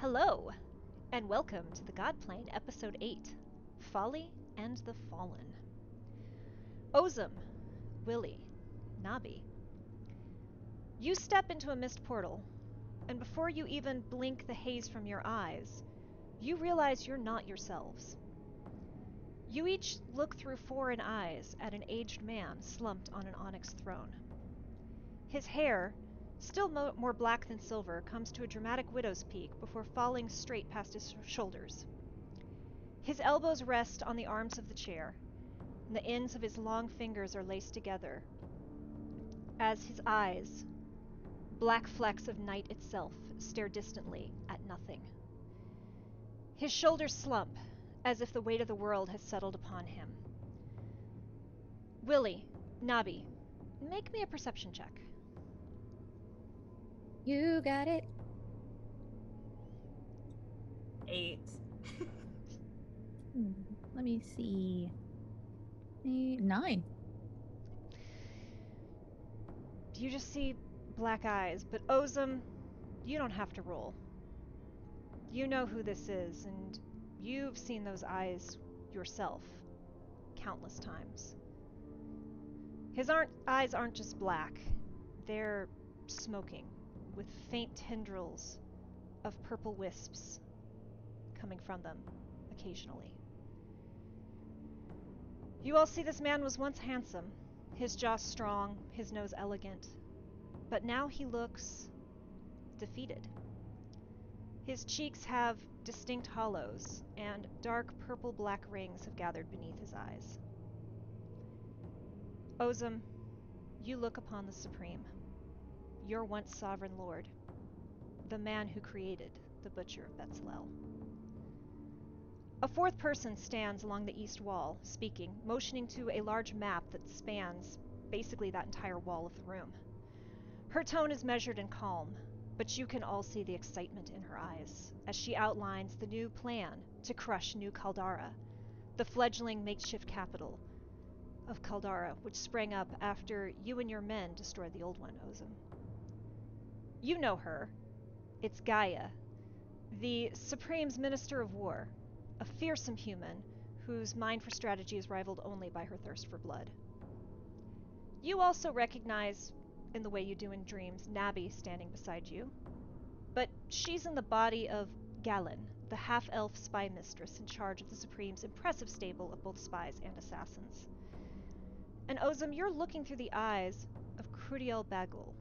Hello, and welcome to the God Plane, Episode 8 Folly and the Fallen. Ozum, Willie, Nabi. You step into a mist portal, and before you even blink the haze from your eyes, you realize you're not yourselves. You each look through foreign eyes at an aged man slumped on an onyx throne. His hair, still mo- more black than silver, comes to a dramatic widow's peak before falling straight past his sh- shoulders. His elbows rest on the arms of the chair, and the ends of his long fingers are laced together. As his eyes, black flecks of night itself, stare distantly at nothing. His shoulders slump, as if the weight of the world has settled upon him. Willie, Nabi, make me a perception check. You got it. Eight. Hmm, Let me see. Eight, nine. You just see black eyes, but Ozum, you don't have to roll. You know who this is, and you've seen those eyes yourself countless times. His aren't, eyes aren't just black, they're smoking, with faint tendrils of purple wisps coming from them occasionally. You all see this man was once handsome, his jaw strong, his nose elegant, but now he looks defeated. His cheeks have distinct hollows, and dark purple black rings have gathered beneath his eyes. Ozum, you look upon the Supreme, your once sovereign lord, the man who created the Butcher of Betzalel. A fourth person stands along the east wall, speaking, motioning to a large map that spans basically that entire wall of the room. Her tone is measured and calm, but you can all see the excitement in her eyes as she outlines the new plan to crush New Caldara, the fledgling makeshift capital of Caldara, which sprang up after you and your men destroyed the old one, Ozum. You know her. It's Gaia, the Supreme's Minister of War, a fearsome human whose mind for strategy is rivaled only by her thirst for blood. You also recognize, in the way you do in dreams, Nabi standing beside you. But she's in the body of Galen, the half elf spy mistress in charge of the Supreme's impressive stable of both spies and assassins. And Ozum, you're looking through the eyes of Crudiel Bagul,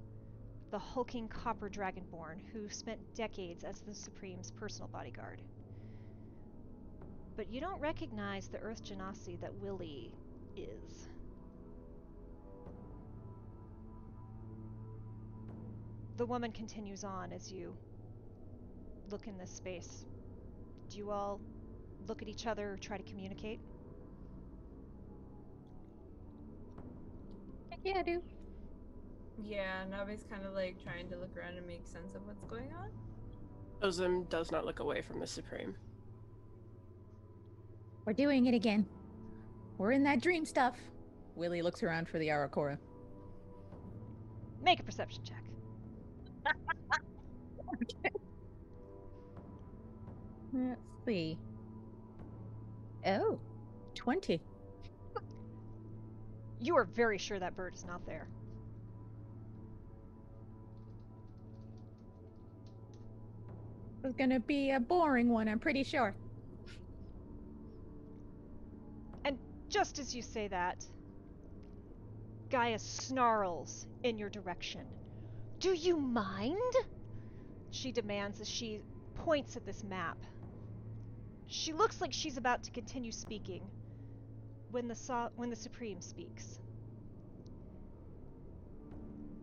the hulking copper dragonborn who spent decades as the Supreme's personal bodyguard. But you don't recognize the Earth Genasi that Willie is. The woman continues on as you look in this space. Do you all look at each other try to communicate? Yeah, I do. Yeah, Nabi's kind of like trying to look around and make sense of what's going on. Ozum does not look away from the Supreme. We're doing it again. We're in that dream stuff. Willie looks around for the Aarakocra. Make a perception check. Let's see. Oh, 20. You are very sure that bird is not there. It's gonna be a boring one, I'm pretty sure. And just as you say that, Gaia snarls in your direction. Do you mind? She demands as she points at this map. She looks like she's about to continue speaking when the so- when the Supreme speaks.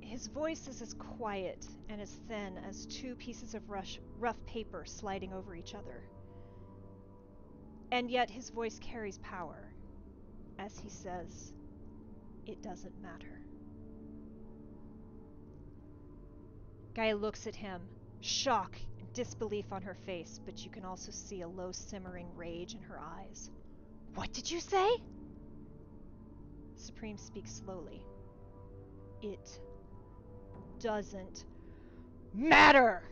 His voice is as quiet and as thin as two pieces of rush, rough paper sliding over each other. And yet his voice carries power as he says, It doesn't matter. Gaia looks at him, shock and disbelief on her face, but you can also see a low simmering rage in her eyes. What did you say? Supreme speaks slowly. It doesn't matter!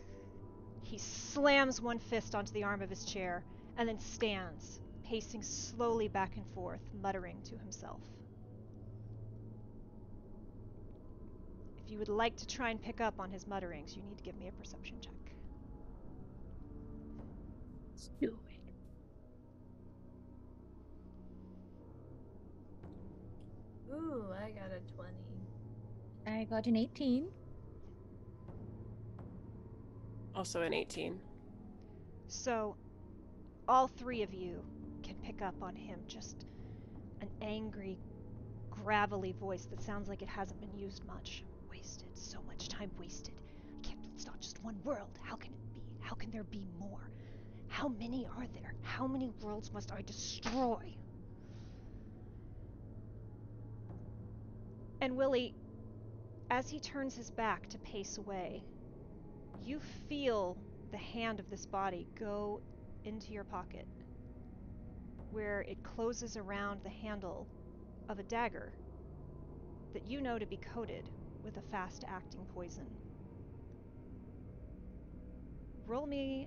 He He slams one fist onto the arm of his chair and then stands, pacing slowly back and forth, muttering to himself. If you would like to try and pick up on his mutterings, you need to give me a perception check. Let's do it. Ooh, I got a 20. I got an 18. Also an 18. So, all three of you can pick up on him just an angry, gravelly voice that sounds like it hasn't been used much. Wasted. So much time wasted. I can't. It's not just one world. How can it be? How can there be more? How many are there? How many worlds must I destroy? And Willie, as he turns his back to pace away, you feel the hand of this body go into your pocket, where it closes around the handle of a dagger that you know to be coated with a fast acting poison. Roll me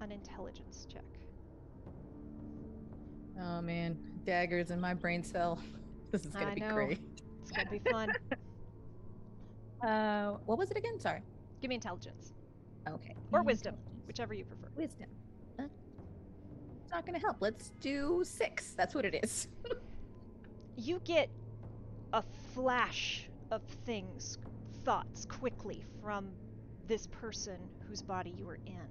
an intelligence check. Oh man, daggers in my brain cell. This is gonna I be know. great. It's gonna be fun. Uh, what was it again? Sorry. Give me intelligence. Okay. Or wisdom, whichever you prefer. Wisdom. Uh, it's not gonna help. Let's do six. That's what it is. you get a flash of things, thoughts quickly from this person whose body you are in.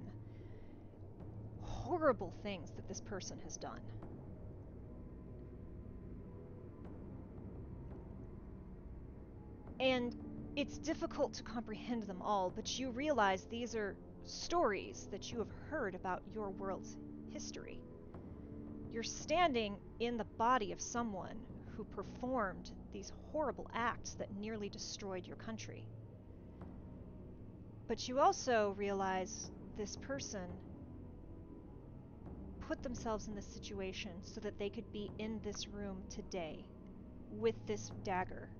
Horrible things that this person has done. And it's difficult to comprehend them all, but you realize these are stories that you have heard about your world's history. You're standing in the body of someone who performed these horrible acts that nearly destroyed your country. But you also realize this person put themselves in this situation so that they could be in this room today with this dagger.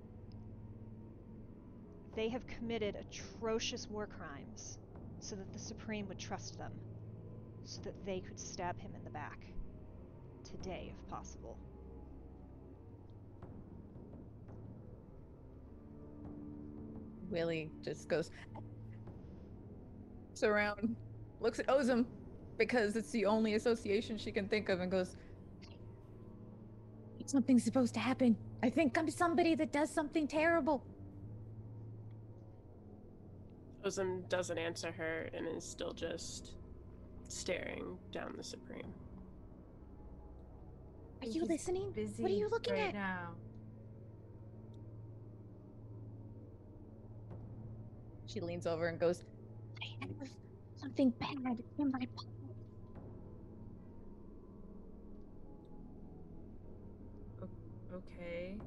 They have committed atrocious war crimes so that the Supreme would trust them, so that they could stab him in the back today, if possible. Willie just goes around, looks at Ozum because it's the only association she can think of, and goes, "Something's supposed to happen. I think I'm somebody that does something terrible." Ozum doesn't answer her and is still just staring down the Supreme. Are you he's listening? Busy What are you looking right at? now? She leans over and goes, "I have something bad in my pocket." Okay.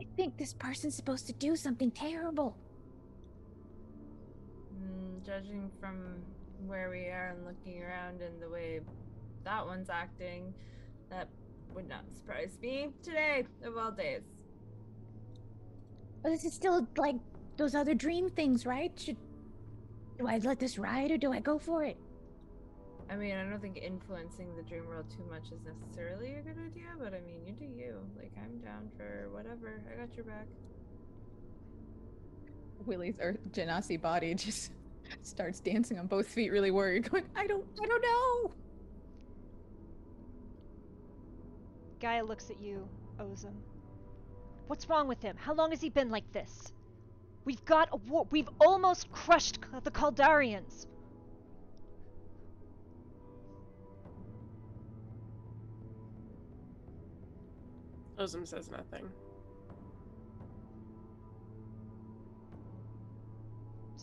I think this person's supposed to do something terrible. Mm, judging from where we are and looking around and the way that one's acting, that would not surprise me today of all days. But this is still like those other dream things, right? Should do I let this ride or do I go for it? I mean, I don't think influencing the dream world too much is necessarily a good idea, but I mean, you do you. Like, I'm down for whatever. I got your back. Willie's or Genasi body just starts dancing on both feet, really worried, going, I don't I don't know. Gaia looks at you, Ozum. What's wrong with him? How long has he been like this? We've got a war. We've almost crushed the Caldarians. Ozum says nothing.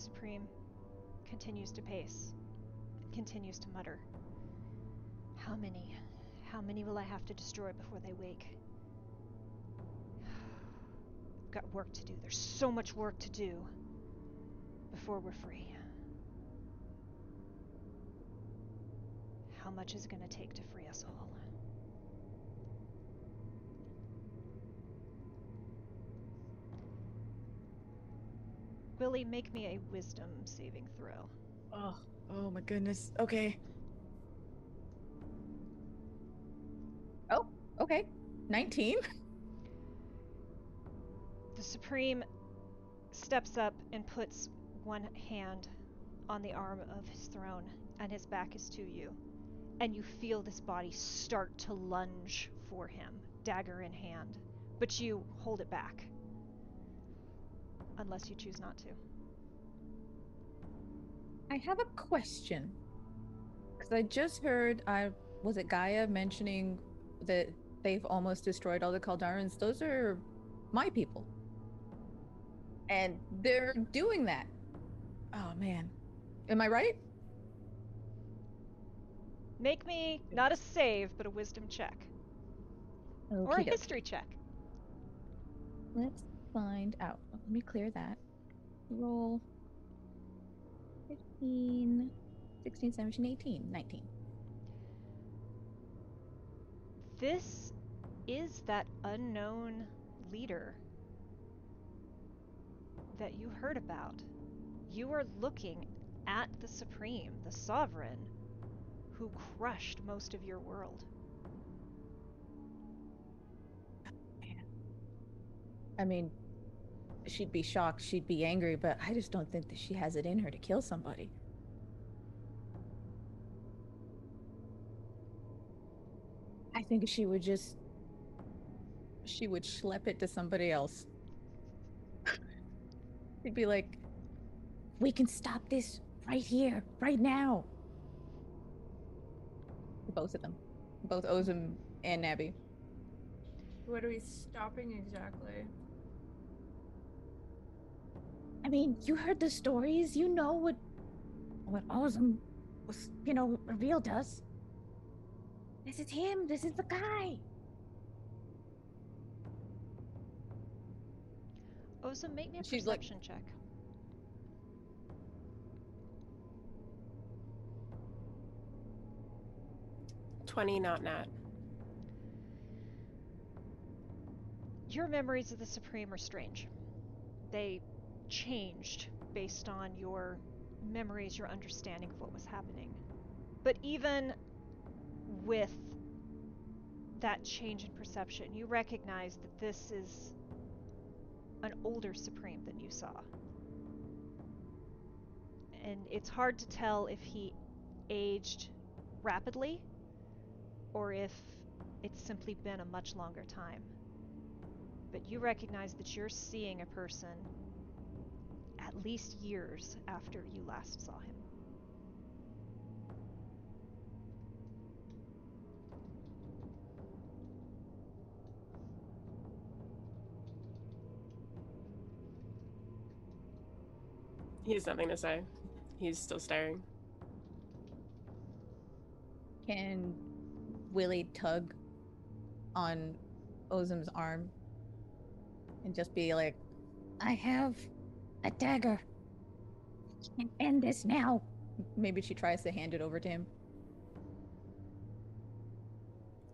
Supreme continues to pace, continues to mutter. How many? How many will I have to destroy before they wake? I've got work to do. There's so much work to do before we're free. How much is it going to take to free us all? Willie, make me a wisdom saving throw. Oh, oh my goodness. Okay. Oh, okay. 19. The Supreme steps up and puts one hand on the arm of his throne, and his back is to you. And you feel this body start to lunge for him, dagger in hand. But you hold it back. Unless you choose not to. I have a question. Because I just heard, I was it Gaia mentioning that they've almost destroyed all the Caldarans? Those are my people. And they're doing that. Oh man. Am I right? Make me not a save, but a wisdom check. Or a history check. Let's find out. Oh, let me clear that. Roll 15, 16, 17, 18, 19. This is that unknown leader that you heard about. You are looking at the Supreme, the Sovereign, who crushed most of your world. I mean, she'd be shocked, she'd be angry, but I just don't think that she has it in her to kill somebody. I think she would just. She would schlep it to somebody else. She'd be like, We can stop this right here, right now. Both of them. Both Ozum and Nabi. What are we stopping exactly? I mean, you heard the stories. You know what what Ozum was, you know, revealed us. This is him. This is the guy. Oza, make me a She's like- perception check. Twenty, not nat. Your memories of the Supreme are strange. They changed based on your memories, your understanding of what was happening. But even with that change in perception, you recognize that this is an older Supreme than you saw. And it's hard to tell if he aged rapidly or if it's simply been a much longer time but you recognize that you're seeing a person at least years after you last saw him. He has nothing to say. He's still staring. Can Willie tug on Ozum's arm and just be like, I have a dagger. I can end this now. Maybe she tries to hand it over to him.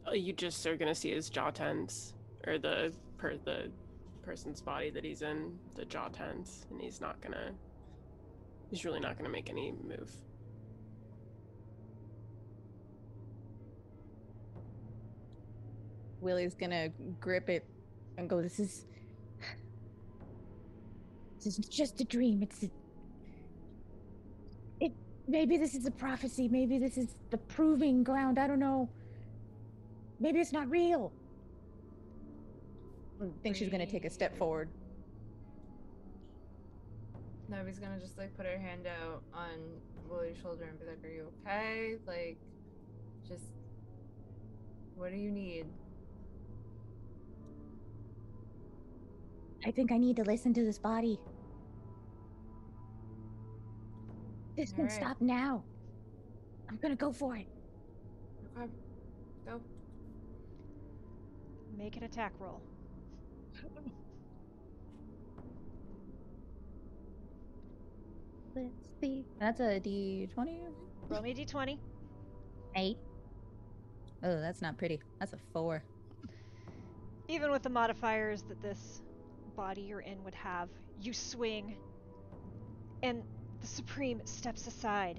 Uh, You just are gonna see his jaw tense, or the per the person's body that he's in, the jaw tense, and he's not gonna. He's really not gonna make any move. Willie's gonna grip it and go, This is. This is just a dream. It's. A... It. Maybe this is a prophecy. Maybe this is the proving ground. I don't know. Maybe it's not real. I think she's gonna take a step forward. Nabi's gonna just like put her hand out on Willie's shoulder and be like, "Are you okay? Like, just what do you need?" I think I need to listen to this body. This can Alright. stop now. I'm gonna go for it. Okay, go. Make an attack roll. Let's see. That's a D20? Roll me a d20. Eight. Oh, that's not pretty. That's a four. Even with the modifiers that this body you're in would have, you swing, And the Supreme steps aside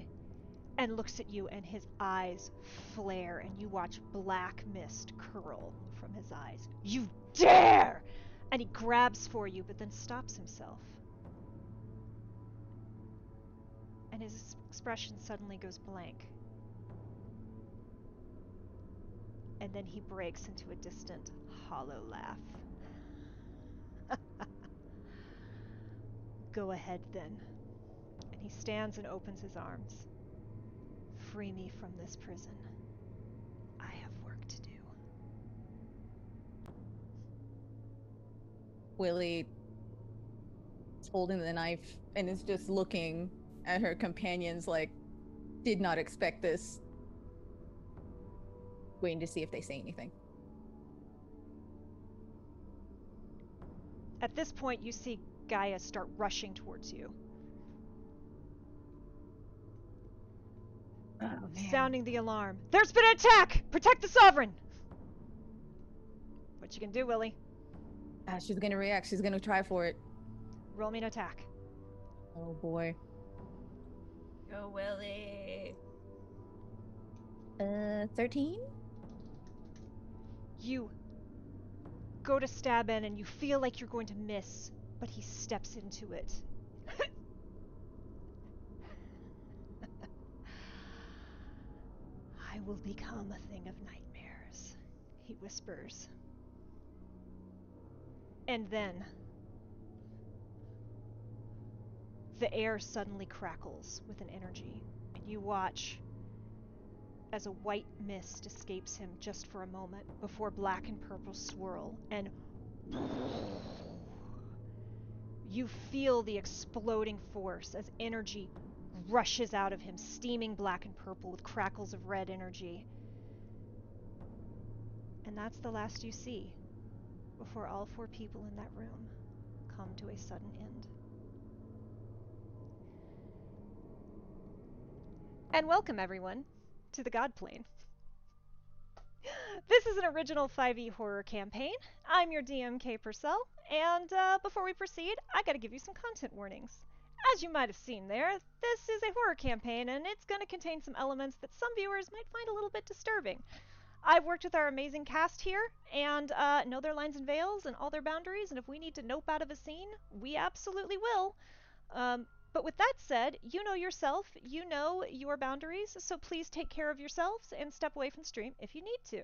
and looks at you, and his eyes flare, and you watch black mist curl from his eyes. You dare! And he grabs for you, but then stops himself. And his expression suddenly goes blank. And then he breaks into a distant, hollow laugh. Go ahead then. And he stands and opens his arms. Free me from this prison. I have work to do. Willie is holding the knife and is just looking at her companions like, did not expect this. Waiting to see if they say anything. At this point, you see Gaia start rushing towards you, Oh, sounding the alarm. There's been an attack! Protect the Sovereign! What you can do, Willie? Ah, she's gonna react. She's gonna try for it. Roll me an attack. Oh boy. Go, Willie. Uh, 13? You go to stab in and you feel like you're going to miss, but he steps into it. I will become a thing of nightmares, he whispers. And then the air suddenly crackles with an energy, and you watch as a white mist escapes him just for a moment before black and purple swirl and you feel the exploding force as energy rushes out of him steaming black and purple with crackles of red energy. And that's the last you see before all four people in that room come to a sudden end. And welcome everyone to the Godplane. This is an original 5e horror campaign. I'm your DM, Kay Purcell, and uh, before we proceed, I gotta give you some content warnings. As you might have seen there, this is a horror campaign, and it's gonna contain some elements that some viewers might find a little bit disturbing. I've worked with our amazing cast here, and uh, know their lines and veils and all their boundaries, and if we need to nope out of a scene, we absolutely will. Um, but with that said, you know yourself, you know your boundaries, so please take care of yourselves and step away from stream if you need to.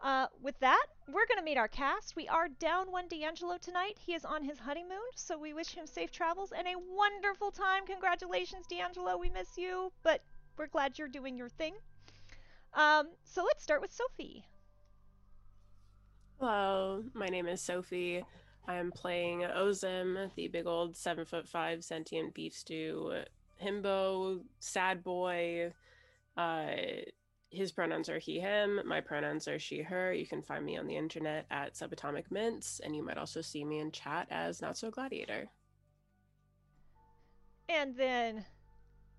Uh, with that, we're going to meet our cast. We are down one D'Angelo tonight. He is on his honeymoon, so we wish him safe travels and a wonderful time. Congratulations, D'Angelo. We miss you, but we're glad you're doing your thing. Um, so let's start with Sophie. Hello, my name is Sophie. I'm playing Ozum, the big old seven foot five sentient beef stew himbo, sad boy. Uh, his pronouns are he, him. My pronouns are she, her. You can find me on the internet at Subatomic Mints, and you might also see me in chat as Not So Gladiator. And then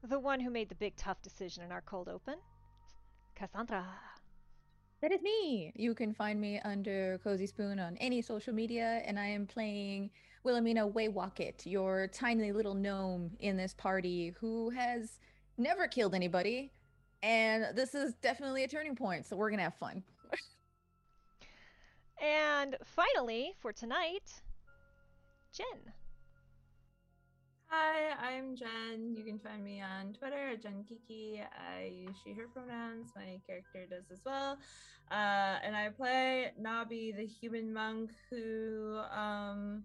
the one who made the big tough decision in our cold open, Cassandra. That is me. You can find me under Cozy Spoon on any social media, and I am playing Wilhelmina Waywocket, your tiny little gnome in this party who has never killed anybody. And this is definitely a turning point, so we're gonna have fun. And finally, for tonight, Jen. Hi, I'm Jen. You can find me on Twitter at Jen Kiki. I use she, her pronouns. My character does as well. Uh, and I play Nabi, the human monk who um,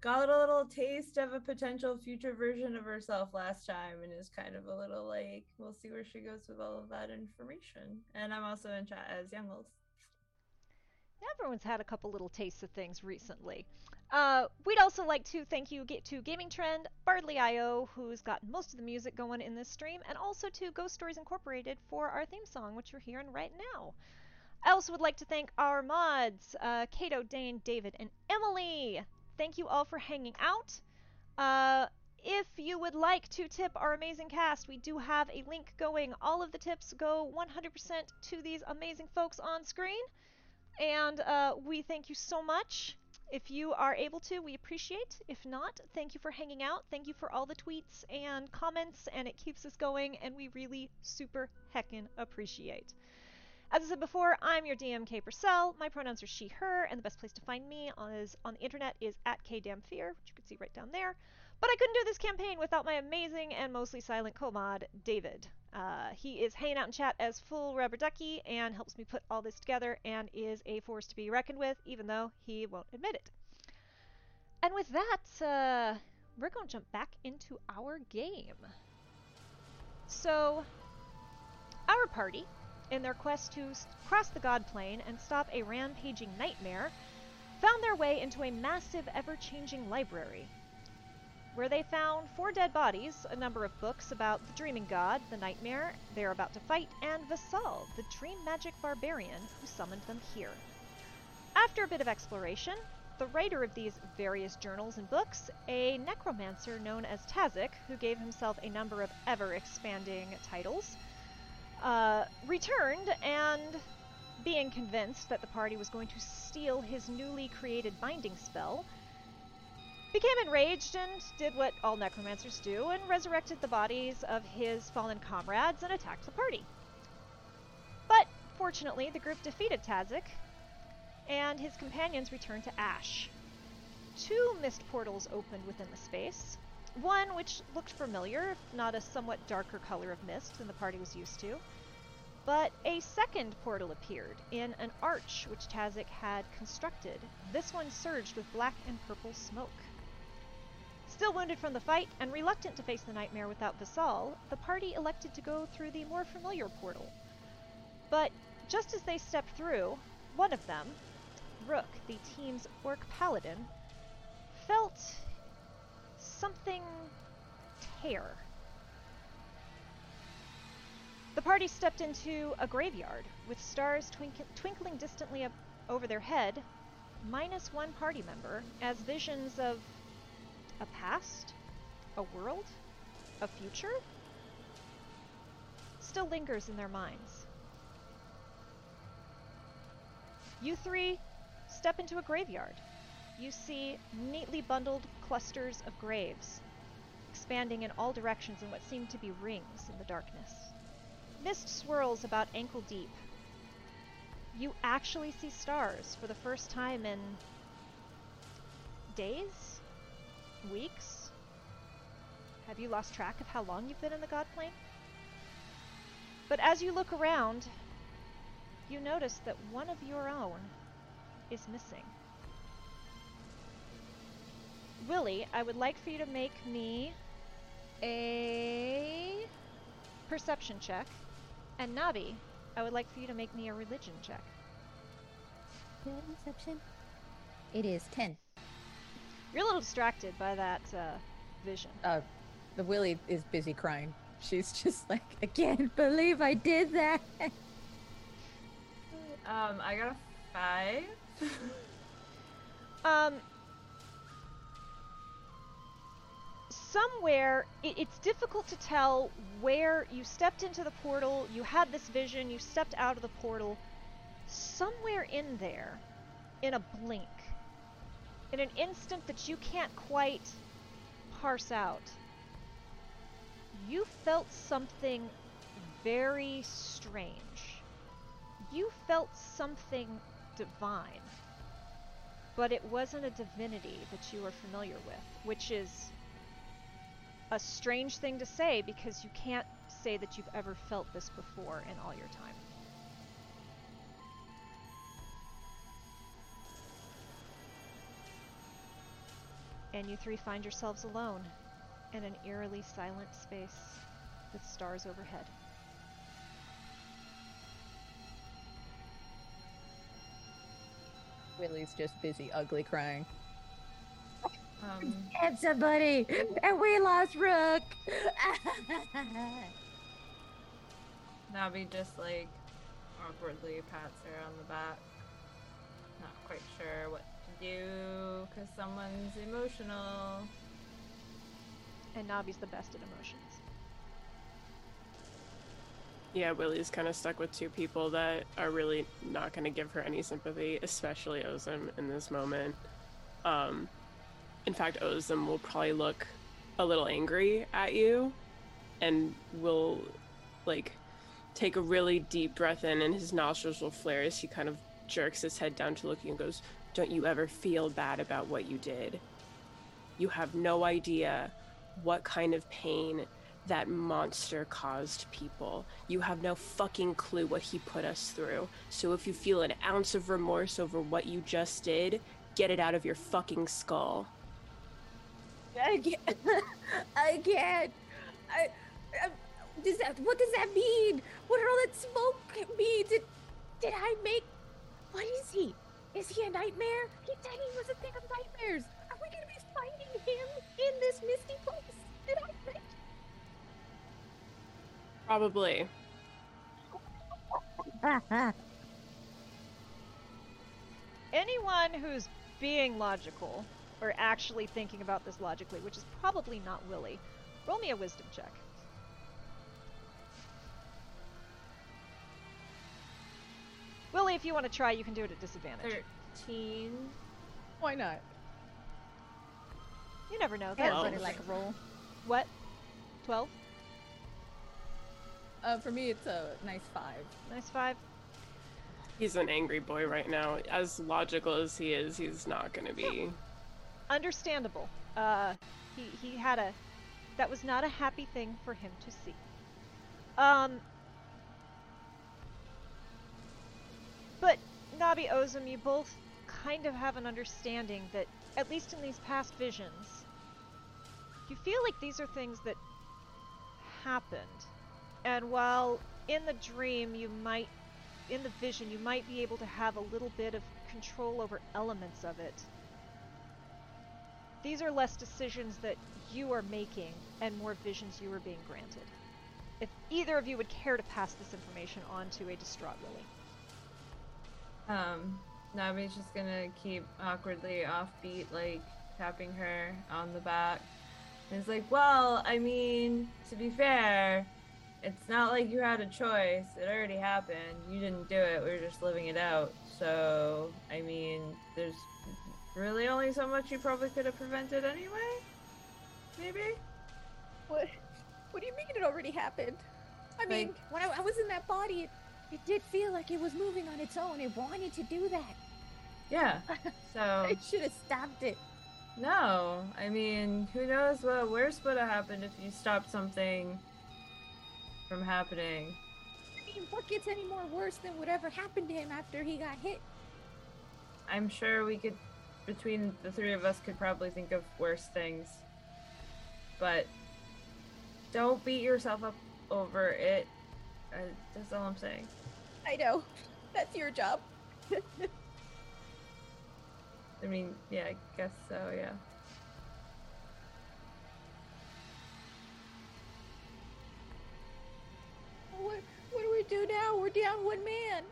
got a little taste of a potential future version of herself last time and is kind of a little like, we'll see where she goes with all of that information. And I'm also in chat as Youngles. Everyone's had a couple little tastes of things recently. Uh, we'd also like to thank you to Gaming Trend, Bardly.io, who's got most of the music going in this stream, and also to Ghost Stories Incorporated for our theme song, which you're hearing right now. I also would like to thank our mods, uh, Kato, Dane, David, and Emily. Thank you all for hanging out. Uh, if you would like to tip our amazing cast, we do have a link going. All of the tips go 100% to these amazing folks on screen. And uh, we thank you so much. If you are able to, we appreciate. If not, thank you for hanging out. Thank you for all the tweets and comments, and it keeps us going, and we really super heckin' appreciate. As I said before, I'm your DM Kay Purcell. My pronouns are she, her, and the best place to find me is, on the internet is at kdamfear, which you can see right down there. But I couldn't do this campaign without my amazing and mostly silent co-mod, David. Uh, he is hanging out in chat as full rubber ducky and helps me put all this together and is a force to be reckoned with, even though he won't admit it. And with that, uh, we're going to jump back into our game. So, our party, in their quest to cross the Godplane and stop a rampaging nightmare, found their way into a massive, ever changing library where they found four dead bodies, a number of books about the dreaming god, the nightmare they're about to fight, and Vasal, the dream magic barbarian who summoned them here. After a bit of exploration, the writer of these various journals and books, a necromancer known as Tazik, who gave himself a number of ever expanding titles, uh, returned and, being convinced that the party was going to steal his newly created binding spell, became enraged and did what all necromancers do and resurrected the bodies of his fallen comrades and attacked the party. But fortunately, the group defeated Tazik, and his companions returned to Ash. Two mist portals opened within the space. One which looked familiar, if not a somewhat darker color of mist than the party was used to. But a second portal appeared in an arch which Tazik had constructed. This one surged with black and purple smoke. Still wounded from the fight and reluctant to face the nightmare without Vasal, the party elected to go through the more familiar portal. But just as they stepped through, one of them, Rook, the team's orc paladin, felt something tear. The party stepped into a graveyard with stars twink- twinkling distantly over their head, minus one party member, as visions of a past, a world, a future still lingers in their minds. You three step into a graveyard. You see neatly bundled clusters of graves, expanding in all directions in what seem to be rings in the darkness. Mist swirls about ankle deep. You actually see stars for the first time in days? Weeks? Have you lost track of how long you've been in the Godplane? But as you look around, you notice that one of your own is missing. Willie, I would like for you to make me a perception check. And Nabi, I would like for you to make me a religion check. Perception. It is 10. You're a little distracted by that uh, vision. Uh, the Willie is busy crying. She's just like, I can't believe I did that. Um, I got a five. Um, somewhere, it, it's difficult to tell where you stepped into the portal, you had this vision, you stepped out of the portal. Somewhere in there, in a blink, in an instant that you can't quite parse out, you felt something very strange. You felt something divine but it wasn't a divinity that you were familiar with, which is a strange thing to say because you can't say that you've ever felt this before in all your time. And you three find yourselves alone in an eerily silent space with stars overhead. Willie's just busy ugly crying. Um, And somebody, and we lost Rook. Nabi just like awkwardly pats her on the back. Not quite sure what to do because someone's emotional. And Nabi's the best at emotions. Yeah, Willie's kind of stuck with two people that are really not going to give her any sympathy, especially Ozum in this moment. Um, in fact, Ozum will probably look a little angry at you and will like take a really deep breath in and his nostrils will flare as he kind of jerks his head down to look and goes, Don't you ever feel bad about what you did? You have no idea what kind of pain that monster caused people. You have no fucking clue what he put us through. So if you feel an ounce of remorse over what you just did, get it out of your fucking skull. I can't. I can't. I, I. Does that? What does that mean? What did all that smoke mean? Did, did I make? What is he? Is he a nightmare? He said he was a thing of nightmares. Are we gonna be fighting him in this misty place? Did I make? Probably. Anyone who's being logical or actually thinking about this logically, which is probably not Willie, roll me a wisdom check. Willie, if you want to try, you can do it at disadvantage. 13. Why not? You never know. That's Everybody interesting. like a roll. What? 12? Uh, for me, it's a nice five. Nice five. He's an angry boy right now. As logical as he is, he's not gonna be. Understandable. Uh, he, he had a. That was not a happy thing for him to see. Um. But, Nabi Ozum, you both kind of have an understanding that, at least in these past visions, you feel like these are things that happened. And while in the dream you might, in the vision, you might be able to have a little bit of control over elements of it, these are less decisions that you are making and more visions you are being granted. If either of you would care to pass this information on to a distraught Willie. Um, Nabi's just gonna keep awkwardly offbeat, like tapping her on the back. And it's like, well, I mean, to be fair, it's not like you had a choice. It already happened. You didn't do it. We were just living it out. So, I mean, there's really only so much you probably could have prevented anyway? Maybe? What? What do you mean it already happened? I mean, when I, I was in that body, it, did feel like it was moving on its own. It wanted to do that. Yeah. So, I should have stopped it. no. I mean, who knows what worse would have happened if you stopped something from happening. I mean, what gets any more worse than whatever happened to him after he got hit? I'm sure we could, between the three of us, could probably think of worse things. But don't beat yourself up over it. Uh, that's all I'm saying. I know. That's your job. I mean, yeah, I guess so, yeah. What, what do we do now? We're down one man.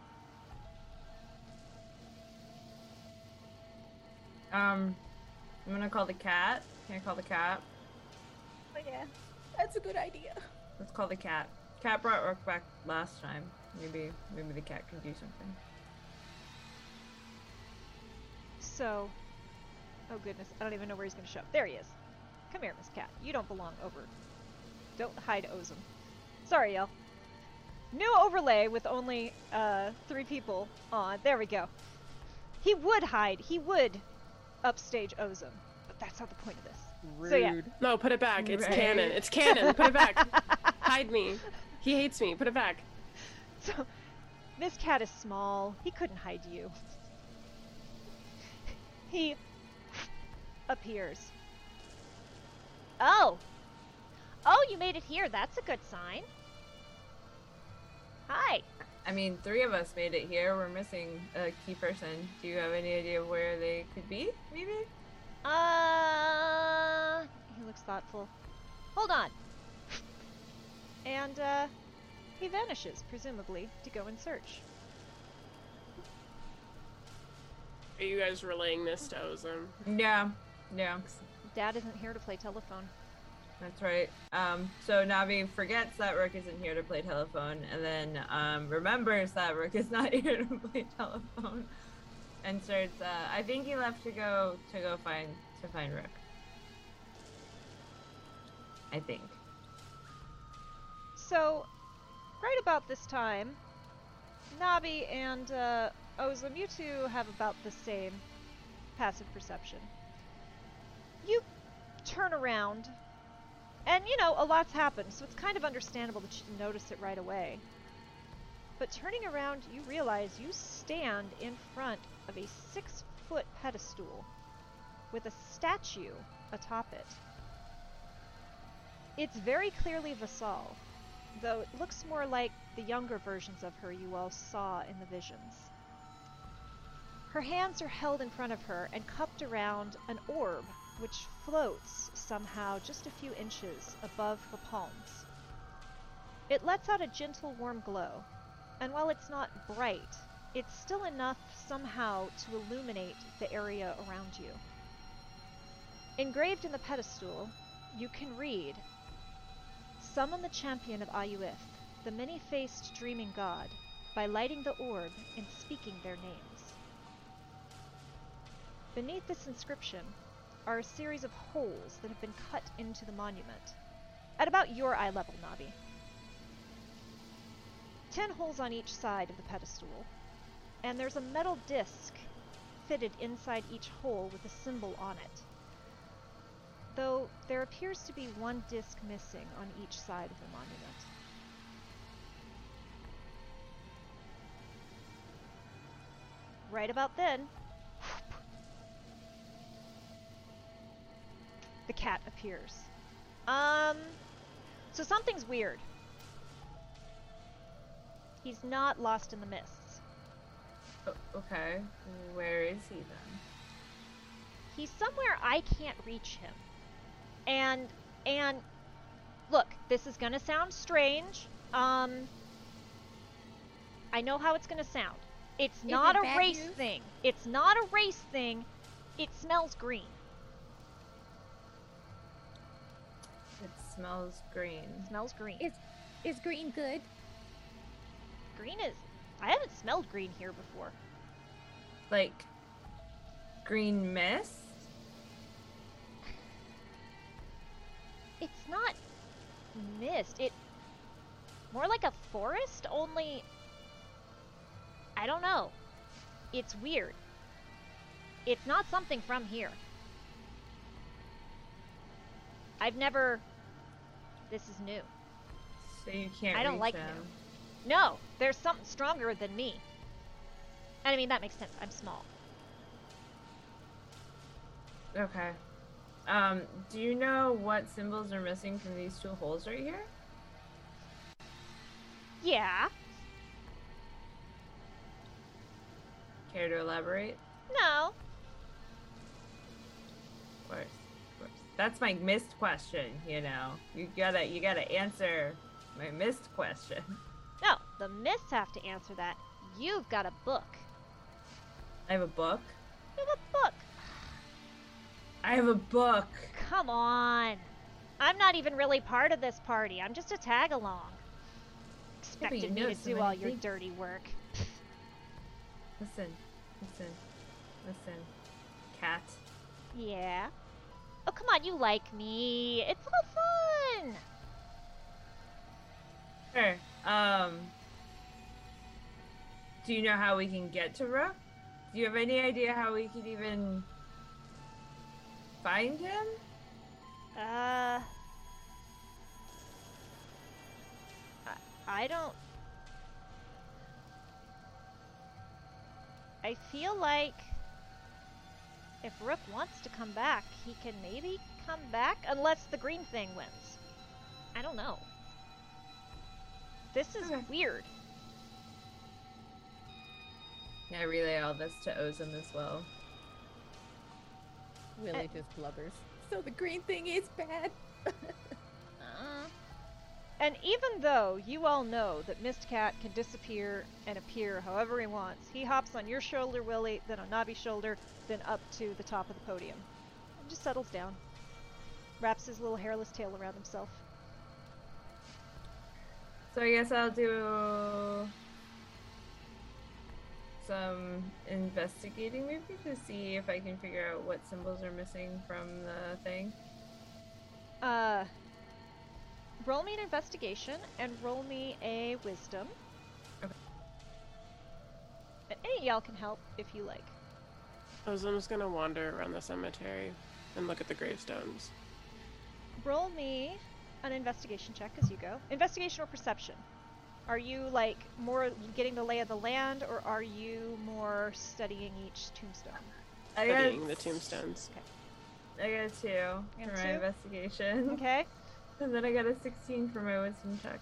Um, I'm gonna call the cat. Can I call the cat? Oh, yeah. That's a good idea. Let's call the cat. Cat brought Rook back last time. Maybe, maybe the cat can do something. So, oh goodness, I don't even know where he's going to show up. There he is. Come here, Miss Cat. You don't belong over. Don't hide Ozum. Sorry, y'all. New overlay with only uh, three people on. There we go. He would hide. He would upstage Ozum, but that's not the point of this. Rude. So, yeah. No, put it back. It's Right. canon. It's canon. Put it back. Hide me. He hates me. Put it back. So, this cat is small. He couldn't hide you. he appears. Oh! Oh, you made it here. That's a good sign. Hi. I mean, three of us made it here. We're missing a key person. Do you have any idea where they could be? Maybe? Uh, he looks thoughtful. Hold on. And, uh, he vanishes, presumably, to go in search. Are you guys relaying this to Ozum? Yeah. Yeah. Dad isn't here to play telephone. That's right. Um, so Nabi forgets that Rook isn't here to play telephone, and then um, remembers that Rook is not here to play telephone. and starts. Uh, I think he left to go to go find to find Rook. I think. So, right about this time, Nabi and uh, Ozum, you two have about the same passive perception. You turn around, and you know, a lot's happened, so it's kind of understandable that you didn't notice it right away. But turning around, you realize you stand in front of a six foot pedestal with a statue atop it. It's very clearly Vasal, though it looks more like the younger versions of her you all saw in the visions. Her hands are held in front of her and cupped around an orb which floats somehow just a few inches above her palms. It lets out a gentle warm glow, and while it's not bright, it's still enough somehow to illuminate the area around you. Engraved in the pedestal, you can read Summon the champion of Ayuith, the many faced dreaming god, by lighting the orb and speaking their names. Beneath this inscription are a series of holes that have been cut into the monument, at about your eye level, Nabi. Ten holes on each side of the pedestal, and there's a metal disc fitted inside each hole with a symbol on it. Though there appears to be one disc missing on each side of the monument. Right about then, the cat appears. Um, so something's weird. He's not lost in the mists. O- okay, where is he then? He's somewhere I can't reach him. And and look, this is going to sound strange. Um I know how it's going to sound. It's Is not it a race news? thing. It's not a race thing. It smells green. It smells green. It smells green. Is is green good? green is I haven't smelled green here before. Like green mist. It's not mist. It more like a forest, only I don't know. It's weird. It's not something from here. I've never This is new. So you can't. I don't like him. No, there's something stronger than me. And I mean that makes sense. I'm small. Okay. Um, do you know what symbols are missing from these two holes right here? Yeah. Care to elaborate? No. Of course, of course. That's my missed question. You know, you gotta, you gotta answer my missed question. No, the mists have to answer that. You've got a book. I have a book. You have a book. I have a book. Come on. I'm not even really part of this party. I'm just a tag along. but you Expected me to so do all your things. dirty work. Listen, listen, listen. Cat. Yeah. Oh, come on, you like me. It's all fun. Sure. Um. Do you know how we can get to Rook? Do you have any idea how we could even find him? Uh. I, I don't. I feel like if Rook wants to come back, he can maybe come back, unless the green thing wins. I don't know. This is Okay. weird. I relay all this to Ozum as well. Willie just blubbers. So the green thing is bad. Uh, and even though you all know that Mistcat can disappear and appear however he wants, he hops on your shoulder, Willie, then on Nobby's shoulder, then up to the top of the podium. And just settles down. Wraps his little hairless tail around himself. So I guess I'll do some investigating maybe to see if I can figure out what symbols are missing from the thing. Uh, roll me an investigation and roll me a wisdom. Okay. And any y'all can help if you like. Ozum's gonna wander around the cemetery and look at the gravestones. Roll me an investigation check as you go. Investigation or perception? Are you like more getting the lay of the land, or are you more studying each tombstone? I got, Studying the tombstones. Okay. I got a two You for got my two? investigation. Okay. And then I got a 16 for my wisdom check.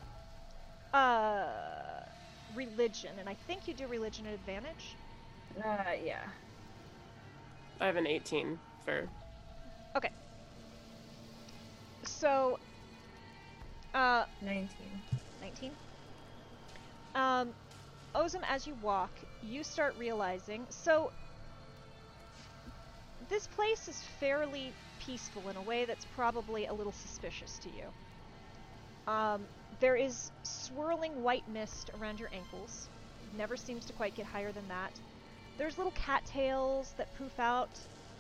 Uh, religion, and I think you do religion at advantage. Uh, yeah. I have an 18 for Okay. So, uh, 19. 19. Um, Ozum, as you walk, you start realizing. So, this place is fairly peaceful in a way that's probably a little suspicious to you. Um, there is swirling white mist around your ankles. It never seems to quite get higher than that. There's little cattails that poof out.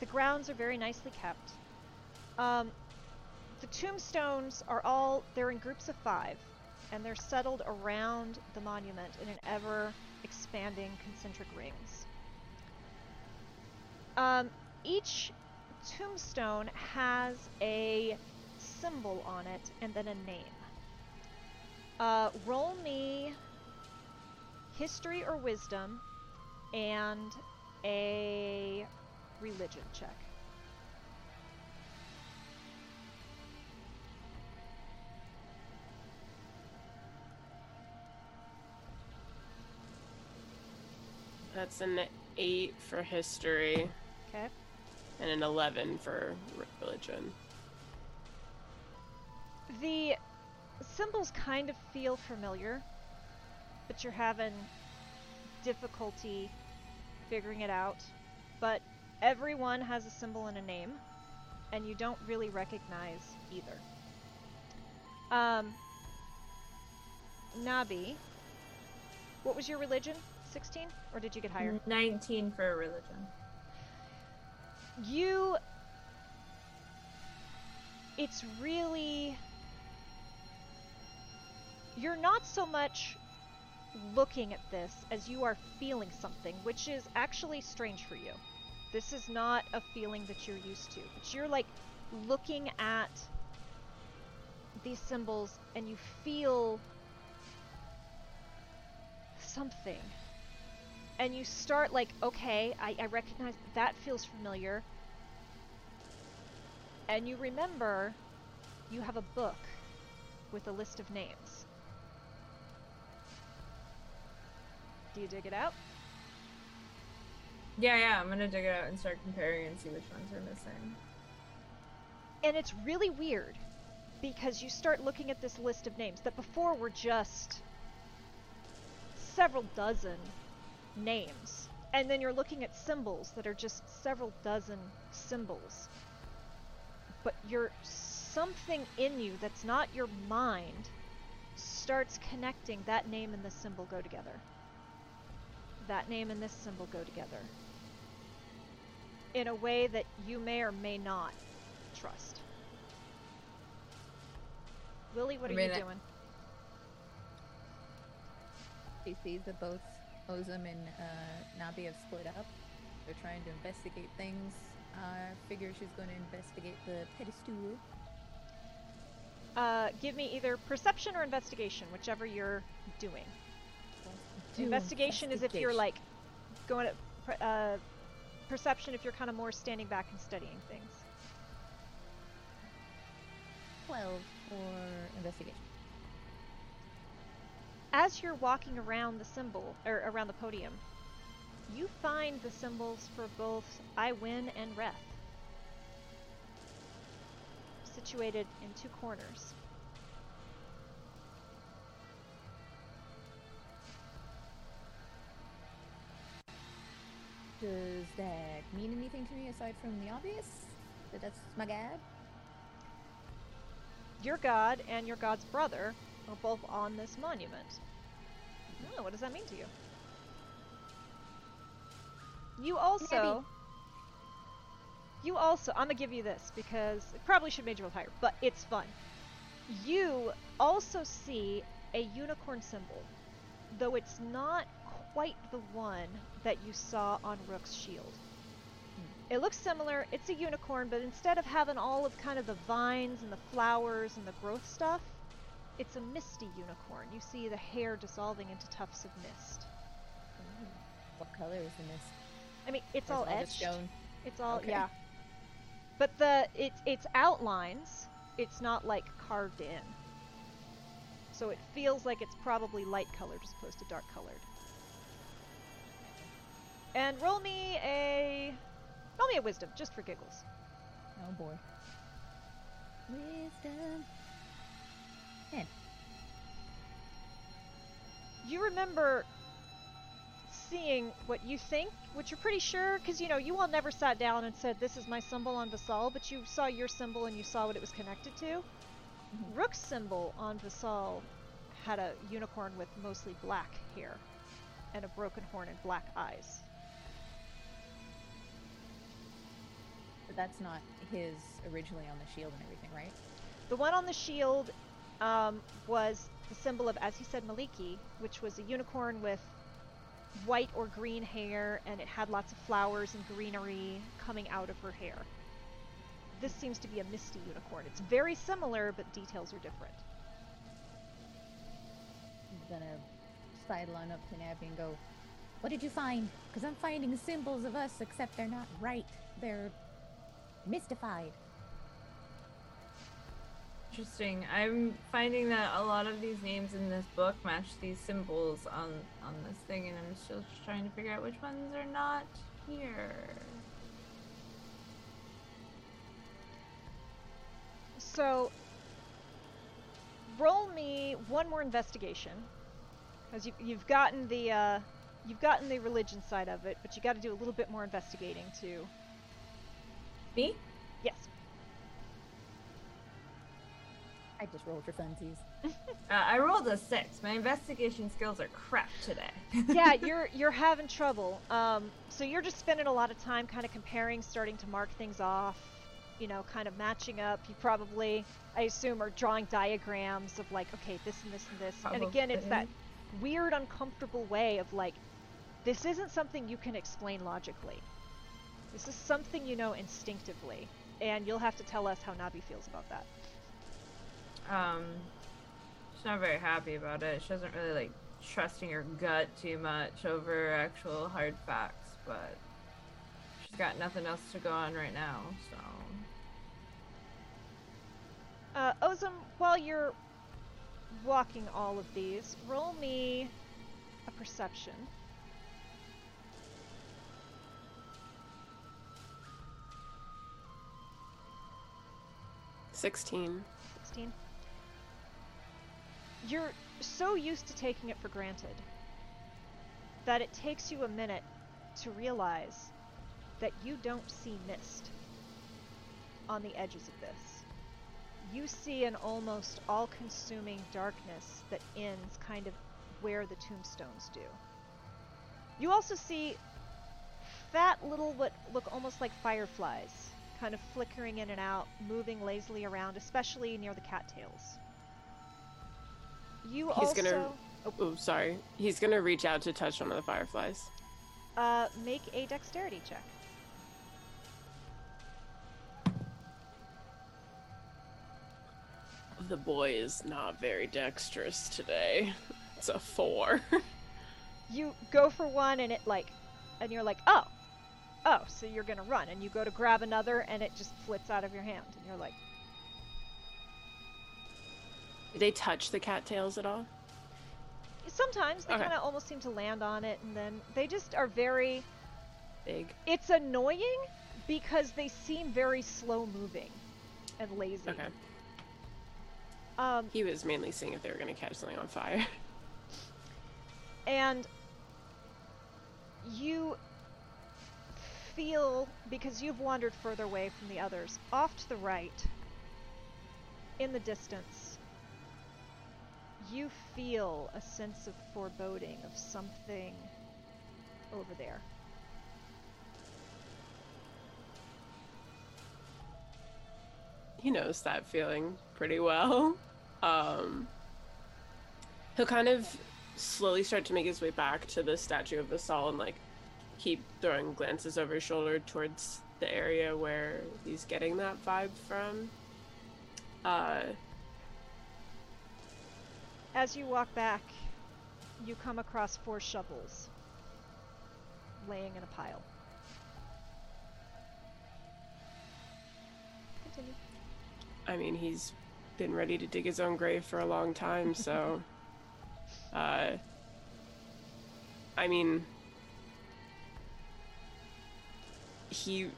The grounds are very nicely kept. Um, the tombstones are all, they're in groups of five and they're settled around the monument in an ever expanding concentric rings. Um, each tombstone has a symbol on it and then a name. Uh, roll me history or wisdom and a religion check. That's an 8 for history Okay. and an 11 for religion. The symbols kind of feel familiar, but you're having difficulty figuring it out. But everyone has a symbol and a name, and you don't really recognize either. Um, Nabi, what was your religion? 16? Or did you get higher? 19 for religion. you it's really you're not so much looking at this as you are feeling something which is actually strange for you this is not a feeling that you're used to but you're like looking at these symbols and you feel something and you start like okay I, I recognize that feels familiar. And you remember you have a book with a list of names. Do you dig it out? Yeah, yeah, I'm gonna dig it out and start comparing and see which ones are missing. and it's really weird because you start looking at this list of names that before were just several dozen names. And then you're looking at symbols that are just several dozen symbols. But you're something in you that's not your mind starts connecting. That name and this symbol go together. That name and this symbol go together. In a way that you may or may not trust. Lily, what are you doing? She sees the both Ozum and uh, Nabi have split up. They're trying to investigate things. I figure she's going to investigate the pedestal. Uh, give me either perception or investigation, whichever you're doing. Do investigation is if you're like going at uh, perception if you're kind of more standing back and studying things. 12 for investigation. As you're walking around the symbol or around the podium, you find the symbols for both I win and Reth. Situated in two corners. Does that mean anything to me aside from the obvious? That that's my god? Your god and your god's brother are both on this monument. I what does that mean to you? You also. You also. I'm gonna give you this because it probably should you roll higher, but it's fun. You also see a unicorn symbol, though it's not quite the one that you saw on Rook's shield. It looks similar. It's a unicorn, but instead of having all of kind of the vines and the flowers and the growth stuff, it's a misty unicorn. You see the hair dissolving into tufts of mist. Ooh, What color is the mist? I mean, it's is all etched. It's all Okay. yeah. But the it's it's outlines. It's not like carved in. So it feels like it's probably light colored as opposed to dark colored. And roll me a roll me a wisdom just for giggles. Oh boy. Wisdom. You remember seeing what you think, what you're pretty sure, because you know you all never sat down and said this is my symbol on Vasal, but you saw your symbol and you saw what it was connected to. Mhm. Rook's symbol on Vasal had a unicorn with mostly black hair and a broken horn and black eyes. But that's not his originally on the shield and everything, right? The one on the shield um, was the symbol of, as he said, Maliki, which was a unicorn with white or green hair, and it had lots of flowers and greenery coming out of her hair. This seems to be a misty unicorn. It's very similar, but details are different. I'm gonna sideline up to Nappy and go, What did you find? Because I'm finding symbols of us, except they're not right. They're mystified. Interesting. I'm finding that a lot of these names in this book match these symbols on on this thing, and I'm still trying to figure out which ones are not here. So, roll me one more investigation, because you, you've gotten the uh, you've gotten the religion side of it, but you got to do a little bit more investigating too. Me? Yes. I just rolled your funsies. Uh, I rolled a six. My investigation skills are crap today. yeah, you're you're having trouble. Um, so you're just spending a lot of time kind of comparing, starting to mark things off, you know, kind of matching up. You probably, I assume, are drawing diagrams of like, okay, this and this and this. And again, it's that weird, uncomfortable way of like, this isn't something you can explain logically. This is something you know instinctively, and you'll have to tell us how Nabi feels about that. Um, she's not very happy about it. She doesn't really like trusting her gut too much over actual hard facts, but she's got nothing else to go on right now, so. Uh, Ozum, while you're walking all of these, roll me a perception. Sixteen. 16. You're so used to taking it for granted that it takes you a minute to realize that you don't see mist on the edges of this. You see an almost all consuming darkness that ends kind of where the tombstones do. You also see fat little what look almost like fireflies kind of flickering in and out, moving lazily around, especially near the cattails. You He's also gonna- Oh, sorry. He's gonna reach out to touch one of the fireflies. uh, make a dexterity check. The boy is not very dexterous today. It's a four. You go for one and it like, and you're like, oh, oh, so you're gonna run, and you go to grab another and it just flits out of your hand, and you're like, Did they touch the cattails at all? sometimes they Okay. kind of almost seem to land on it, and then they just are very. Big. It's annoying because they seem very slow moving and lazy. Okay. Um, He was mainly seeing if they were gonna catch something on fire. and you feel because you've wandered further away from the others off to the right in the distance you feel a sense of foreboding of something over there. He knows that feeling pretty well. Um, he'll kind of slowly start to make his way back to the statue of Vassal and like keep throwing glances over his shoulder towards the area where he's getting that vibe from. Uh, as you walk back, you come across four shovels laying in a pile. Continue. I mean, he's been ready to dig his own grave for a long time, so. uh, I mean, he.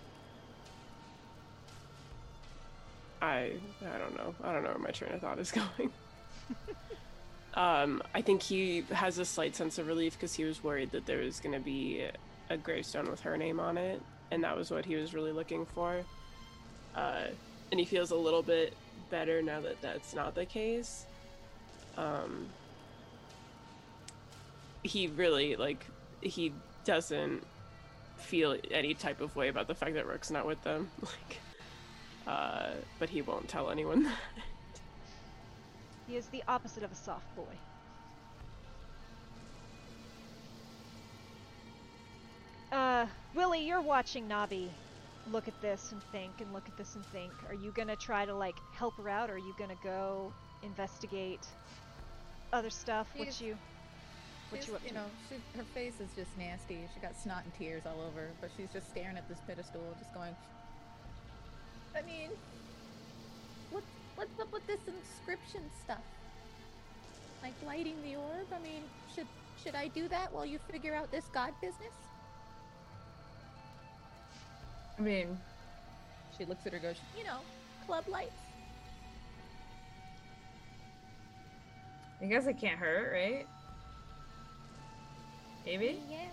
I I don't know. I don't know where my train of thought is going. um, I think he has a slight sense of relief because he was worried that there was going to be a gravestone with her name on it, and that was what he was really looking for. Uh, and he feels a little bit better now that that's not the case. Um, he really like he doesn't feel any type of way about the fact that Rook's not with them. Like, uh, but he won't tell anyone that. He is the opposite of a soft boy. Uh, Willie, you're watching Nabi look at this and think and look at this and think. Are you gonna try to like help her out or are you gonna go investigate other stuff? What you what you up to? you know, she, her face is just nasty. She got snot and tears all over, but she's just staring at this pedestal, just going. I mean, what's up with this inscription stuff? Like lighting the orb. I mean, should should I do that while you figure out this god business? I mean, She looks at her, goes, you know, club lights. I guess it can't hurt, right? Maybe? Yeah.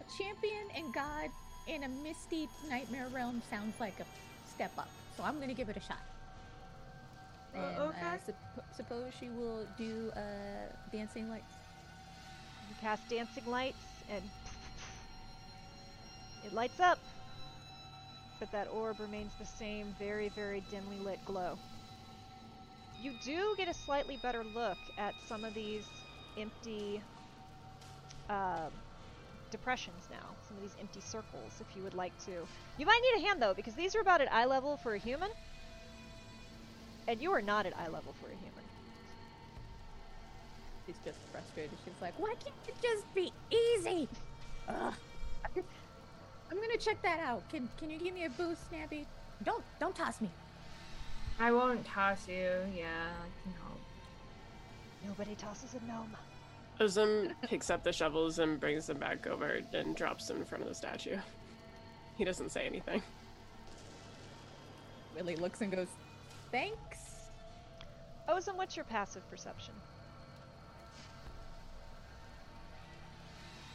A champion and god in a misty nightmare realm sounds like a step up. So I'm gonna give it a shot. Uh, And okay. Suppose she will do uh, dancing lights. You cast dancing lights and it lights up. But that orb remains the same very, very dimly lit glow. You do get a slightly better look at some of these empty uh, depressions now. Some of these empty circles, if you would like to. You might need a hand though, because these are about at eye level for a human. And you are not at eye level for a human. She's just frustrated. She's like, why can't it just be easy? Ugh. I'm gonna check that out. Can Can you give me a boost, Snappy? Don't Don't toss me. I won't toss you. Yeah, I can help. Nobody tosses a gnome. Ozum picks up the shovels and brings them back over and drops them in front of the statue. He doesn't say anything. Willie looks and goes, thanks. Ozum, what's your passive perception?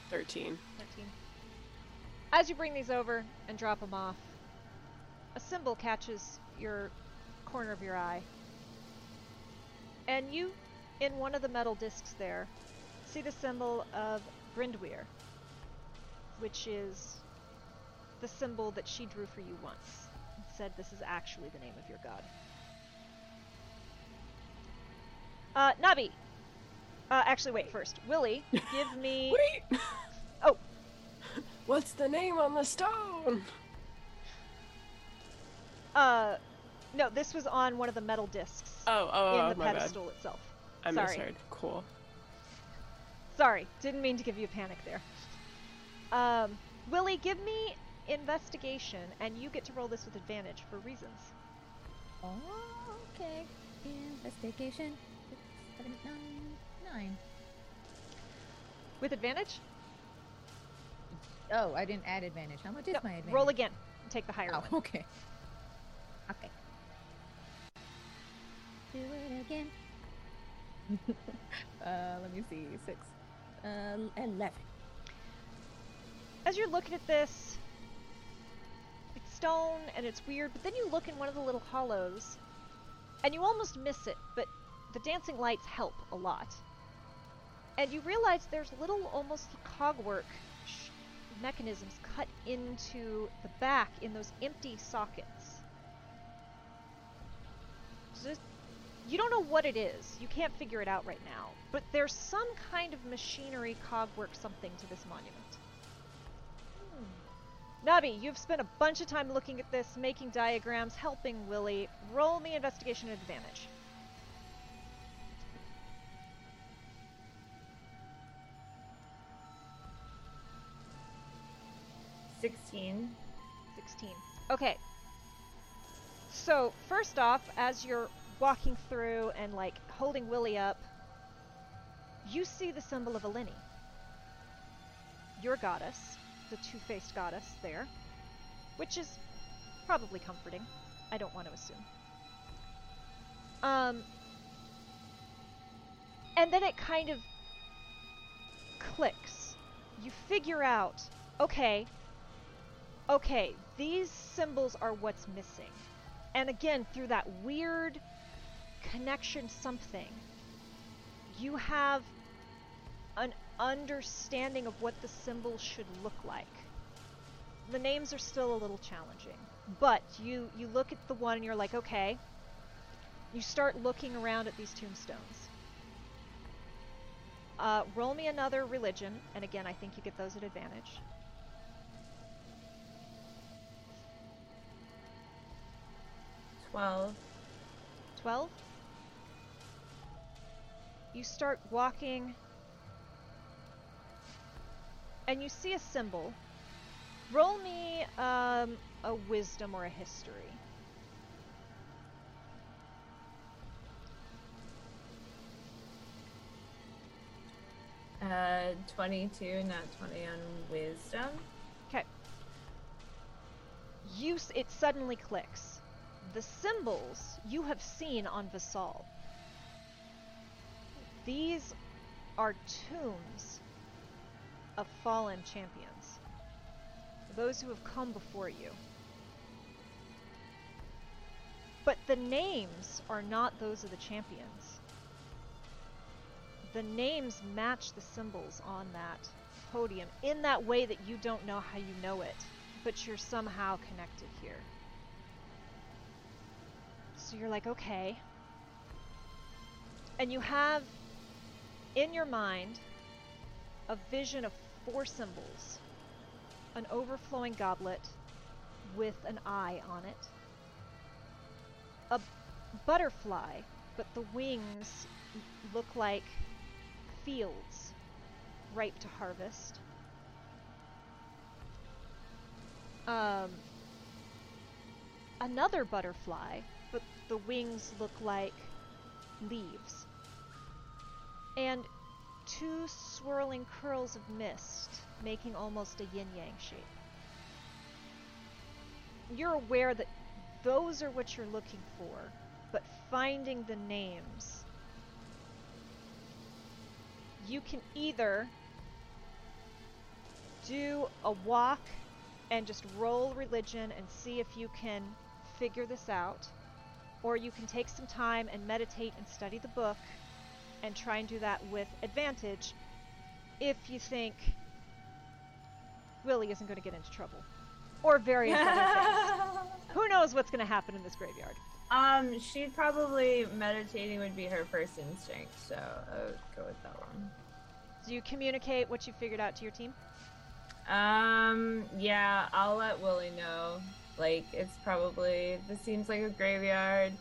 13. 13. As you bring these over and drop them off, a symbol catches your corner of your eye. And you, in one of the metal discs there, see the symbol of Brindweir, which is the symbol that she drew for you once. and said this is actually the name of your god. Uh, Nabi! Uh, actually, wait, first. Willie, give me. Wait! Oh. What's the name on the stone? Uh, no, this was on one of the metal discs Oh, oh, in oh the my bad. pedestal itself. I Sorry. misheard. Cool. Sorry, didn't mean to give you a panic there. Um, Willie, give me investigation, and you get to roll this with advantage for reasons. Oh, okay. Investigation. Seven, nine, nine. With advantage? Oh, I didn't add advantage. How much is my advantage? roll again. Take the higher Oh, one. okay. Okay. Do it again. uh, let me see. Six. Uh, eleven. As you're looking at this, it's stone and it's weird, but then you look in one of the little hollows, and you almost miss it, but the dancing lights help a lot. And you realize there's little, almost cogwork sh- mechanisms cut into the back in those empty sockets. you don't know what it is. You can't figure it out right now. But there's some kind of machinery, cogwork, something to this monument. Hmm. Nabi, you've spent a bunch of time looking at this, making diagrams, helping Willie. Roll me investigation advantage. Sixteen. 16. Okay. So, first off, as you're walking through and like holding Willie up, you see the symbol of Eleni. Your goddess, the two faced goddess there, which is probably comforting. I don't want to assume. Um, and then it kind of clicks. You figure out, okay, okay, these symbols are what's missing. And again, through that weird connection something, you have an understanding of what the symbols should look like. The names are still a little challenging, but you you look at the one and you're like, okay. You start looking around at these tombstones. Uh, roll me another religion, and again, I think you get those at advantage. 12. 12. You start walking and you see a symbol. Roll me um, a wisdom or a history. Uh, 22, not 20 on wisdom. Okay. You it suddenly clicks. The symbols you have seen on Vasal. These are tombs of fallen champions. Those who have come before you. But the names are not those of the champions. The names match the symbols on that podium in that way that you don't know how you know it, but you're somehow connected here. So you're like, okay. And you have in your mind a vision of four symbols an overflowing goblet with an eye on it, a butterfly, but the wings look like fields ripe to harvest. Um, another butterfly, but the wings look like leaves. And two swirling curls of mist, making almost a yin yang shape. You're aware that those are what you're looking for, but finding the names, you can either do a walk and just roll religion and see if you can figure this out, or you can take some time and meditate and study the book and try and do that with advantage if you think Willie isn't going to get into trouble. Or various other things. Who knows what's going to happen in this graveyard? Um, she'd probably meditating would be her first instinct, so I would go with that one. Do you communicate what you figured out to your team? Um, yeah, I'll let Willie know. Like, it's probably this seems like a graveyard.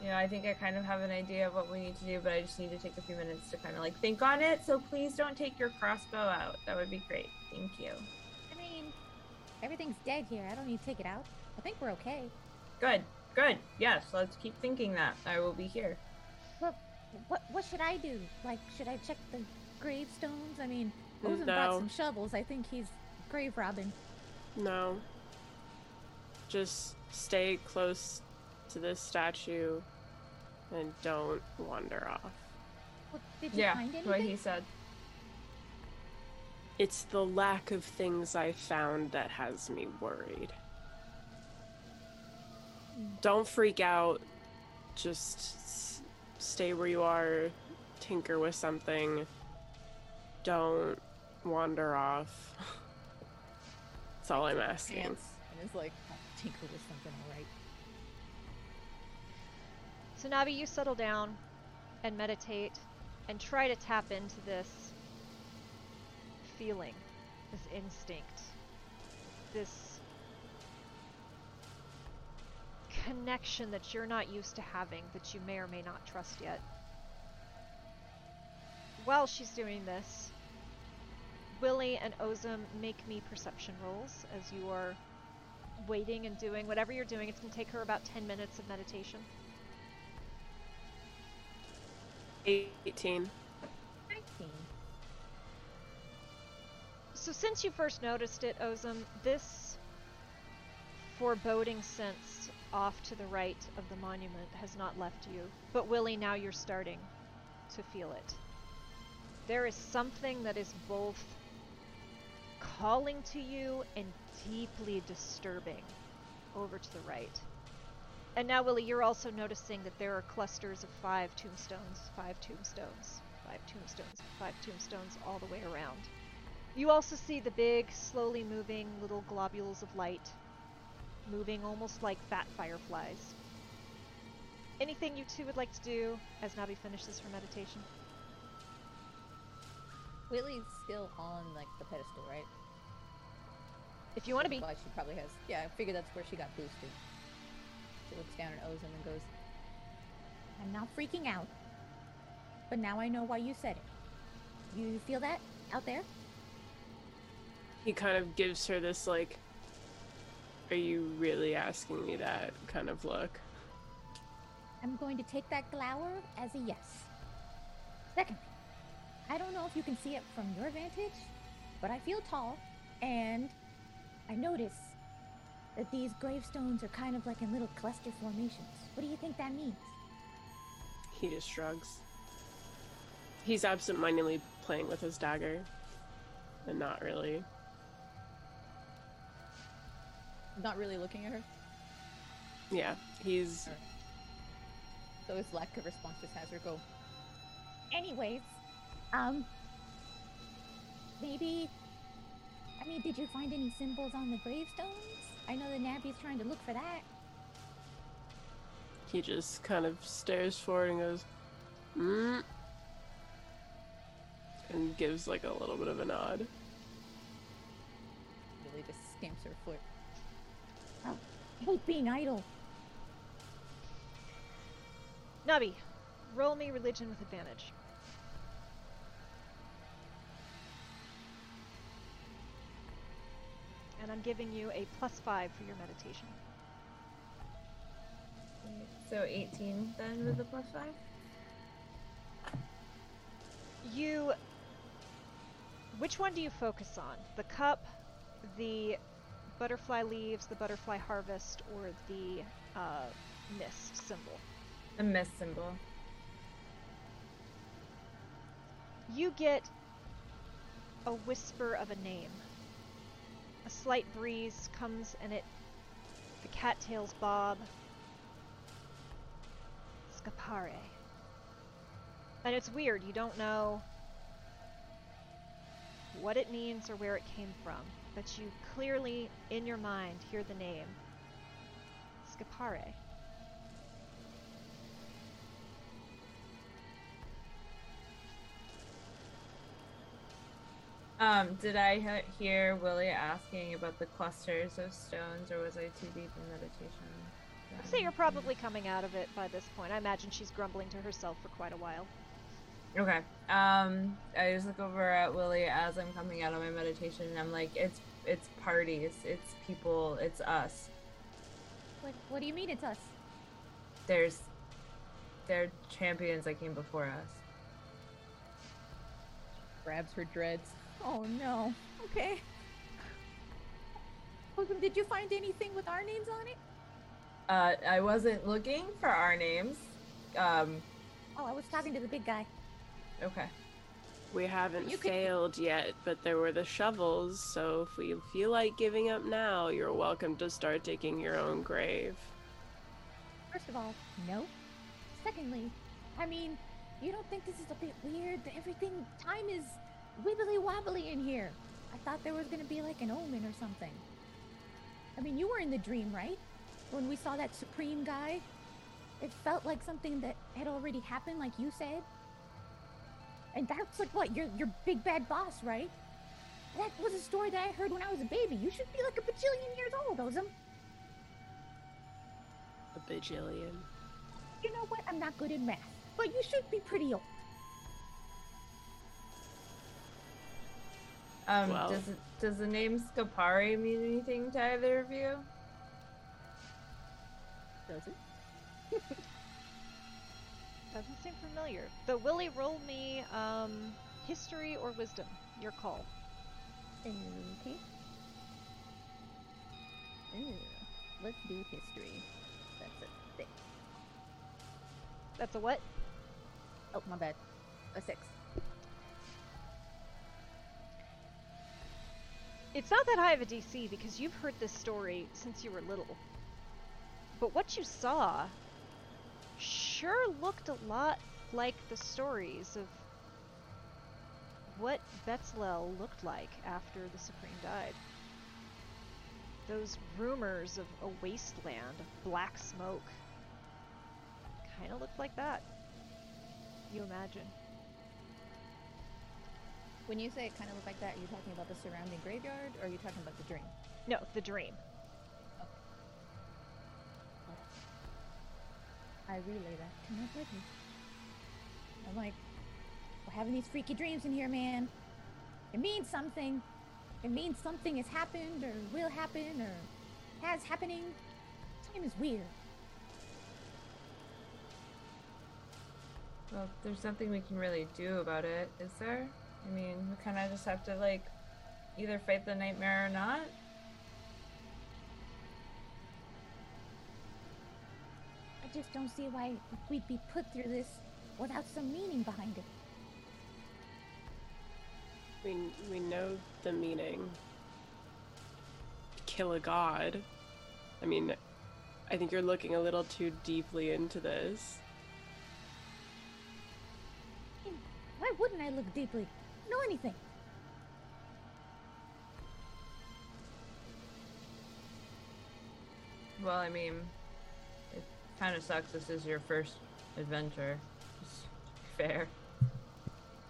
You know, I think I kind of have an idea of what we need to do, but I just need to take a few minutes to kind of like think on it. So please don't take your crossbow out. That would be great. Thank you. I mean, everything's dead here. I don't need to take it out. I think we're okay. Good, good. Yes, let's keep thinking that. I will be here. What what what should I do? Like, should I check the gravestones? I mean, Ozum brought some shovels. I think he's grave robbing. No. Just stay close to this statue and don't wander off. What, did you Yeah, find anything? what he said. It's the lack of things I found that has me worried. Don't freak out. Just s- stay where you are, tinker with something. Don't wander off. That's all I'm asking. Pants and is like, "I'll tinker with something, all right. So Nabi, you settle down and meditate and try to tap into this feeling, this instinct, this connection that you're not used to having that you may or may not trust yet. While she's doing this, Willie and Ozum make me perception rolls as you are waiting and doing whatever you're doing. It's going to take her about 10 minutes of meditation. 18. 19. So since you first noticed it, Ozum, this foreboding sense off to the right of the monument has not left you. But Willie, now you're starting to feel it. There is something that is both calling to you and deeply disturbing over to the right. And now, Willie, you're also noticing that there are clusters of five tombstones, five tombstones, five tombstones, five tombstones all the way around. You also see the big, slowly moving little globules of light, moving almost like fat fireflies. Anything you two would like to do as Nabi finishes her meditation? Willie's still on like the pedestal, right? If you want to be. Well, she probably has. Yeah, I figure that's where she got boosted. She looks down at Ozum and goes, I'm not freaking out. But now I know why you said it. You feel that out there? He kind of gives her this, like, are you really asking me that kind of look? I'm going to take that glower as a yes. Secondly, I don't know if you can see it from your vantage, but I feel tall, and I notice that these gravestones are kind of like in little cluster formations. What do you think that means? He just shrugs. He's absentmindedly playing with his dagger. And not really. not really looking at her. Yeah, he's. Alright. So his lack of response just has her go, Anyways, um, maybe. I mean, did you find any symbols on the gravestones? I know the Nabi's trying to look for that. He just kind of stares forward and goes, mm. And gives like a little bit of a nod. Willie just stamps her foot. I hate being idle. Nabi, roll me religion with advantage. And I'm giving you a plus five for your meditation. So 18 then with the plus five? You. Which one do you focus on? The cup, the butterfly leaves, the butterfly harvest, or the uh, mist symbol? The mist symbol. You get a whisper of a name. A slight breeze comes and it. The cattails bob. Scapare. And it's weird, you don't know what it means or where it came from, but you clearly, in your mind, hear the name Scapare. Um, did I hear Willie asking about the clusters of stones, or was I too deep in meditation? I'd say you're probably coming out of it by this point. I imagine she's grumbling to herself for quite a while. Okay. Um, I just look over at Willie as I'm coming out of my meditation, and I'm like, it's it's parties, it's people, it's us. What, what do you mean it's us? There's, they're champions that came before us. Grabs her dreads. Oh no. Okay. Welcome, did you find anything with our names on it? Uh, I wasn't looking for our names. Um, Oh, I was talking to the big guy. okay. We haven't You could- failed yet, but there were the shovels, so if we feel like giving up now, you're welcome to start digging your own grave. First of all, no. Secondly, I mean, you don't think this is a bit weird? Everything, time is wibbly wobbly in here. I thought there was gonna be like an omen or something. I mean, you were in the dream, right? When we saw that supreme guy? It felt like something that had already happened, like you said. And that's like what your your big bad boss, right? That was a story that I heard when I was a baby. You should be like a bajillion years old, Ozum. A bajillion. You know what? I'm not good at math, but you should be pretty old. Um, Well- does does the name Scapari mean anything to either of you? Does it? Doesn't seem familiar. The Willie roll me um, history or wisdom. Your call. Okay. Ooh, let's do history. That's a six. That's a what? Oh, my bad. A six. It's not that high of a DC because you've heard this story since you were little. But what you saw sure looked a lot like the stories of what Betzalel looked like after the Supreme died. Those rumors of a wasteland of black smoke kind of looked like that. You imagine. When you say it kind of looked like that, are you talking about the surrounding graveyard, or are you talking about the dream? No, the dream. I relay that to my brother. I'm like, we're having these freaky dreams in here, man. It means something. It means something has happened, or will happen, or has happening. Time is weird. Well, there's nothing we can really do about it, is there? I mean, we kind of just have to like either fight the nightmare or not. I just don't see why we'd be put through this without some meaning behind it. We we know the meaning. Kill a god. I mean, I think you're looking a little too deeply into this. Why wouldn't I look deeply? Know anything? Well, I mean, it kind of sucks. This is your first adventure. Just fair.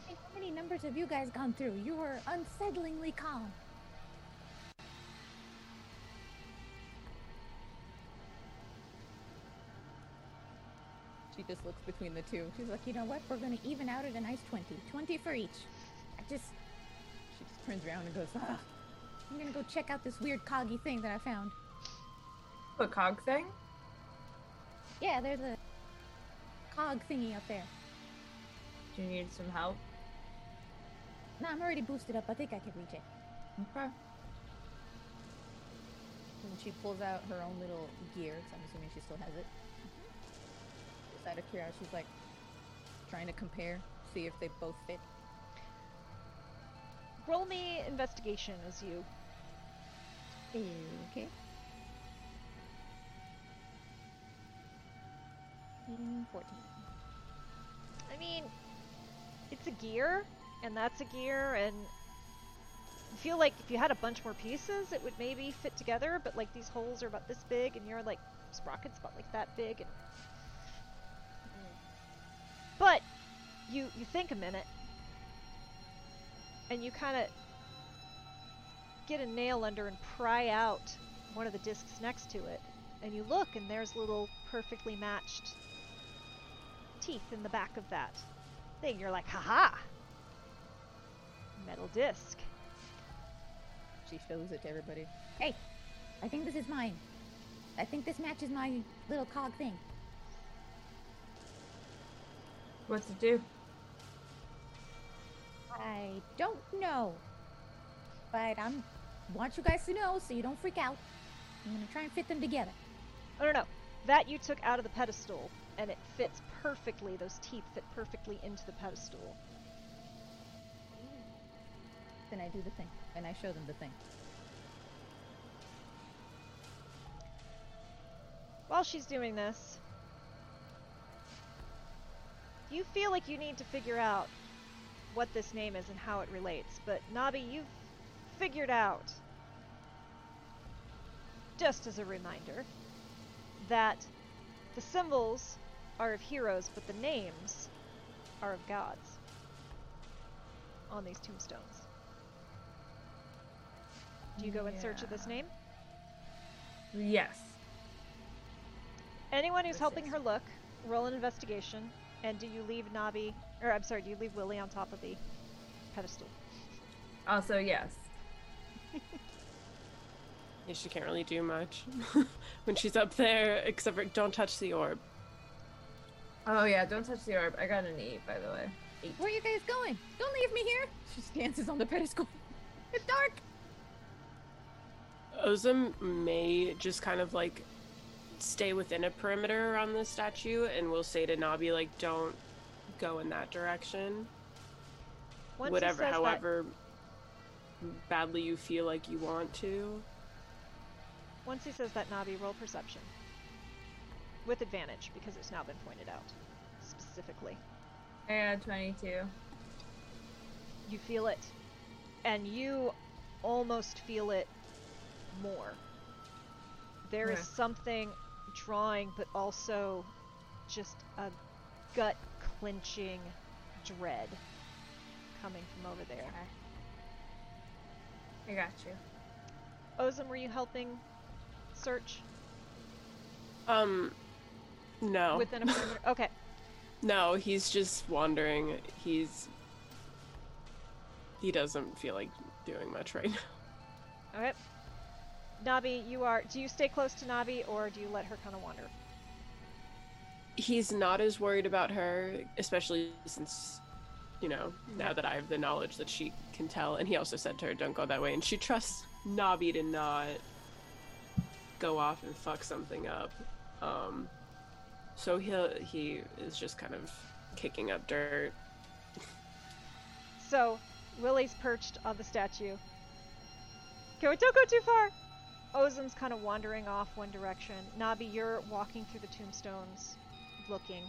Hey, how many numbers have you guys gone through? You were unsettlingly calm. She just looks between the two. She's like, you know what? We're gonna even out at a nice 20. 20 for each. Just, She just turns around and goes, ah. I'm gonna go check out this weird coggy thing that I found. A cog thing? Yeah, there's a cog thingy up there. Do you need some help? No, I'm already boosted up. I think I can reach it. Okay. And she pulls out her own little gear, 'cause I'm assuming she still has it. Just out of curiosity, she's like trying to compare, see if they both fit. Roll me investigation as you. Okay. 14. I mean, it's a gear, and that's a gear, and I feel like if you had a bunch more pieces, it would maybe fit together. But like these holes are about this big, and you're like sprockets about like that big, and mm. but you you think a minute, and you kind of get a nail under and pry out one of the discs next to it, and you look, and there's little perfectly matched teeth in the back of that thing. You're like, haha! Metal disc. She shows it to everybody. Hey, I think this is mine. I think this matches my little cog thing. What's it do? I don't know. But I'm want you guys to know so you don't freak out. I'm gonna try and fit them together. Oh no no, that you took out of the pedestal, and it fits perfectly. Those teeth fit perfectly into the pedestal. Then I do the thing, and I show them the thing. While she's doing this, you feel like you need to figure out what this name is and how it relates. But Nabi, you've figured out, just as a reminder, that The symbols are of heroes, but the names are of gods on these tombstones. Do you go in search of this name? Yes. Anyone who's This helping is- her look, roll an investigation. And do you leave Nabi, or I'm sorry, do you leave Willie on top of the pedestal? Also, yes. Yeah, she can't really do much when she's up there, except for don't touch the orb. Oh yeah, don't touch the orb. I got an eight, by the way. Eight. Where are you guys going? Don't leave me here. She dances on the pedestal. It's dark. Ozum may just kind of like stay within a perimeter around the statue, and we'll say to Nabi like, "Don't go in that direction." Once Whatever, says that- however badly you feel like you want to. once he says that, Nabi, roll perception. With advantage, because it's now been pointed out specifically. I got twenty-two. You feel it, and you almost feel it more. There is Okay. something drawing, but also just a gut clenching dread coming from over there. I got you. Ozum, were you helping search Um, no, within a perimeter? Okay. no, he's just wandering. He's he doesn't feel like doing much right now. Okay. Nabi, you are. Do you stay close to Nabi, or do you let her kind of wander? he's not as worried about her, especially since, you know, now that I have the knowledge that she can tell. And he also said to her, "Don't go that way," and she trusts Nabi to not go off and fuck something up. Um, so he he is just kind of kicking up dirt. So, Willie's perched on the statue. Go, don't go too far. Ozum's kind of wandering off one direction. Nabi, you're walking through the tombstones, looking,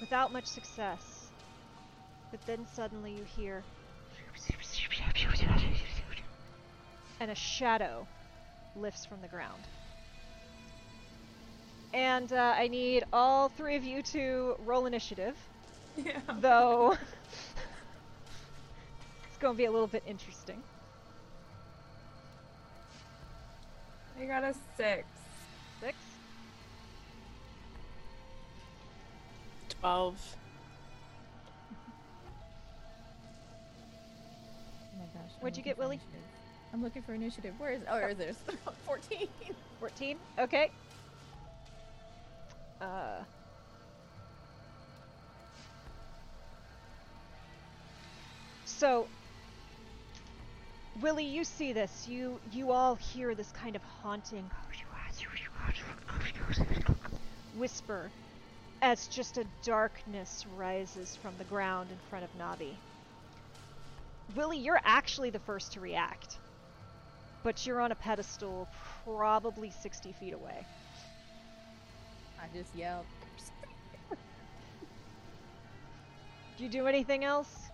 without much success. But then suddenly you hear, and a shadow lifts from the ground. And uh, I need all three of you to roll initiative Yeah. though it's going to be a little bit interesting. I got a six. Six. Twelve. Oh my gosh. What'd you get, Willie? initiative. I'm looking for initiative. Where is? It? Oh, there it is. 14. 14. Okay. Uh. So, Willie, you see this. You you all hear this kind of haunting whisper as just a darkness rises from the ground in front of Nabi. Willie, you're actually the first to react. But you're on a pedestal probably 60 feet away. I just yelled. Do you do anything else?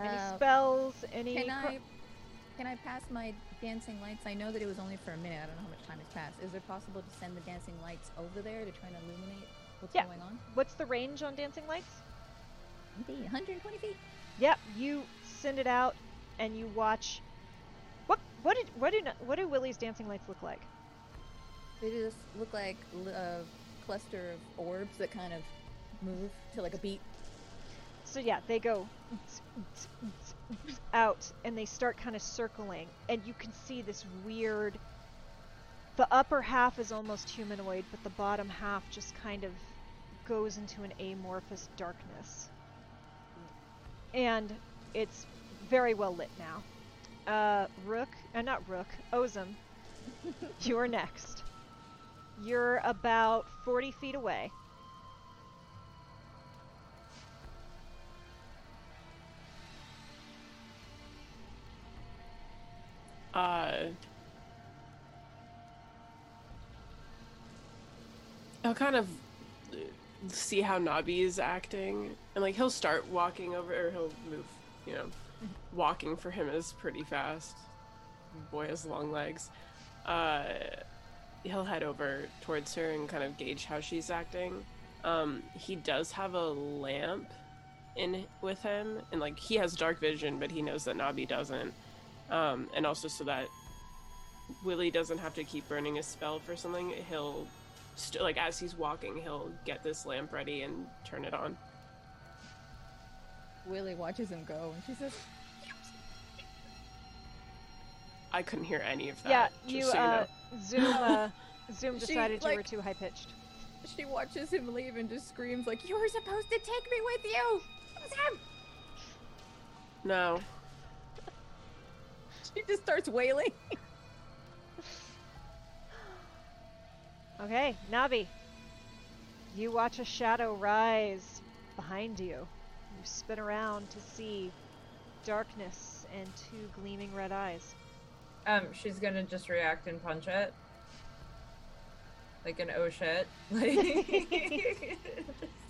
Any Uh, spells? Any. Can I can I pass my dancing lights? I know that it was only for a minute. I don't know how much time has passed. Is it possible to send the dancing lights over there to try and illuminate what's Yeah. going on? What's the range on dancing lights? Maybe 120 feet. Yep, you send it out and you watch. What what did what do what do Willie's dancing lights look like? They just look like a cluster of orbs that kind of move to like a beat. So yeah, they go out and they start kind of circling, and you can see this weird. The upper half is almost humanoid, but the bottom half just kind of goes into an amorphous darkness. And it's very well lit now. Uh, Rook, uh, not Rook, Ozum, you're next. You're about 40 feet away. I'll kind of uh, see how Nabi is acting, and like he'll start walking over, or he'll move. You know, walking for him is pretty fast. Boy has long legs. Uh, he'll head over towards her and kind of gauge how she's acting. Um, he does have a lamp in with him, and like he has dark vision, but he knows that Nabi doesn't. Um, and also so that Willie doesn't have to keep burning a spell for something. He'll st- like as he's walking, he'll get this lamp ready and turn it on. Willie watches him go, and she says, I couldn't hear any of that. yeah, just you so you uh, know. Zoom uh, Zoom She, decided you were too high pitched. she watches him leave and just screams like, "You were supposed to take me with you." Sam!" No. She just starts wailing. Okay, Nabi. You watch a shadow rise behind you. You spin around to see darkness and two gleaming red eyes. Um, she's gonna just react and punch it. Like an oh shit. Like,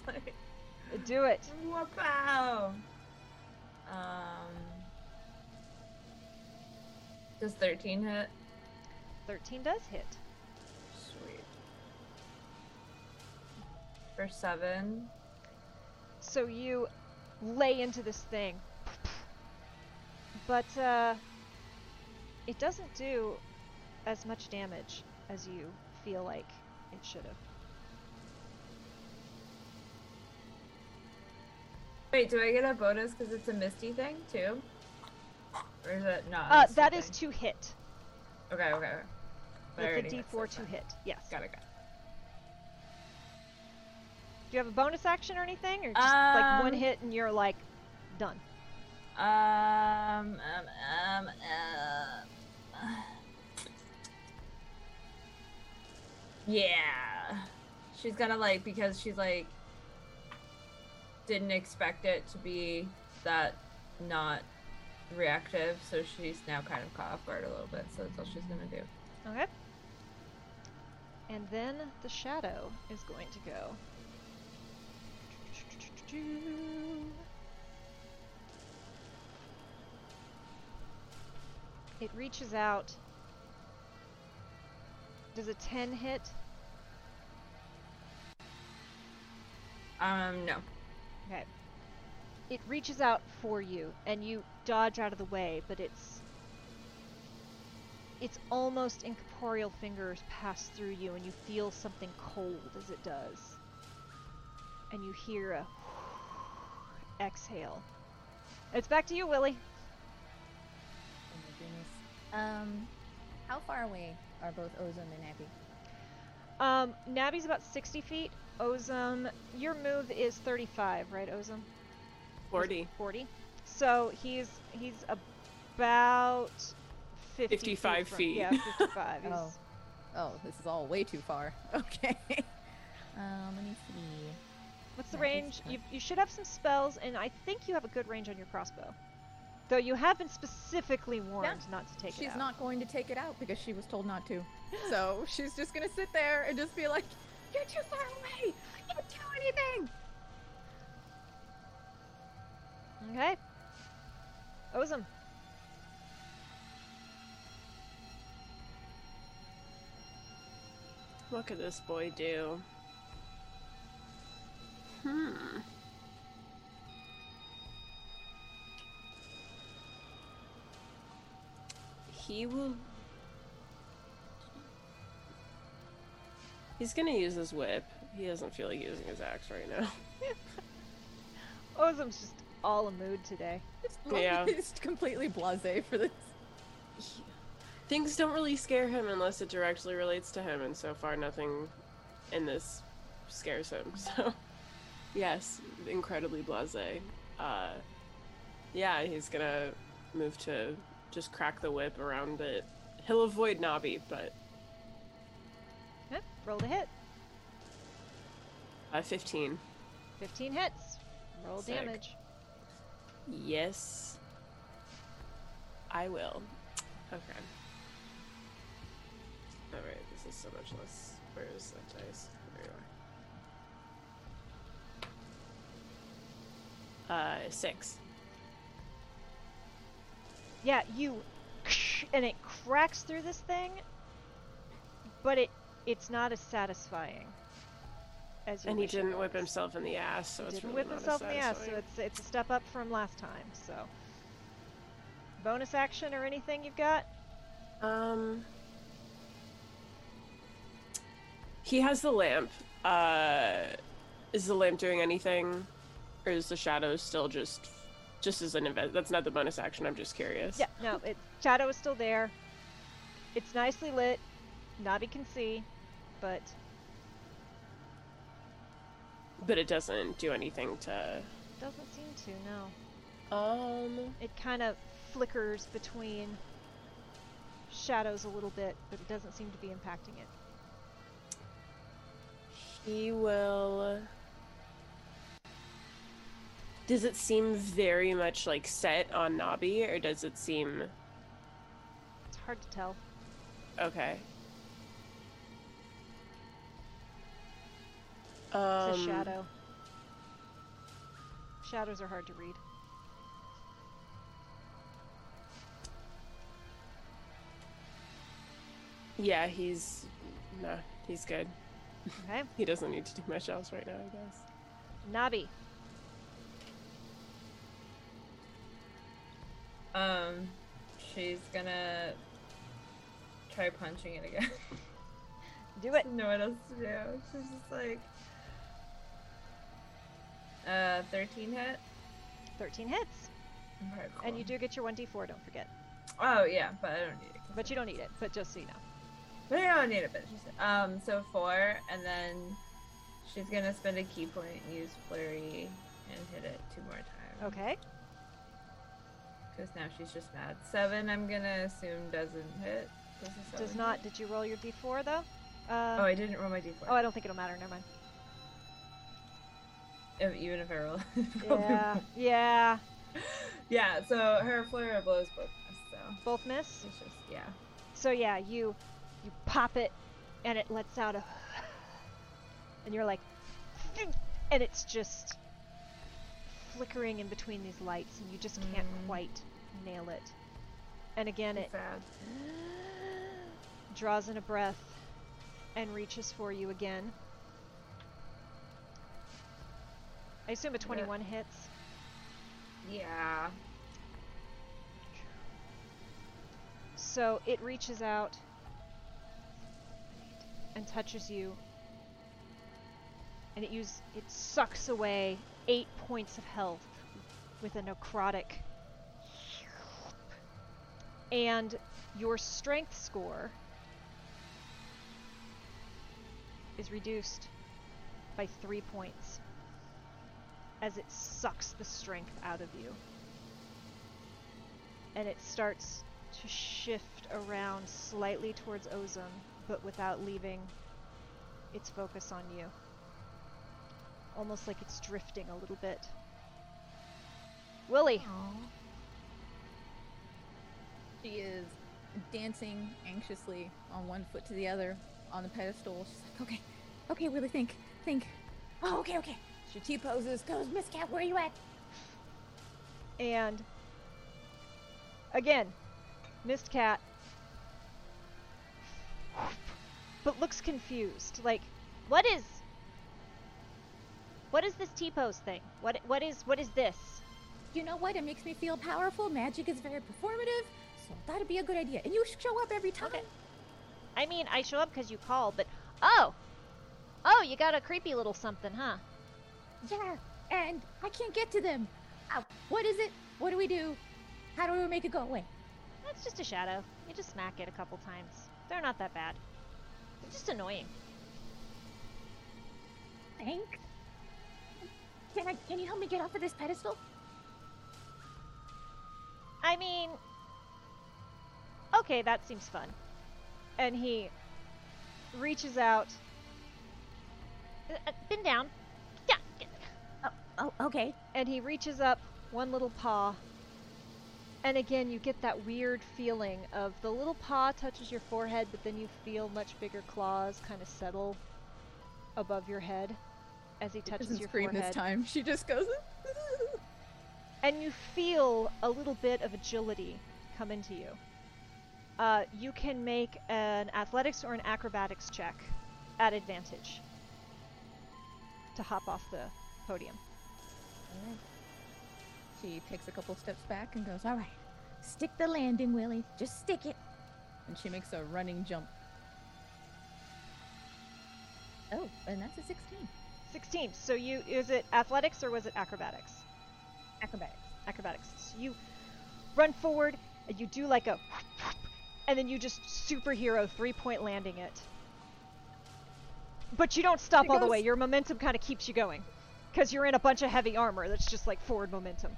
like Do it. wow. Um Does 13 hit? 13 does hit. For seven. So you lay into this thing. But uh it doesn't do as much damage as you feel like it should have. Wait, do I get a bonus because it's a misty thing too? Or is it not? Uh that is to hit. Okay, okay, okay. But It's a hit, so D4 it's to hit. Yes. Got it, got it. Do you have a bonus action or anything, or just like one Um, hit and you're like done? Um, um, um, uh, yeah. She's gonna like because she's like didn't expect it to be that not reactive, so she's now kind of caught off guard a little bit. So that's all she's gonna do. Okay. And then the shadow is going to go. It reaches out. Does a 10 hit? Um, no. Okay. It reaches out for you, and you dodge out of the way, but its its almost incorporeal fingers pass through you, and you feel something cold as it does, and you hear a exhale. It's back to you, Willie. Oh my goodness. Um, how far away are both Ozum and Nabi? Um, Nabi's about 60 feet. Ozum, your move is 35, right, Ozum? 40. 40. So he's he's about 50 55 from- feet. Yeah, 55. Oh. Oh, this is all way too far. Okay. um, let me see. What's the Yeah, range? fine. You, you should have some spells, and I think you have a good range on your crossbow. Though you have been specifically warned not to take it out. She's not going to take it out because she was told not to. So she's just gonna sit there and just be like, "You're too far away. I can't do anything." Okay. Ozum. What could this boy do? Hmm. He will. He's gonna use his whip. He doesn't feel like using his axe right now. Ozum's just all a mood today. Just, Yeah. just completely blasé for this. Things don't really scare him unless it directly relates to him, and so far nothing in this scares him. So, yes, incredibly blasé. Uh, yeah, he's gonna move to just crack the whip around it. He'll avoid Nabi, but Okay. Roll to hit. uh, 15. 15 hits. Roll Sick. damage. Yes, I will. Okay. Alright, this is so much less. Where is that dice? Uh, six. Yeah, you and it cracks through this thing, but it it's not as satisfying as you And he didn't whip himself in the ass, so it's didn't really whip himself in the ass, so it's it's a step up from last time. So, bonus action or anything you've got? Um, he has the lamp. Uh, is the lamp doing anything, or is the shadow still just, just as an event? That's not the bonus action. I'm just curious. Yeah, no, it shadow is still there. It's nicely lit. Nabi can see, but But it doesn't do anything to. doesn't seem to. No, Um, it kind of flickers between shadows a little bit, but it doesn't seem to be impacting it. he will. Does it seem very much like set on Nabi, or does it seem It's hard to tell. okay? It's Um, a shadow. Shadows are hard to read. Yeah, he's no, he's good. Okay, He doesn't need to do much else right now, I guess. Nabi. Um, she's gonna try punching it again. Do it. know what else to do. She's just like, uh, 13 hit. 13 hits. Okay, And you do get your 1d4, don't forget. Oh yeah, but I don't need it. But you don't need it, but just so you know. But I don't need it. But she's um, so four, and then she's gonna spend a ki point, use flurry, and hit it two more times. Okay. Because now she's just mad. Seven, I'm gonna assume doesn't hit. Does, Does not. Did you roll your d4 though? Uh, Oh, I didn't roll my d4. oh, I don't think it'll matter. Never mind. If- even if I roll. Yeah. Yeah. Yeah. So her flurry of blows both miss. So Both miss. it's just yeah. So yeah, you you pop it, and it lets out a, and you're like, and it's just flickering in between these lights, and you just can't Mm. quite nail it. And again, it Sad. draws in a breath and reaches for you again. I assume a 21 hits. Yeah. So it reaches out and touches you. And it use it sucks away eight points of health with a necrotic. And your strength score is reduced by three points as it sucks the strength out of you. And it starts to shift around slightly towards Ozum, but without leaving its focus on you. Almost like it's drifting a little bit. Willie! She is dancing anxiously on one foot to the other on the pedestal. She's like, okay, okay, Willie, think, think. Oh, okay, okay. She T poses. Goes, Miss Cat, where are you at? And again, Mist Cat, but looks confused. Like, what is, what is this T pose thing? What what is what is this? You know what? It makes me feel powerful. Magic is very performative, so that'd be a good idea. And you show up every time. I mean, I show up because you call, but oh, oh, you got a creepy little something, huh? Yeah, and I can't get to them. Ow, what is it? What do we do? How do we make it go away? That's just a shadow. You just smack it a couple times. They're not that bad. They're just annoying. Thanks. Can I? Can you help me get off of this pedestal? I mean, okay, that seems fun. And he reaches out. Uh, uh, bend down. Yeah. get- Oh, okay. And he reaches up one little paw. And again, you get that weird feeling of the little paw touches your forehead, but then you feel much bigger claws kind of settle above your head as he touches Doesn't your scream forehead. this time. She just goes. and you feel a little bit of agility come into you. uh, you can make an athletics or an acrobatics check at advantage to hop off the podium. Alright. She takes a couple steps back and goes, All right. Stick the landing, Willie. Just stick it. and she makes a running jump. Oh, and that's a 16. 16. So you is it athletics or was it acrobatics? Acrobatics. Acrobatics. So you run forward and you do like a and then you just superhero three point landing it. But you don't stop It all the way. Your momentum kind of keeps you going because you're in a bunch of heavy armor that's just like forward momentum.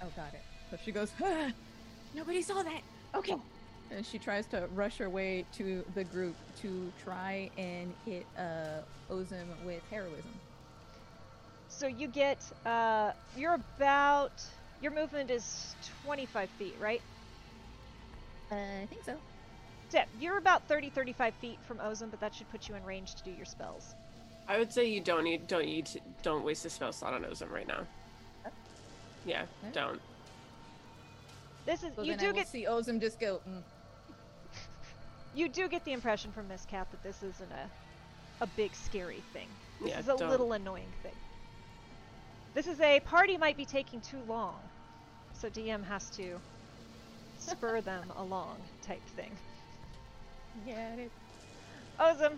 Oh, got it. So she goes, "Ah," Nobody saw that. Okay. And she tries to rush her way to the group to try and hit uh, Ozum with heroism. So you get uh you're about your movement is 25 feet, right? Uh, I think so. Yeah, you're about 30 35 feet from Ozum, but that should put you in range to do your spells. I would say you don't need don't need to, don't waste a spell slot on Ozum right now. Yeah, Okay. don't. This is So you then do I get see Ozum just go. Mm. You do get the impression from Miss Cat that this isn't a a big scary thing. This Yeah, is a don't. little annoying thing. This is a party might be taking too long, so DM has to spur them along type thing. Yeah, it. Ozum,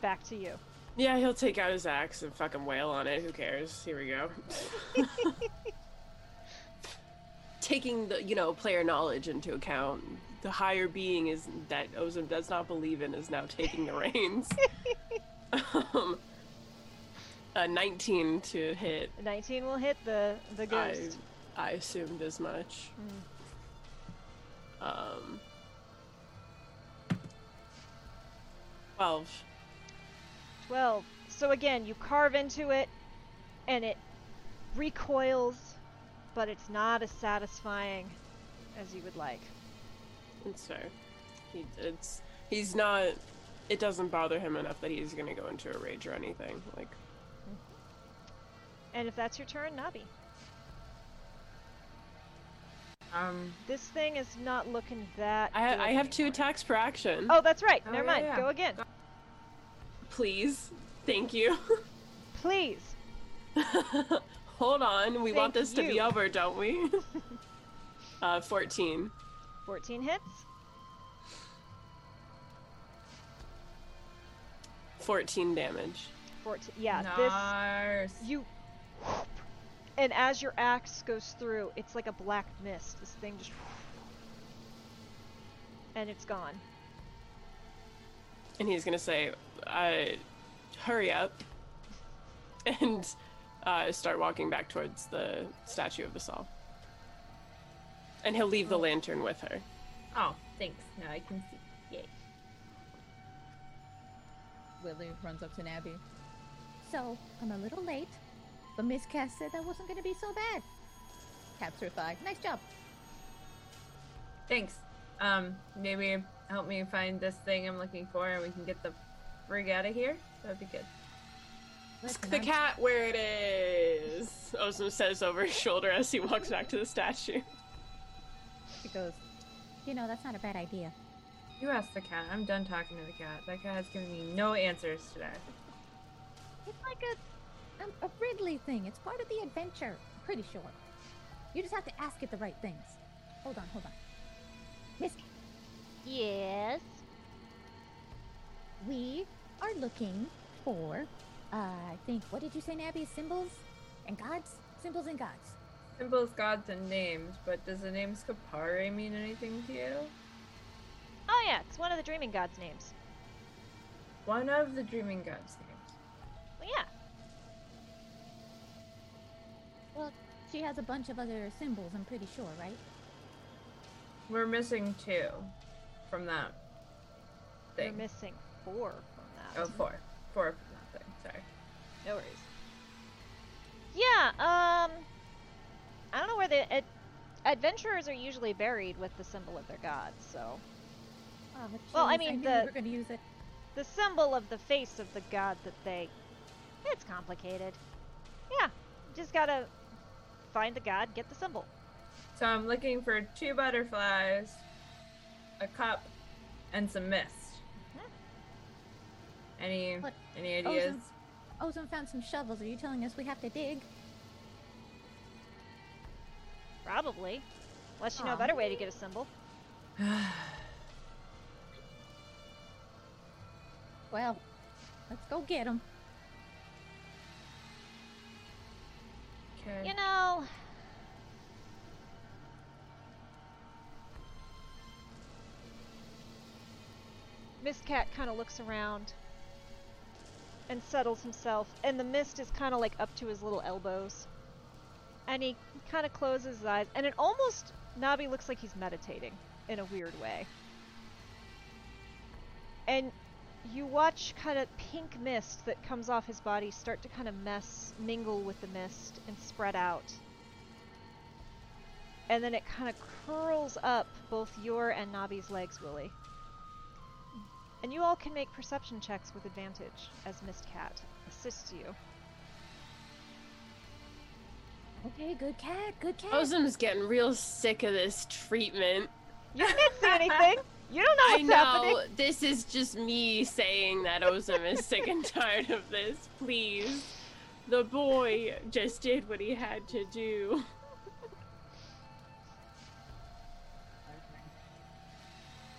back to you. Yeah, he'll take out his axe and fucking wail on it. Who cares? Here we go. Taking the you know player knowledge into account, the higher being is that Ozum does not believe in is now taking the reins. um, a 19 to hit. 19 will hit the the I, ghost. I assumed as much. Um, 12. 12. So again, you carve into it and it recoils, but it's not as satisfying as you would like. It's fair. He, it's he's not. It doesn't bother him enough that he's gonna go into a rage or anything. Like And if that's your turn, Nabi. Um, This thing is not looking that. I, good I have two attacks per action. Oh, that's right. Oh, Never yeah, mind. yeah. Go again. please, thank you. Please. Hold on, we want Thank this to be over, don't we? uh, fourteen. 14 hits. Fourteen damage. 14. Yeah, nice. this. You. And as your axe goes through, it's like a black mist. This thing just. And it's gone. And he's gonna say, uh, "Hurry up!" and uh, start walking back towards the statue of Basal. And he'll leave the lantern with her. Oh, thanks. Now I can see. Yay. Willie runs up to Nabi. So, I'm a little late, but Miss Cat said that wasn't going to be so bad. Taps her thigh. Nice job. Thanks. Um, maybe help me find this thing I'm looking for, and we can get the frig out of here. That'd be good. Listen, The cat where it is. Ozum says over his shoulder as he walks back to the statue. She goes, You know, that's not a bad idea. You ask the cat. I'm done talking to the cat. That cat has given me no answers today. It's like a, um, a Ridley thing. It's part of the adventure. I'm pretty sure. You just have to ask it the right things. Hold on, hold on. Miss, Yes. we are looking for, uh, I think, what did you say, Nabi? Symbols and gods? Symbols and gods. Symbols, gods, and names, but does the name Scapare mean anything to you? Oh, yeah, it's one of the Dreaming God's names. One of the dreaming gods' names. Well, yeah. Well, she has a bunch of other symbols, I'm pretty sure, right? We're missing two from that You're missing four from that. oh, four. Four from that thing. Sorry. No worries. Yeah, um. I don't know where the. Ad- adventurers are usually buried with the symbol of their god, so. Oh, Well, I mean, knew the- we were going to use it. The symbol of the face of the god that they. It's complicated. Yeah, just gotta find the god, get the symbol. So I'm looking for two butterflies a cup, and some mist. Hmm. Any What? any ideas? Ozone found some shovels. Are you telling us we have to dig? Probably. Unless you know a better way to get a symbol. Well, let's go get them. okay. You know. Miss Cat kind of looks around and settles himself, and the mist is kind of like up to his little elbows. And he kind of closes his eyes, and it almost Nabi looks like he's meditating in a weird way. And you watch kind of pink mist that comes off his body start to kind of mess, mingle with the mist and spread out. And then it kind of curls up both your and Nabi's legs, Willie. And you all can make perception checks with advantage as Mistcat assists you. Okay, good cat, good cat. Ozum's getting real sick of this treatment. You can't see anything. You don't know what's I know happening. this is just me saying that Ozum is sick and tired of this. Please. The boy just did what he had to do.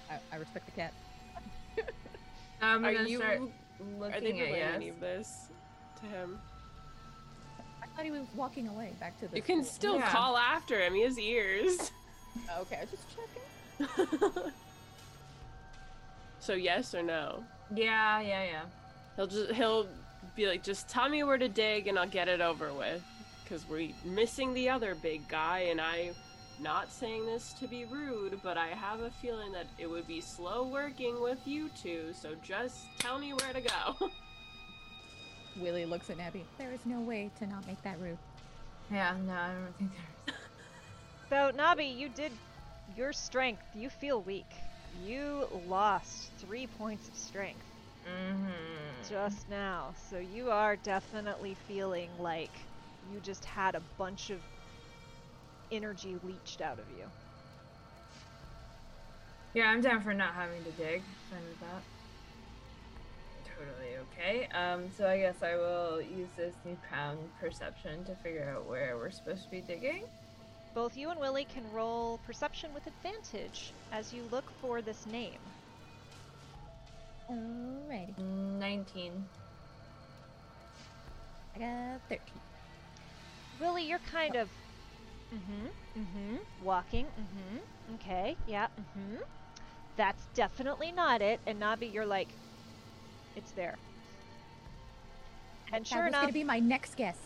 I, I respect the cat. I'm Are gonna you start are they looking at any of this to him? I thought he was walking away back to the. You can school. still Yeah. call after him. He has ears. Okay, I was just checking. so yes or no? Yeah, yeah, yeah. He'll just he'll be like, just tell me where to dig and I'll get it over with. Cause we're missing the other big guy, and I, not saying this to be rude, but I have a feeling that it would be slow working with you two. So just tell me where to go. Willie looks at Abby. There is no way to not make that rude. Yeah, no, I don't think there's. So, Nabi, you did your strength. You feel weak. You lost three points of strength Mm-hmm. just now. So, you are definitely feeling like you just had a bunch of energy leached out of you. Yeah, I'm down for not having to dig. Fine with that. Totally okay. Um, so I guess I will use this newfound perception to figure out where we're supposed to be digging. Both you and Willie can roll perception with advantage as you look for this name. Alrighty. 19. I got 13. Willie, you're kind of. Mm-hmm. Mm-hmm. Walking. Mm-hmm. Okay. Yeah. Mm-hmm. That's definitely not it. And Nabi, you're like, it's there. And that sure was enough, gonna be my next guess.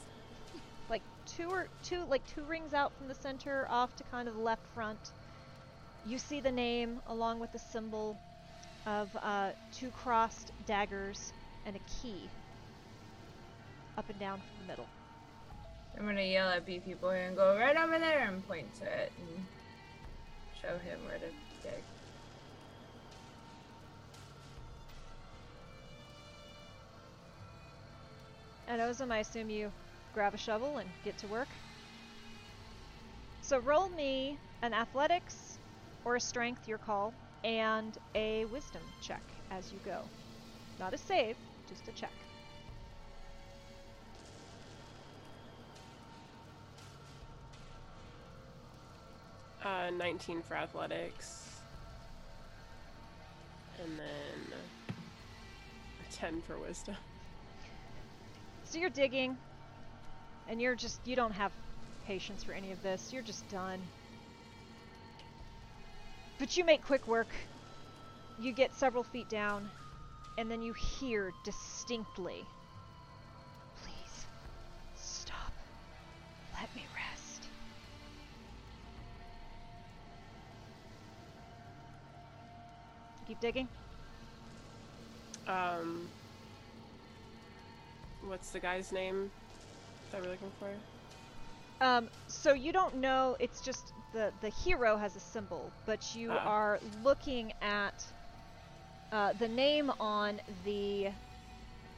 like two or two, like two rings out from the center, off to kind of the left front. You see the name along with the symbol of uh, two crossed daggers and a key up and down from the middle. I'm gonna yell at Beefy Boy and go right over there and point to it and show him where to dig. And Ozum, I assume you grab a shovel and get to work. So roll me an athletics or a strength, your call, and a wisdom check as you go. Not a save, just a check. Uh, 19 for athletics. And then a 10 for wisdom. So you're digging, and you're just, you don't have patience for any of this. You're just done. But you make quick work. You get several feet down, and then you hear distinctly Please, stop. Let me rest. Keep digging. Um, what's the guy's name that we're looking for? Um, so you don't know. It's just the the hero has a symbol, but you Ah. are looking at uh, the name on the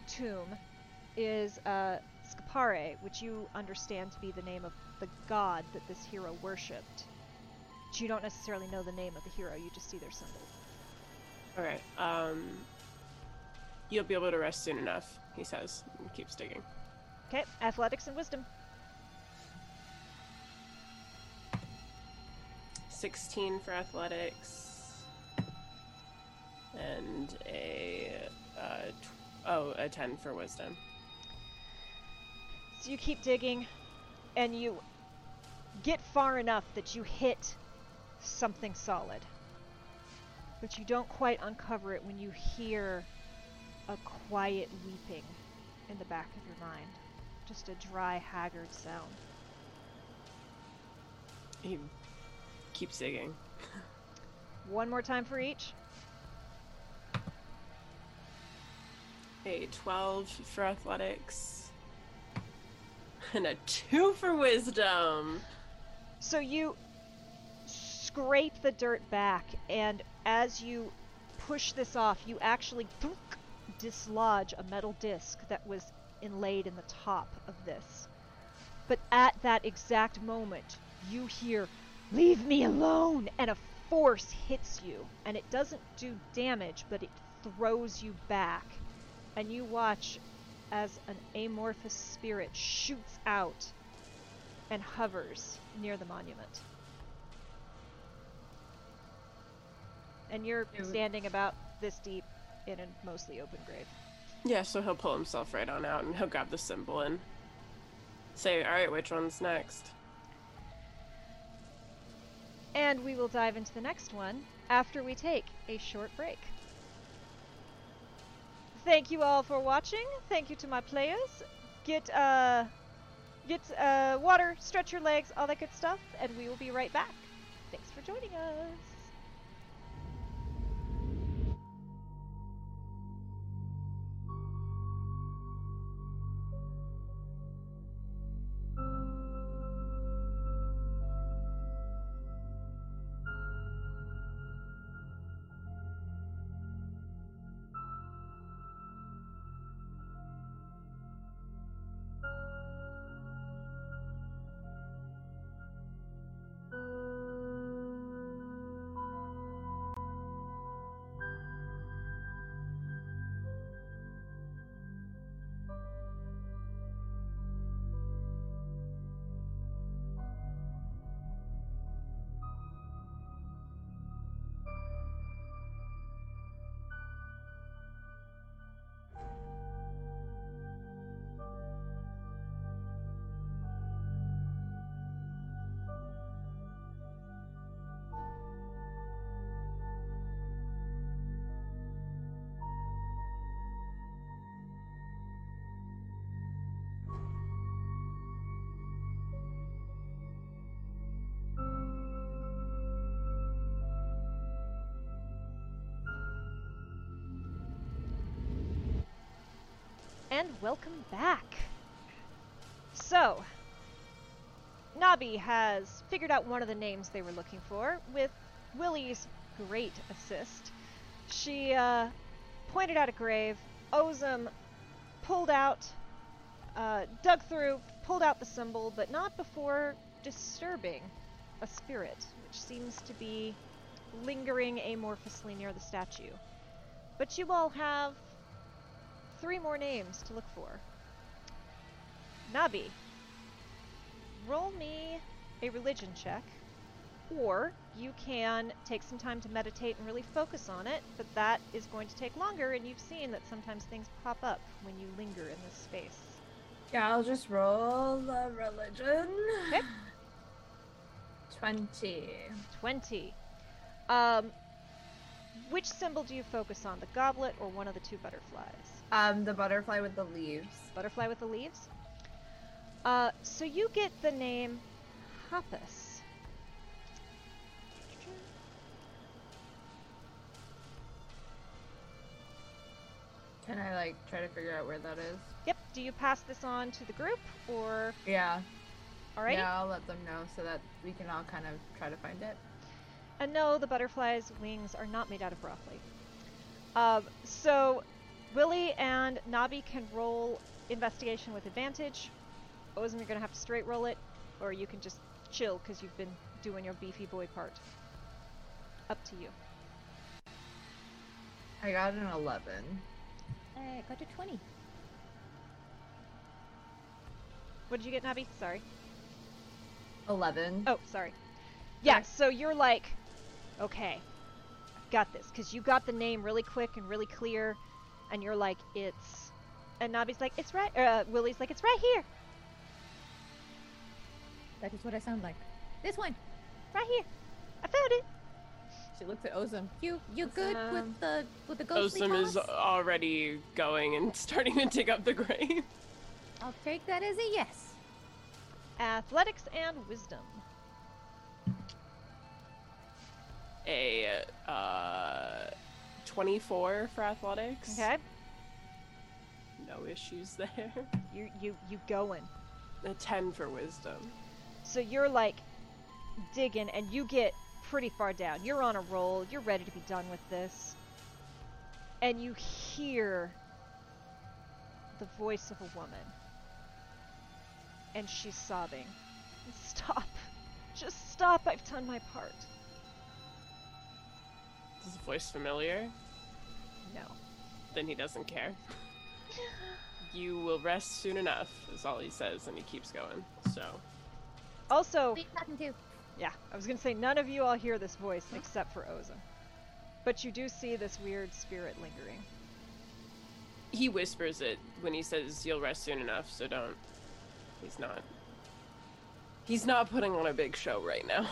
tomb is uh, Scapare, which you understand to be the name of the god that this hero worshipped. But you don't necessarily know the name of the hero. You just see their symbol. All right. Um, you'll be able to rest soon enough, he says, and keeps digging. Okay, athletics and wisdom. 16 for athletics, and a uh, tw- oh a 10 for wisdom. So you keep digging, and you get far enough that you hit something solid. But you don't quite uncover it when you hear a quiet weeping in the back of your mind. Just a dry, haggard sound. He keeps digging. One more time for each. A 12 for athletics, and a 2 for wisdom. So you scrape the dirt back, and as you push this off, you actually thunk, dislodge a metal disc that was inlaid in the top of this. But at that exact moment, you hear, Leave me alone! And a force hits you. And it doesn't do damage, but it throws you back. And you watch as an amorphous spirit shoots out and hovers near the monument. And you're standing about this deep in a mostly open grave. Yeah, so he'll pull himself right on out and he'll grab the symbol and say, Alright, which one's next? And we will dive into the next one after we take a short break. Thank you all for watching. Thank you to my players. Get uh get uh water, stretch your legs, all that good stuff, and we will be right back. Thanks for joining us. And welcome back. So, Nabi has figured out one of the names they were looking for with Willie's great assist. She uh, pointed out a grave. Ozum pulled out, uh, dug through, pulled out the symbol, but not before disturbing a spirit, which seems to be lingering amorphously near the statue. But you all have three more names to look for. Nabi, roll me a religion check, or you can take some time to meditate and really focus on it, but that is going to take longer, and you've seen that sometimes things pop up when you linger in this space. Yeah, I'll just roll the religion. Okay. 20. 20. Um, which symbol do you focus on, the goblet or one of the two butterflies? Um, the butterfly with the leaves. Butterfly with the leaves? Uh, so you get the name Hoppus. Can I like try to figure out where that is? Yep. Do you pass this on to the group or Yeah. alrighty? Yeah, I'll let them know so that we can all kind of try to find it. And no, the butterfly's wings are not made out of broccoli. Um, so Willie and Nabi can roll investigation with advantage. Ozum, you're gonna have to straight roll it, or you can just chill because you've been doing your beefy boy part. Up to you. I got an 11. I got a 20. What did you get, Nabi? Sorry. 11. Oh, sorry. Yeah, so you're like, okay, I've got this, because you got the name really quick and really clear, and you're like, it's. And Nabi's like, it's right. Uh, Willie's like, it's right here, That is what I sound like. This one. right here. I found it. She looks at Ozum. You you good Um, with the with the ghostly Ozum is already going and starting to dig up the grave. I'll take that as a yes. Athletics and wisdom. A uh, 24 for athletics. Okay, No issues there. you you you going. A 10 for wisdom. So you're like digging, and you get pretty far down. You're on a roll. You're ready to be done with this. And you hear the voice of a woman. And she's sobbing. Stop. Just stop. I've done my part. Is the voice familiar? No. Then he doesn't care. You will rest soon enough, is all he says, and he keeps going. So, Also, Wait, nothing to. yeah, I was gonna say none of you all hear this voice except for Oza. But you do see this weird spirit lingering. he whispers it when he says, You'll rest soon enough, so don't. He's not. He's not putting on a big show right now.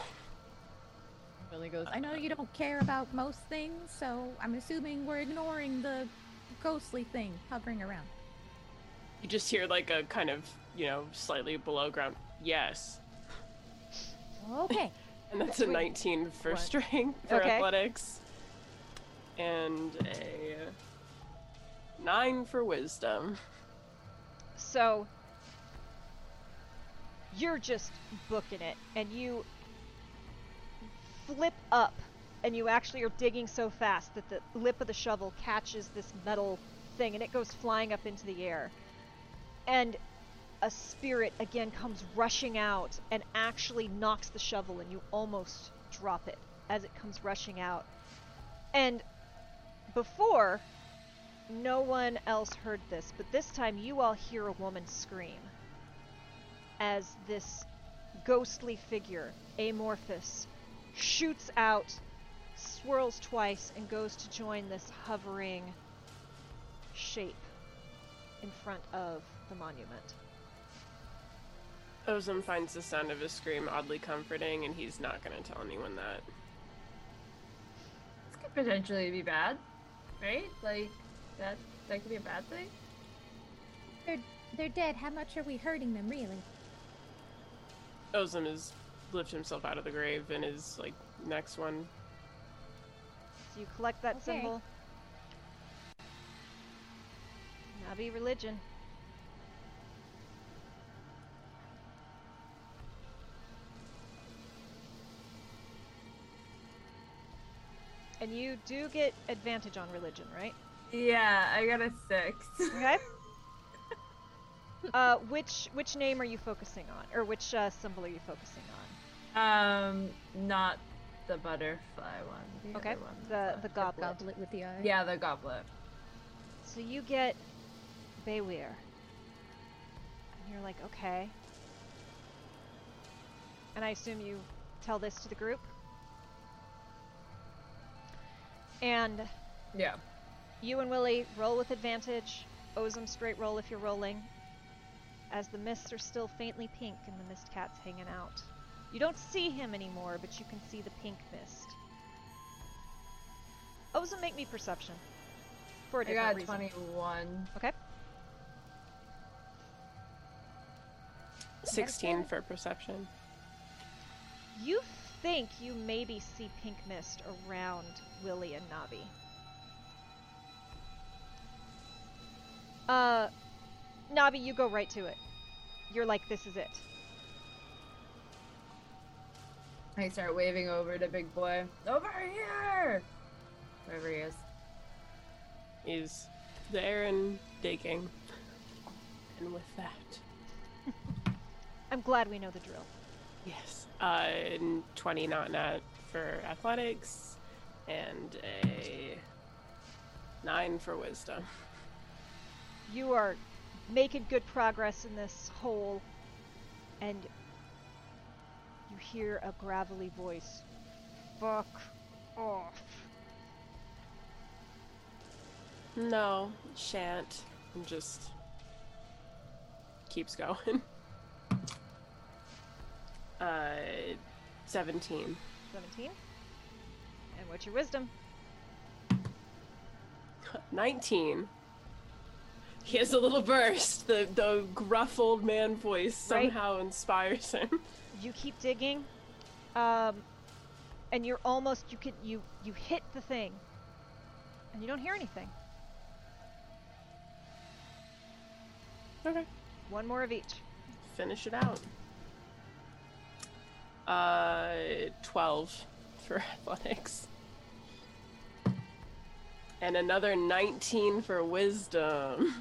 Goes, I know you don't care about most things, so I'm assuming we're ignoring the ghostly thing hovering around. You just hear like a kind of, you know, slightly below ground, yes. Okay. And that's a 19 for What? strength for Okay. athletics. And a 9 for wisdom. So you're just booking it and you flip up and you actually are digging so fast that the lip of the shovel catches this metal thing and it goes flying up into the air. And a spirit again comes rushing out and actually knocks the shovel and you almost drop it as it comes rushing out. And before no one else heard this, but this time you all hear a woman scream as this ghostly figure, amorphous, shoots out, swirls twice, and goes to join this hovering shape in front of the monument. Ozum finds the sound of his scream oddly comforting, and he's not going to tell anyone that. This could potentially be bad, right? Like that that could be a bad thing. They're they're dead. How much are we hurting them, really? Ozum has lifted himself out of the grave and is like next one. So you collect that Okay. symbol. Nabi religion. And you do get advantage on religion, right? Yeah, I got a six. Okay. uh, which which name are you focusing on, or which uh, symbol are you focusing on? Um, not the butterfly one. The Okay, one. the the goblet. Goblet with the eye. yeah, the goblet. So you get Beware. And you're like, okay. And I assume you tell this to the group? And Yeah. you and Willie roll with advantage. Ozum straight roll if you're rolling. As the mists are still faintly pink and the mist cat's hanging out. You don't see him anymore, but you can see the pink mist. Ozum, make me perception. For a I different got reason. twenty-one. Okay. 16 for perception. You think you maybe see pink mist around Willie and Nabi. Uh, Nabi, you go right to it. You're like, this is it. I start waving over to Big Boy. Over here! Wherever he is. He's there and digging. And with that, I'm glad we know the drill. Yes. Uh, 20 not nat for athletics, and a 9 for wisdom. You are making good progress in this hole, and you hear a gravelly voice. Fuck off. No, shan't. And just keeps going. Uh, 17. 17. And what's your wisdom? 19. He has a little burst. The the gruff old man voice Right. somehow inspires him. You keep digging, um, and you're almost you could you you hit the thing, and you don't hear anything. Okay. One more of each. Finish it out. Uh, 12 for athletics. And another 19 for wisdom.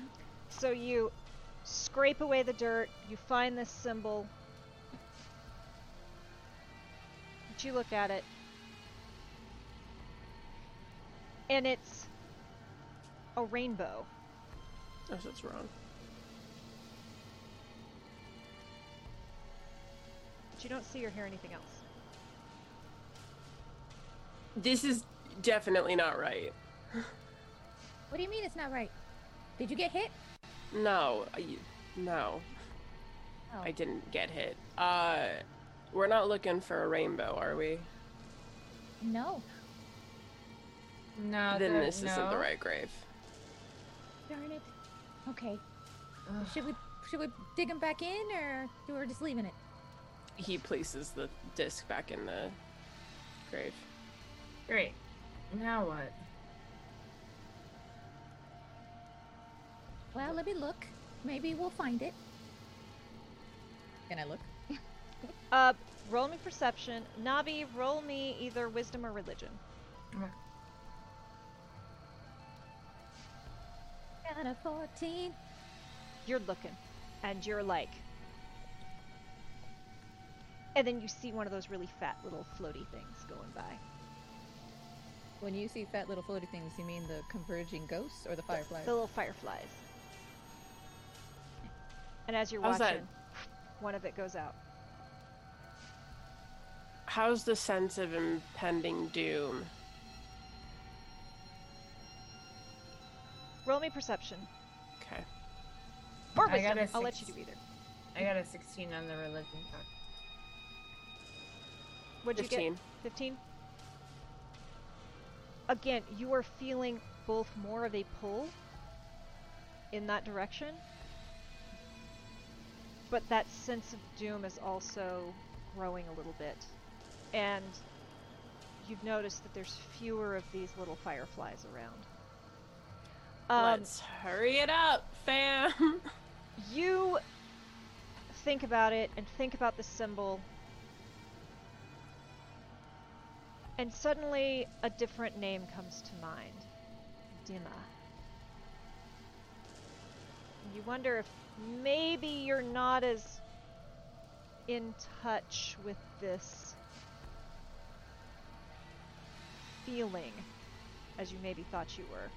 So you scrape away the dirt. You find this symbol. You look at it, and it's a rainbow. So it's wrong. But you don't see or hear anything else. This is definitely not right. What do you mean it's not right? Did you get hit? No, I, no, Oh. I didn't get hit. Uh, we're not looking for a rainbow, are we? No. No, then the- this isn't the right grave. Darn it. Okay. Ugh. Should we should we dig him back in or do we just leaving it? He places the disc back in the grave. Great. Now what? Well, let me look. Maybe we'll find it. Can I look? Uh, roll me perception. Nabi, roll me either wisdom or religion. Got a 14. You're looking, and you're like, and then you see one of those really fat little floaty things going by. When you see fat little floaty things, you mean the converging ghosts or the fireflies? The little fireflies. And as you're How's that? watching, one of it goes out. How's the sense of impending doom? Roll me perception Okay. or I got wisdom. a I'll let you do either. I got a 16 on the religion check. What'd you 15. get? 15? Again, you are feeling both more of a pull in that direction, but that sense of doom is also growing a little bit. And you've noticed that there's fewer of these little fireflies around. Um, Let's hurry it up, fam. you think about it and think about the symbol and suddenly a different name comes to mind Dima. You wonder if maybe you're not as in touch with this feeling as you maybe thought you were.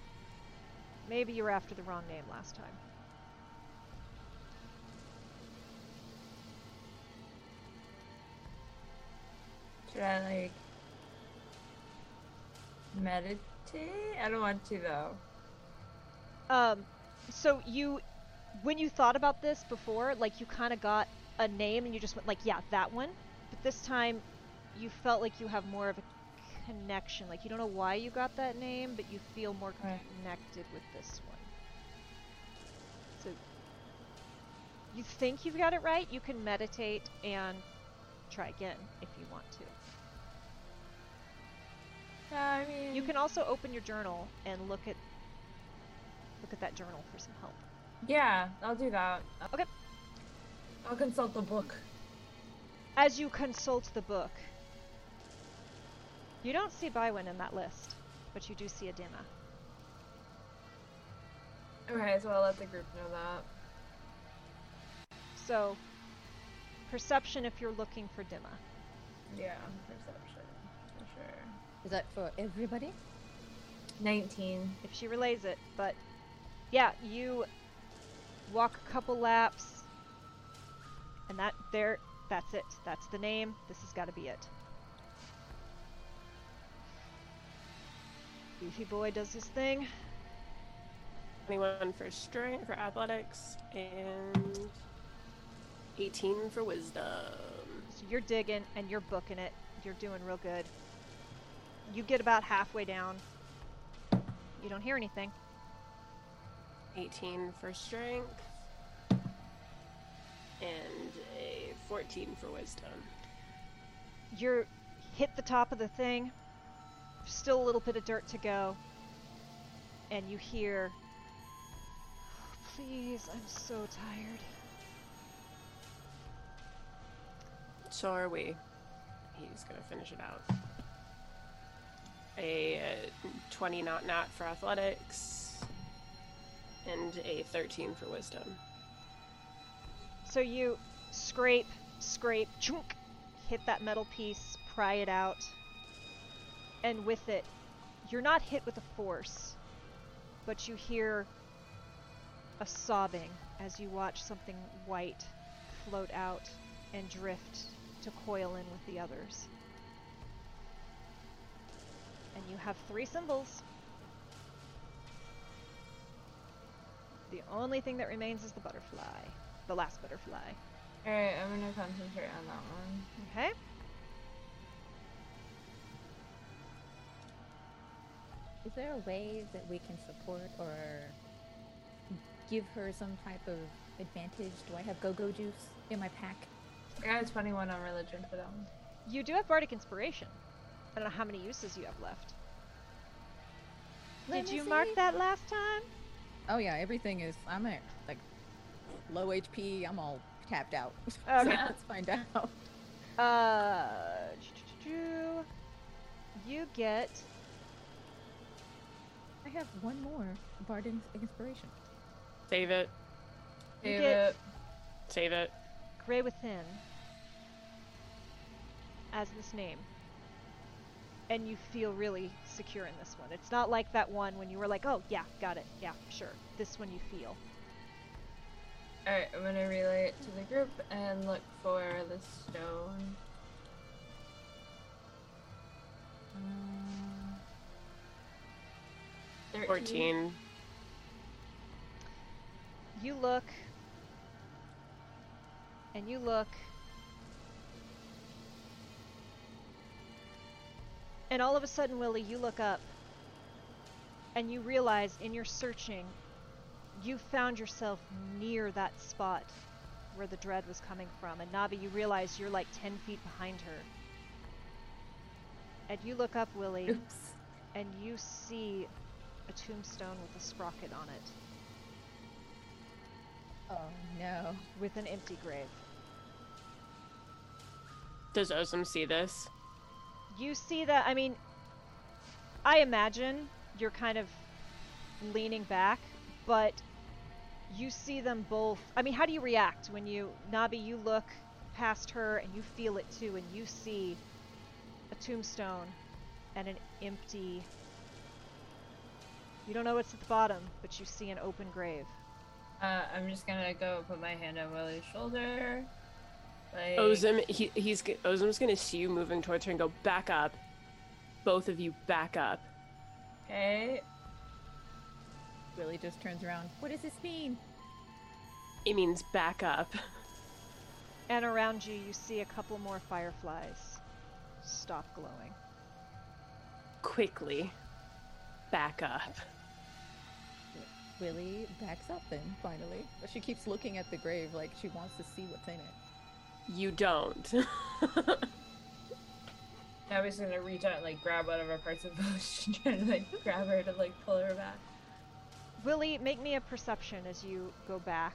Maybe you were after the wrong name last time. Should I like meditate? I don't want to though. Um, so you, when you thought about this before, like you kind of got a name and you just went like, yeah, that one. But this time, you felt like you have more of a connection. Like you don't know why you got that name, but you feel more Right. connected with this one. So you think you've got it right. You can meditate and try again if you want to. I mean, You can also open your journal and look at look at that journal for some help. Yeah, I'll do that. Okay. I'll consult the book. As you consult the book, you don't see Bywin in that list, but you do see Adima. Okay, so I'll let the group know that. So, Perception if you're looking for Dima. Yeah, perception for sure. Is that for everybody? 19. if she relays it. But yeah, you walk a couple laps, and that there, that's it. That's the name. This has got to be it. Beefy boy does his thing. 21 for strength for athletics and 18 for wisdom. So you're digging and you're booking it. You're doing real good. You get about halfway down. You don't hear anything. 18 for strength and a 14 for wisdom. You're hit the top of the thing. Still a little bit of dirt to go. And you hear, Please, I'm so tired. So are we. He's gonna finish it out. A uh, 20 not nat for athletics and a 13 for wisdom. So you scrape, scrape, chunk, hit that metal piece, pry it out, and with it, you're not hit with a force, but you hear a sobbing as you watch something white float out and drift to coil in with the others. And you have three symbols. The only thing that remains is the butterfly. The last butterfly. Alright, I'm gonna concentrate on that one. Okay? Is there a way that we can support or give her some type of advantage? Do I have go-go juice in my pack? I got a 21 on religion for that one. You do have Bardic Inspiration. I don't know how many uses you have left. Let Did me you mark that last time? Oh yeah, everything is. I'm at like low HP. I'm all tapped out. Okay. so let's find out. Uh, you get I have one more Bardic Inspiration. Save it. Save it. Save it. Grey Within as this name. And you feel really secure in this one. It's not like that one when you were like, oh, yeah, got it. Yeah, sure. This one you feel. Alright, I'm gonna relay it to the group and look for the stone. Um, 13. 14. You look, and you look, and all of a sudden, Willie, you look up, and you realize in your searching, you found yourself near that spot where the dread was coming from. And Nabi, you realize you're like 10 feet behind her. And you look up, Willie, Oops. and you see a tombstone with a sprocket on it, Oh no. with an empty grave. Does Ozum see this? you see that i mean i imagine you're kind of leaning back but you see them both i mean how do you react when you nabi you look past her and you feel it too and you see a tombstone and an empty you don't know what's at the bottom but you see an open grave Uh, I'm just gonna go put my hand on Willie's shoulder. Like, Ozum, he, he's g- Ozum's gonna see you moving towards her and go back up. Both of you back up. Okay. Willie just turns around. What does this mean? It means back up. and around you you see a couple more fireflies stop glowing Quickly, back up. Willie backs up then, finally. But she keeps looking at the grave like she wants to see what's in it. You don't. Now he's gonna reach out and like grab whatever parts of Bush and try to like grab her to like pull her back. Willie, make me a perception as you go back.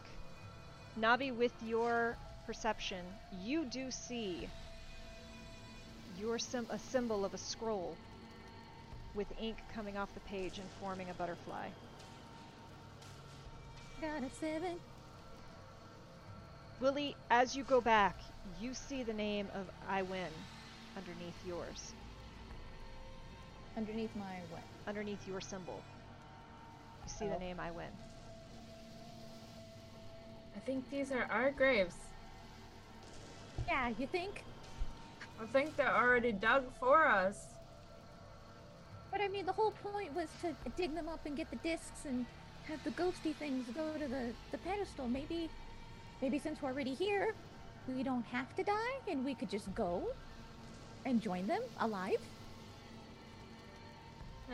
Nabi, with your perception, you do see your sim- a symbol of a scroll with ink coming off the page and forming a butterfly. Got a seven. Willie, as you go back, you see the name of I win underneath yours, Underneath my what? underneath your symbol. You see Oh. the name I win. I think these are our graves. Yeah, you think? I think they're already dug for us. But I mean, the whole point was to dig them up and get the discs and have the ghosty things go to the, the pedestal. Maybe, maybe since we're already here, we don't have to die and we could just go and join them alive.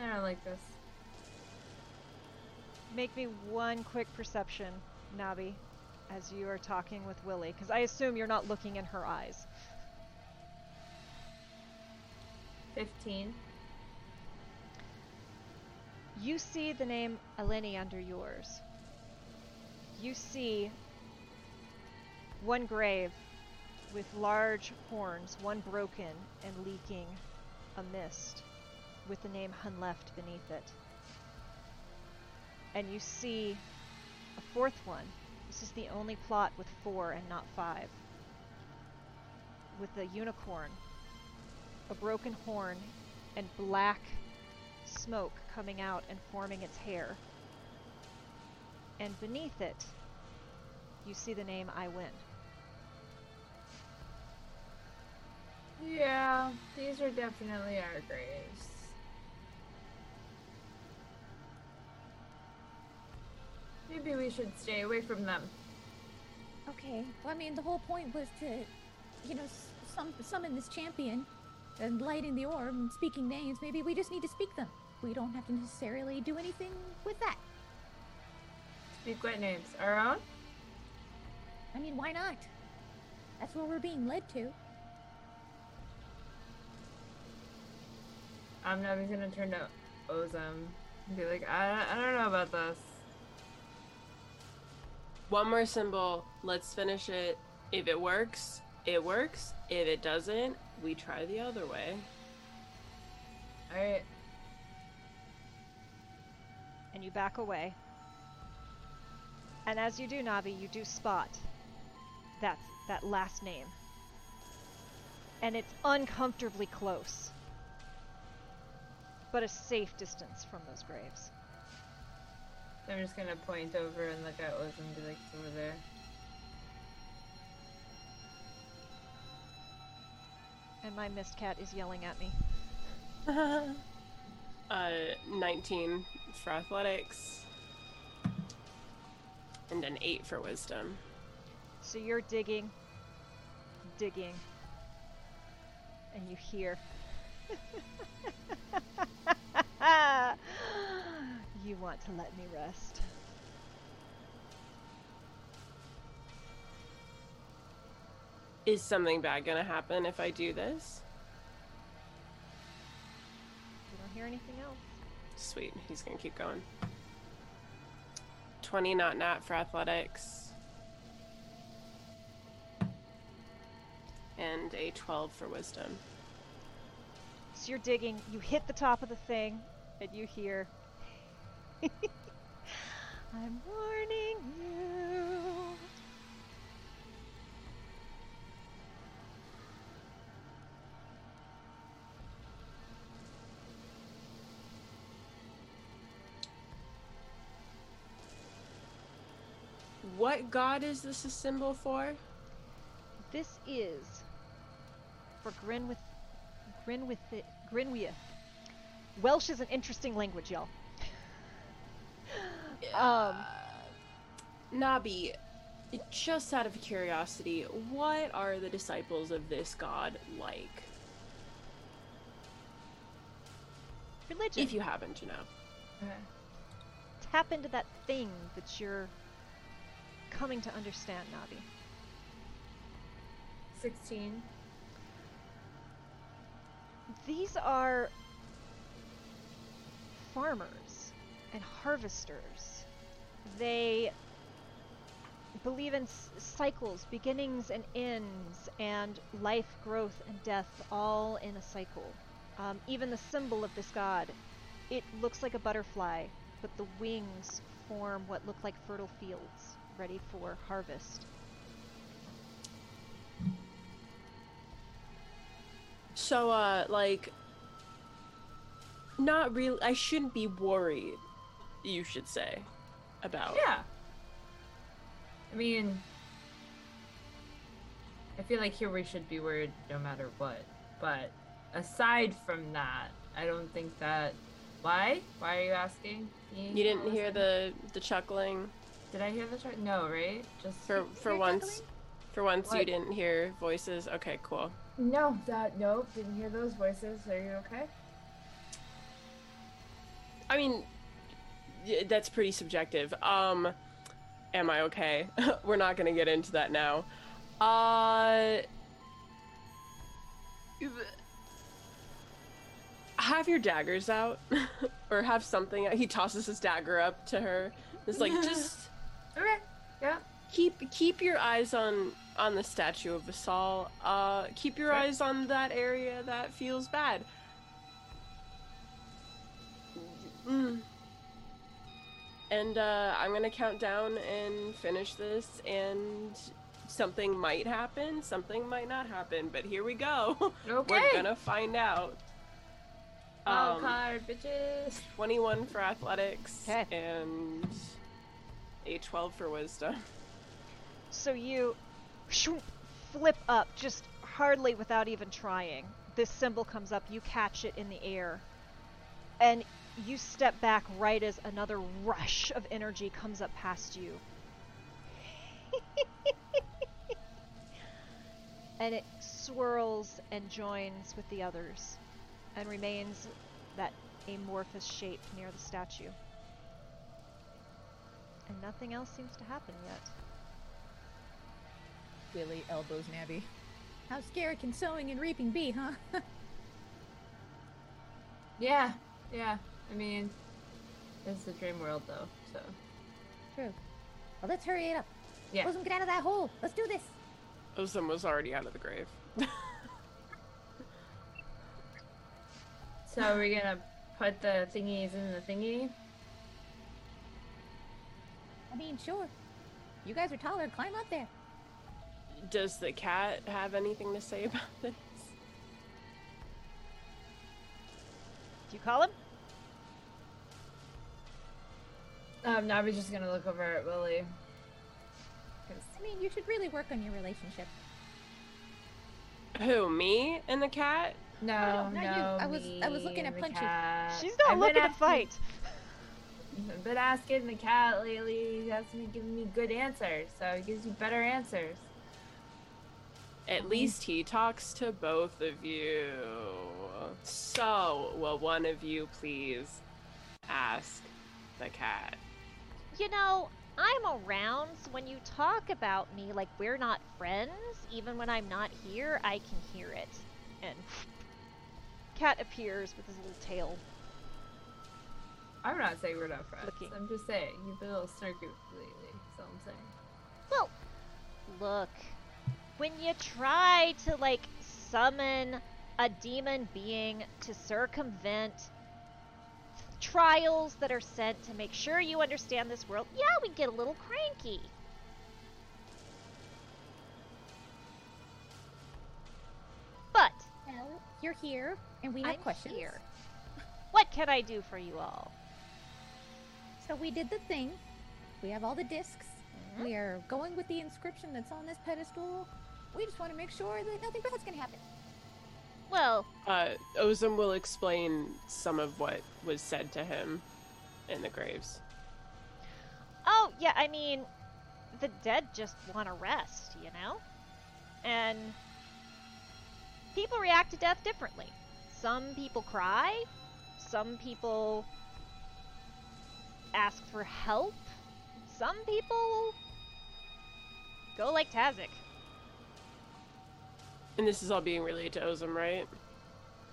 I don't like this. Make me one quick perception, Nabi, as you are talking with Willie, because I assume you're not looking in her eyes. 15. You see the name Eleni under yours. You see one grave with large horns, one broken and leaking a mist, with the name Hunleft beneath it. And you see a fourth one. This is the only plot with four and not five. With a unicorn, a broken horn, and black smoke coming out and forming its hair. And beneath it, you see the name I Win. Yeah, these are definitely our graves. Maybe we should stay away from them. Okay. Well, I mean, the whole point was to, you know, sum- summon this champion and lighting the orb and speaking names. Maybe we just need to speak them. We don't have to necessarily do anything with that. Speak what names? Our own? I mean, why not? That's where we're being led to. I'm not even gonna turn to Ozum and be like, I, I don't know about this. One more symbol. Let's finish it. If it works, it works. If it doesn't, we try the other way. Alright. And you back away. And as you do, Nabi, you do spot that that last name. And it's uncomfortably close. But a safe distance from those graves. I'm just gonna point over and look at Ozum and be like, it's over there. And my mist cat is yelling at me. uh, 19 for athletics. And an 8 for wisdom. So you're digging, digging, and you hear. you want to let me rest. Is something bad gonna happen if I do this? You don't hear anything else. Sweet, he's gonna keep going. 20 not nat for athletics. And a 12 for wisdom. So you're digging, you hit the top of the thing, and you hear. I'm warning you. What god is this a symbol for? This is for Grin with Grin Grinwith, Grinwith, Grinweith. Welsh is an interesting language, y'all. um, Nabi, just out of curiosity, what are the disciples of this god like? religion. If you happen to know. Okay. tap into that thing that you're coming to understand, Nabi. 16. These are farmers and harvesters. They believe in s- cycles, beginnings and ends, and life, growth, and death all in a cycle. Um, even the symbol of this god, it looks like a butterfly, but the wings form what look like fertile fields ready for harvest. So, uh, like, not really. I shouldn't be worried. You should say about. Yeah. I mean, I feel like here we should be worried no matter what. But aside from that, I don't think that. Why? Why are you asking? You, you didn't hear the the chuckling. Did I hear the truck? No, right? Just for for once. For once, you didn't hear voices. Okay, cool. no. That nope. Didn't hear those voices. Are you okay? I mean, that's pretty subjective. Um, am I okay? We're not gonna get into that now. Uh, have your daggers out, or have something. He tosses his dagger up to her. It's like just Okay. Yeah. keep keep your eyes on on the statue of Vasal. Uh, keep your Sure. eyes on that area that feels bad. Mm. And uh, I'm gonna count down and finish this, and something might happen, something might not happen, but here we go. Okay. We're gonna find out. Wild Um, card, bitches. 21 for athletics 'Kay. and a 12 for wisdom. So you shoo, flip up, just hardly without even trying. This symbol comes up, you catch it in the air, and you step back right as another rush of energy comes up past you. and it swirls and joins with the others and remains that amorphous shape near the statue. And nothing else seems to happen yet. Willie elbows Nabi. How scary can sowing and reaping be, huh? Yeah. Yeah. I mean, it's the dream world though. So True. Well, let's hurry it up. yeah. Let get out of that hole. Let's do this. Ozum was already out of the grave. So we're gonna put the thingies in the thingy. I mean, sure. You guys are taller. Climb up there. Does the cat have anything to say about this? Do you call him? Um, now we're just gonna look over at Willie. I mean, you should really work on your relationship. Who, me and the cat? No, not no. you. I was- I was looking at the Punchy. cat. She's not I've looking to asking- fight. I've been asking the cat lately. He hasn't been giving me good answers, so he gives you better answers. At um, least he talks to both of you. So, will one of you please ask the cat? You know, I'm around, so when you talk about me like we're not friends, even when I'm not here, I can hear it. And cat appears with his little tail. I'm not saying we're not friends. Looking. I'm just saying you've been a little snarky lately. That's all I'm saying. Well, look, when you try to like summon a demon being to circumvent trials that are sent to make sure you understand this world, yeah, we get a little cranky. But Well, you're here, and we have I'm questions. here. What can I do for you all? So we did the thing. We have all the discs. Mhm. We are going with the inscription that's on this pedestal. We just want to make sure that nothing bad's gonna happen. Well, Uh, Ozum will explain some of what was said to him in the graves. Oh, yeah, I mean, the dead just want to rest, you know? And people react to death differently. Some people cry, some people ask for help, some people go like Tazik. And this is all being relayed to Ozum, right?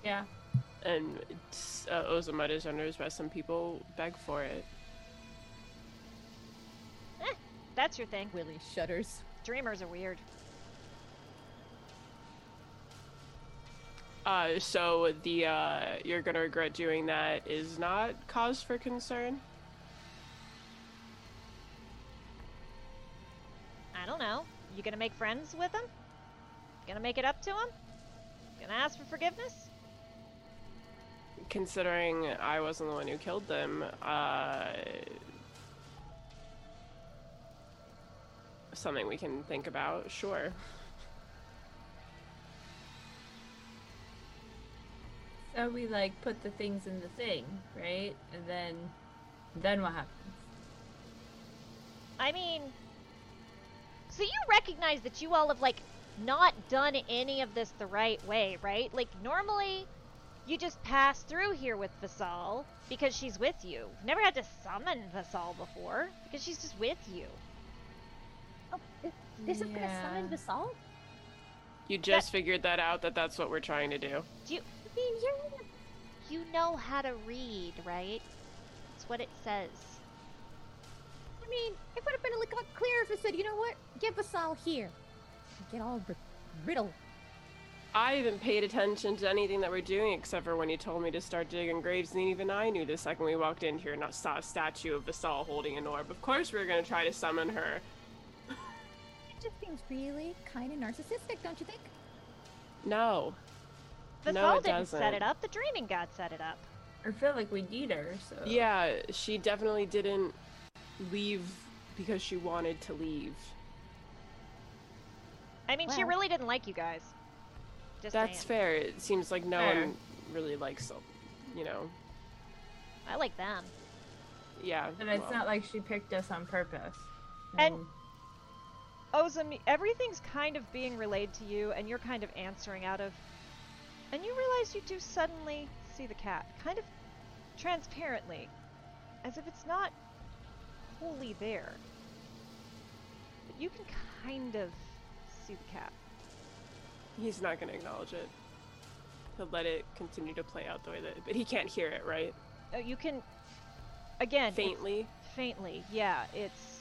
Yeah. And it's, uh, Ozum understands why some people beg for it. That's your thing. Willie shudders. Dreamers are weird. Uh, so the uh, you're gonna regret doing that is not cause for concern. I don't know. You gonna make friends with him? Gonna make it up to him? Gonna ask for forgiveness? Considering I wasn't the one who killed them, uh, something we can think about. Sure. So we like put the things in the thing, right? And then, then what happens? I mean, so you recognize that you all have like not done any of this the right way, right? Like normally, you just pass through here with Vasal because she's with you. You've never had to summon Vasal before because she's just with you. Oh, is this is gonna summon Yeah. the salt? You just figured that out that that's what we're trying to do. Do you I mean, you're you know how to read, right? That's what it says. I mean, it would have been a lot clearer if it said, you know what? Give us all here. Get all ri- riddled. I haven't paid attention to anything that we're doing except for when you told me to start digging graves, and even I knew the second we walked in here and I saw a statue of Vasal holding an orb. Of course, we were going to try to summon her. It just seems really kind of narcissistic, don't you think? No. Vasal No, it didn't set doesn't. set it up. The Dreaming God set it up. I feel like we need her. So Yeah, she definitely didn't leave because she wanted to leave. I mean, she really didn't like you guys. Just That's saying. fair. It seems like no Fair. one really likes, you know. I like them. Yeah. And it's well, not like she picked us on purpose. And- Ozum, everything's kind of being relayed to you, and you're kind of answering out of. And you realize you do suddenly see the cat, kind of transparently, as if it's not wholly there. But you can kind of see the cat. He's not going to acknowledge it. He'll let it continue to play out the way that. But he can't hear it, right? Uh, you can, again, Faintly. faintly, yeah. It's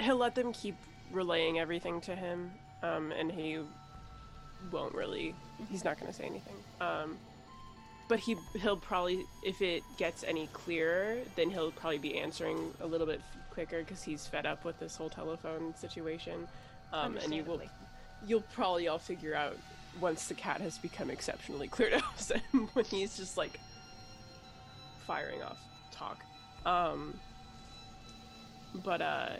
He'll let them keep relaying everything to him, um, and he won't really. He's not going to say anything. Um, but he he'll probably, if it gets any clearer, then he'll probably be answering a little bit quicker because he's fed up with this whole telephone situation. Um, and you will you'll probably all figure out once the cat has become exceptionally clear to us when he's just like firing off talk. Um but uh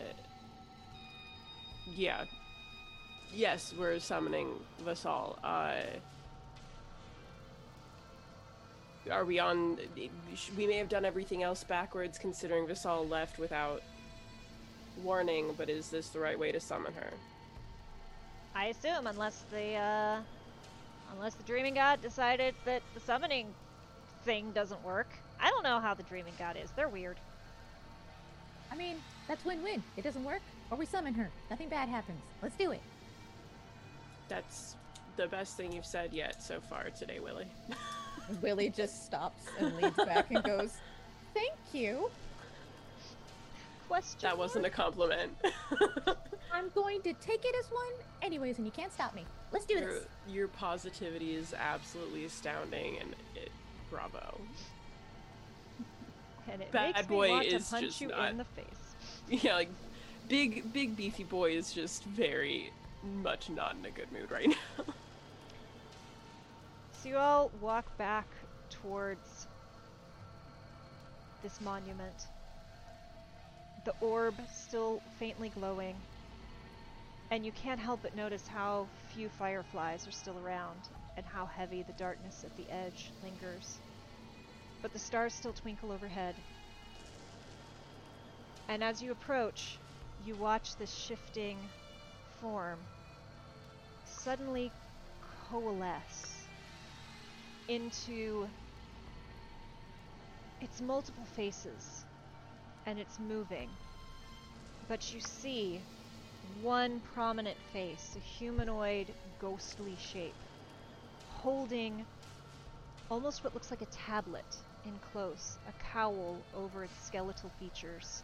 yeah. Yes, we're summoning Vasal. Uh are we on we may have done everything else backwards considering Vasal left without warning, but is this the right way to summon her? I assume, unless the uh, unless the Dreaming God decided that the summoning thing doesn't work. I don't know how the Dreaming God is. They're weird. I mean, that's win-win. It doesn't work, or we summon her. Nothing bad happens. Let's do it. That's the best thing you've said yet so far today, Willie. Willie just stops and leans back and goes, "Thank you." Question. That wasn't a compliment. I'm going to take it as one, anyways, and you can't stop me. Let's do your, this. your positivity is absolutely astounding, and it, bravo. and it Bad makes boy me want is to punch just you not- in the face. Yeah, like big, big beefy boy is just very much not in a good mood right now. So you all walk back towards this monument. The orb still faintly glowing, and you can't help but notice how few fireflies are still around and how heavy the darkness at the edge lingers. But the stars still twinkle overhead. And as you approach, you watch this shifting form suddenly coalesce into its multiple faces and it's moving. But you see one prominent face, a humanoid, ghostly shape, holding almost what looks like a tablet in close, a cowl over its skeletal features.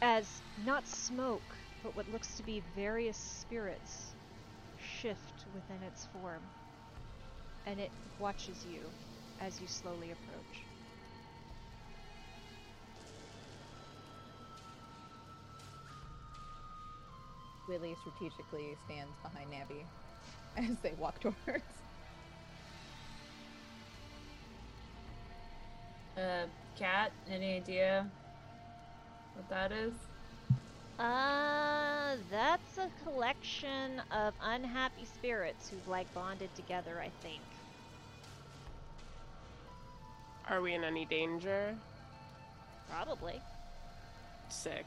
As not smoke, but what looks to be various spirits shift within its form and it watches you as you slowly approach. Willie strategically stands behind Nabi as they walk towards. Uh, cat, any idea what that is? Uh, that's a collection of unhappy spirits who've like bonded together, I think. Are we in any danger? Probably. Sick.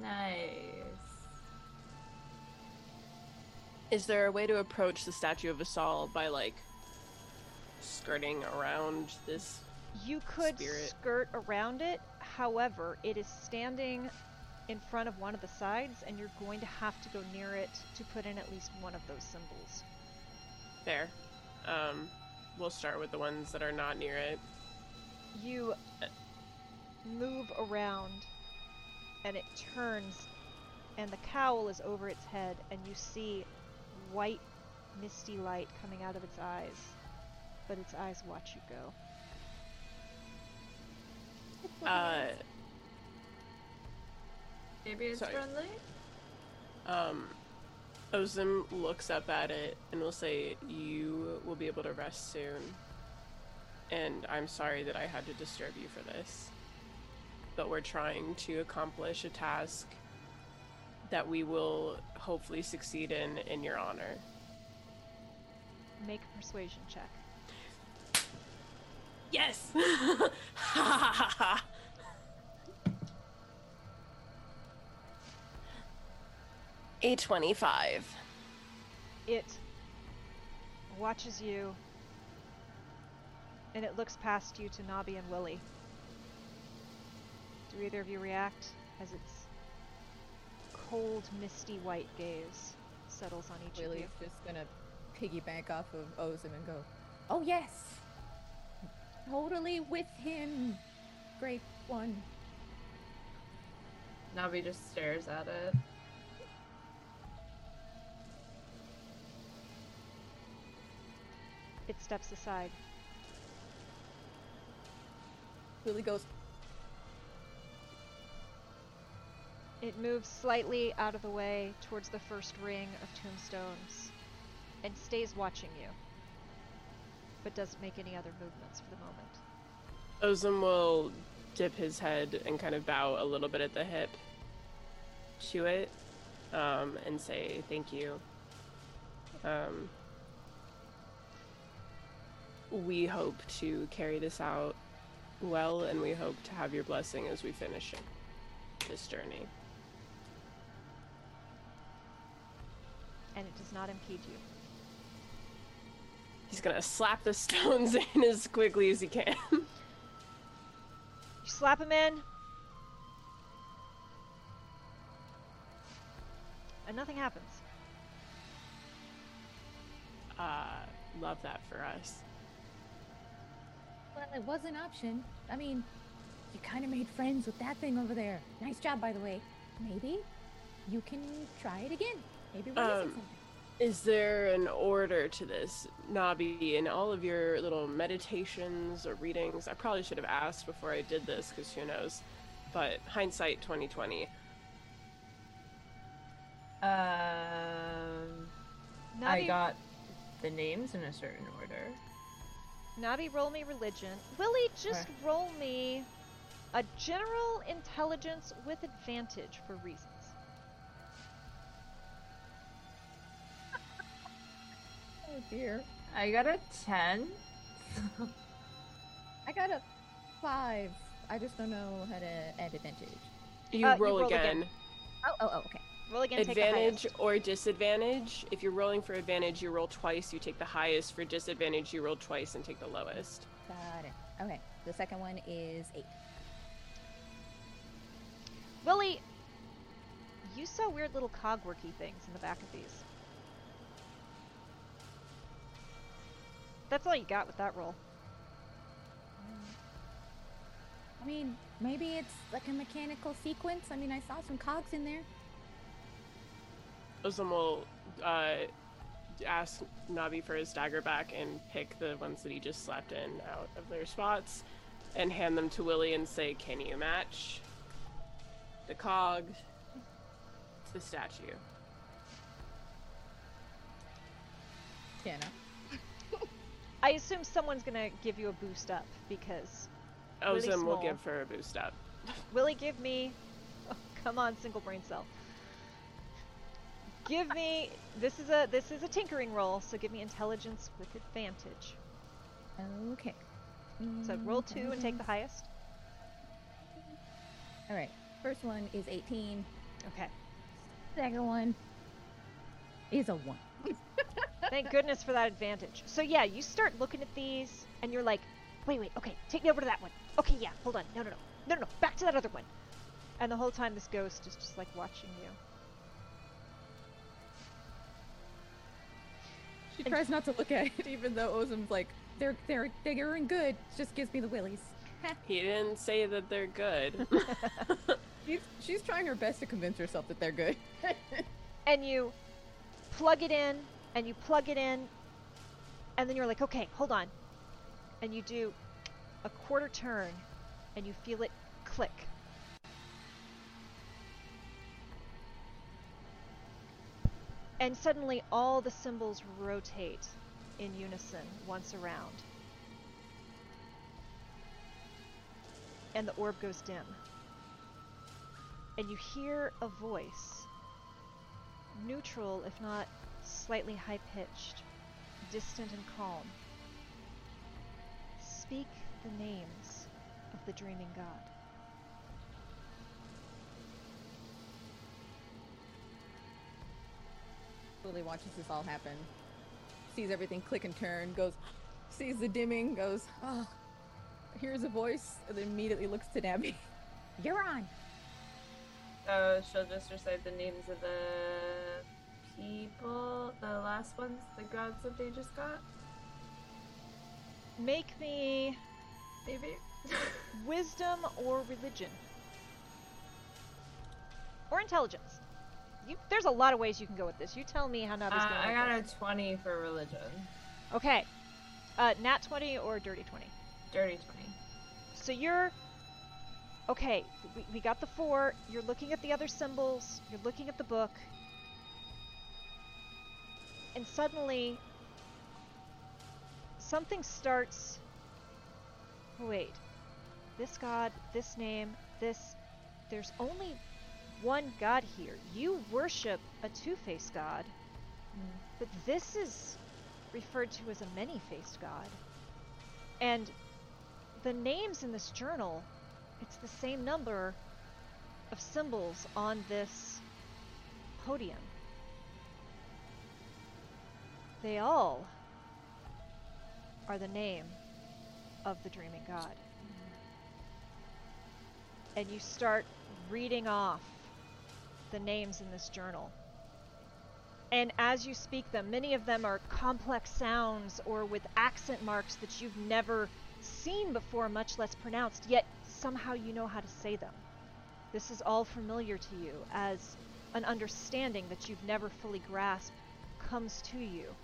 Nice. Is there a way to approach the statue of Vasal by like skirting around this? You could Spirit. skirt around it, however, it is standing in front of one of the sides, and you're going to have to go near it to put in at least one of those symbols. There. Um, we'll start with the ones that are not near it. You move around, and it turns, and the cowl is over its head, and you see white, misty light coming out of its eyes. But its eyes watch you go. Uh, Maybe it's Sorry. friendly? um, Ozum looks up at it and will say, "You will be able to rest soon." And I'm sorry that I had to disturb you for this, but we're trying to accomplish a task that we will hopefully succeed in in your honor. Make a persuasion check. Yes! Ha ha ha ha! A twenty-five. It watches you and it looks past you to Nabi and Willie. Do either of you react as its cold, misty white gaze settles on each of Willie's you? just gonna piggyback off of Ozum and go, Oh yes! Totally with him! Great one. Nabi just stares at it. It steps aside. Willie goes, It moves slightly out of the way towards the first ring of tombstones and stays watching you, but doesn't make any other movements for the moment. Ozum will dip his head and kind of bow a little bit at the hip to it um, and say thank you. Um, we hope to carry this out well, and we hope to have your blessing as we finish this journey. And it does not impede you. He's gonna slap the stones in as quickly as he can. You slap him in. And nothing happens. uh, love that for us. Well, it was an option. I mean, you kind of made friends with that thing over there. Nice job, by the way. Maybe you can try it again. Maybe we're Um, something. Is there an order to this, Nabi, in all of your little meditations or readings? I probably should have asked before I did this, because who knows. But hindsight 2020. Um, I got the names in a certain order. Nabi, roll me religion. Willie, just Okay. roll me a general intelligence with advantage for reasons. Oh dear. I got a 10. I got a five. I just don't know how to add advantage. You Uh, you roll, roll again. again. Oh, oh, oh, okay. Roll again, take Advantage highest. or disadvantage. If you're rolling for advantage, you roll twice, you take the highest. For disadvantage, you roll twice and take the lowest. Got it. Okay. The second one is eight. Willie, you saw weird little cogworky things in the back of these. That's all you got with that roll. I mean, maybe it's like a mechanical sequence. I mean, I saw some cogs in there. Ozum will uh, ask Nabi for his dagger back and pick the ones that he just slapped in out of their spots. and hand them to Willie and say, "Can you match the cog to the statue?" Tiana. I assume someone's gonna give you a boost up because Really Ozum will small. give her a boost up. Willie, give me. Oh, come on, single brain cell. Give me. This is a this is a tinkering roll, so give me intelligence with advantage. Okay. So roll two and take the highest. All right. First one is 18. Okay. Second one is a 1. Thank goodness for that advantage. So yeah, you start looking at these, and you're like, wait, wait, okay, take me over to that one. Okay, yeah, hold on, no, no, no, no, no, no, back to that other one. And the whole time, this ghost is just like watching you. She tries not to look at it, even though Ozum's like, they're they're they're in good. Just gives me the willies. He didn't say that they're good. She's she's trying her best to convince herself that they're good. and you plug it in and you plug it in and then you're like okay hold on and you do a quarter turn and you feel it click and suddenly all the symbols rotate in unison once around and the orb goes dim and you hear a voice neutral, if not slightly high pitched, distant and calm. Speak the names of the dreaming god. Lily watches this all happen, sees everything click and turn, goes, sees the dimming, goes, oh, hears a voice, and then immediately looks to Nabi. You're on. So she'll just recite the names of the people, the last ones, the gods that they just got. Make me Maybe. wisdom or religion. Or intelligence. You, there's a lot of ways you can go with this. You tell me how Uh, Nabi's going I got this. a 20 for religion. Okay. Uh, nat 20 or dirty 20? Dirty 20. So you're okay. We, we got the four. You're looking at the other symbols. You're looking at the book, and suddenly something starts. Wait, this god, this name, this. There's only one god here. You worship a two-faced god, but this is referred to as a many-faced god, and the names in this journal, it's the same number of symbols on this podium. They all are the name of the dreaming god. And you start reading off the names in this journal. And as you speak them, many of them are complex sounds or with accent marks that you've never seen before, much less pronounced, yet somehow you know how to say them. This is all familiar to you as an understanding that you've never fully grasped comes to you.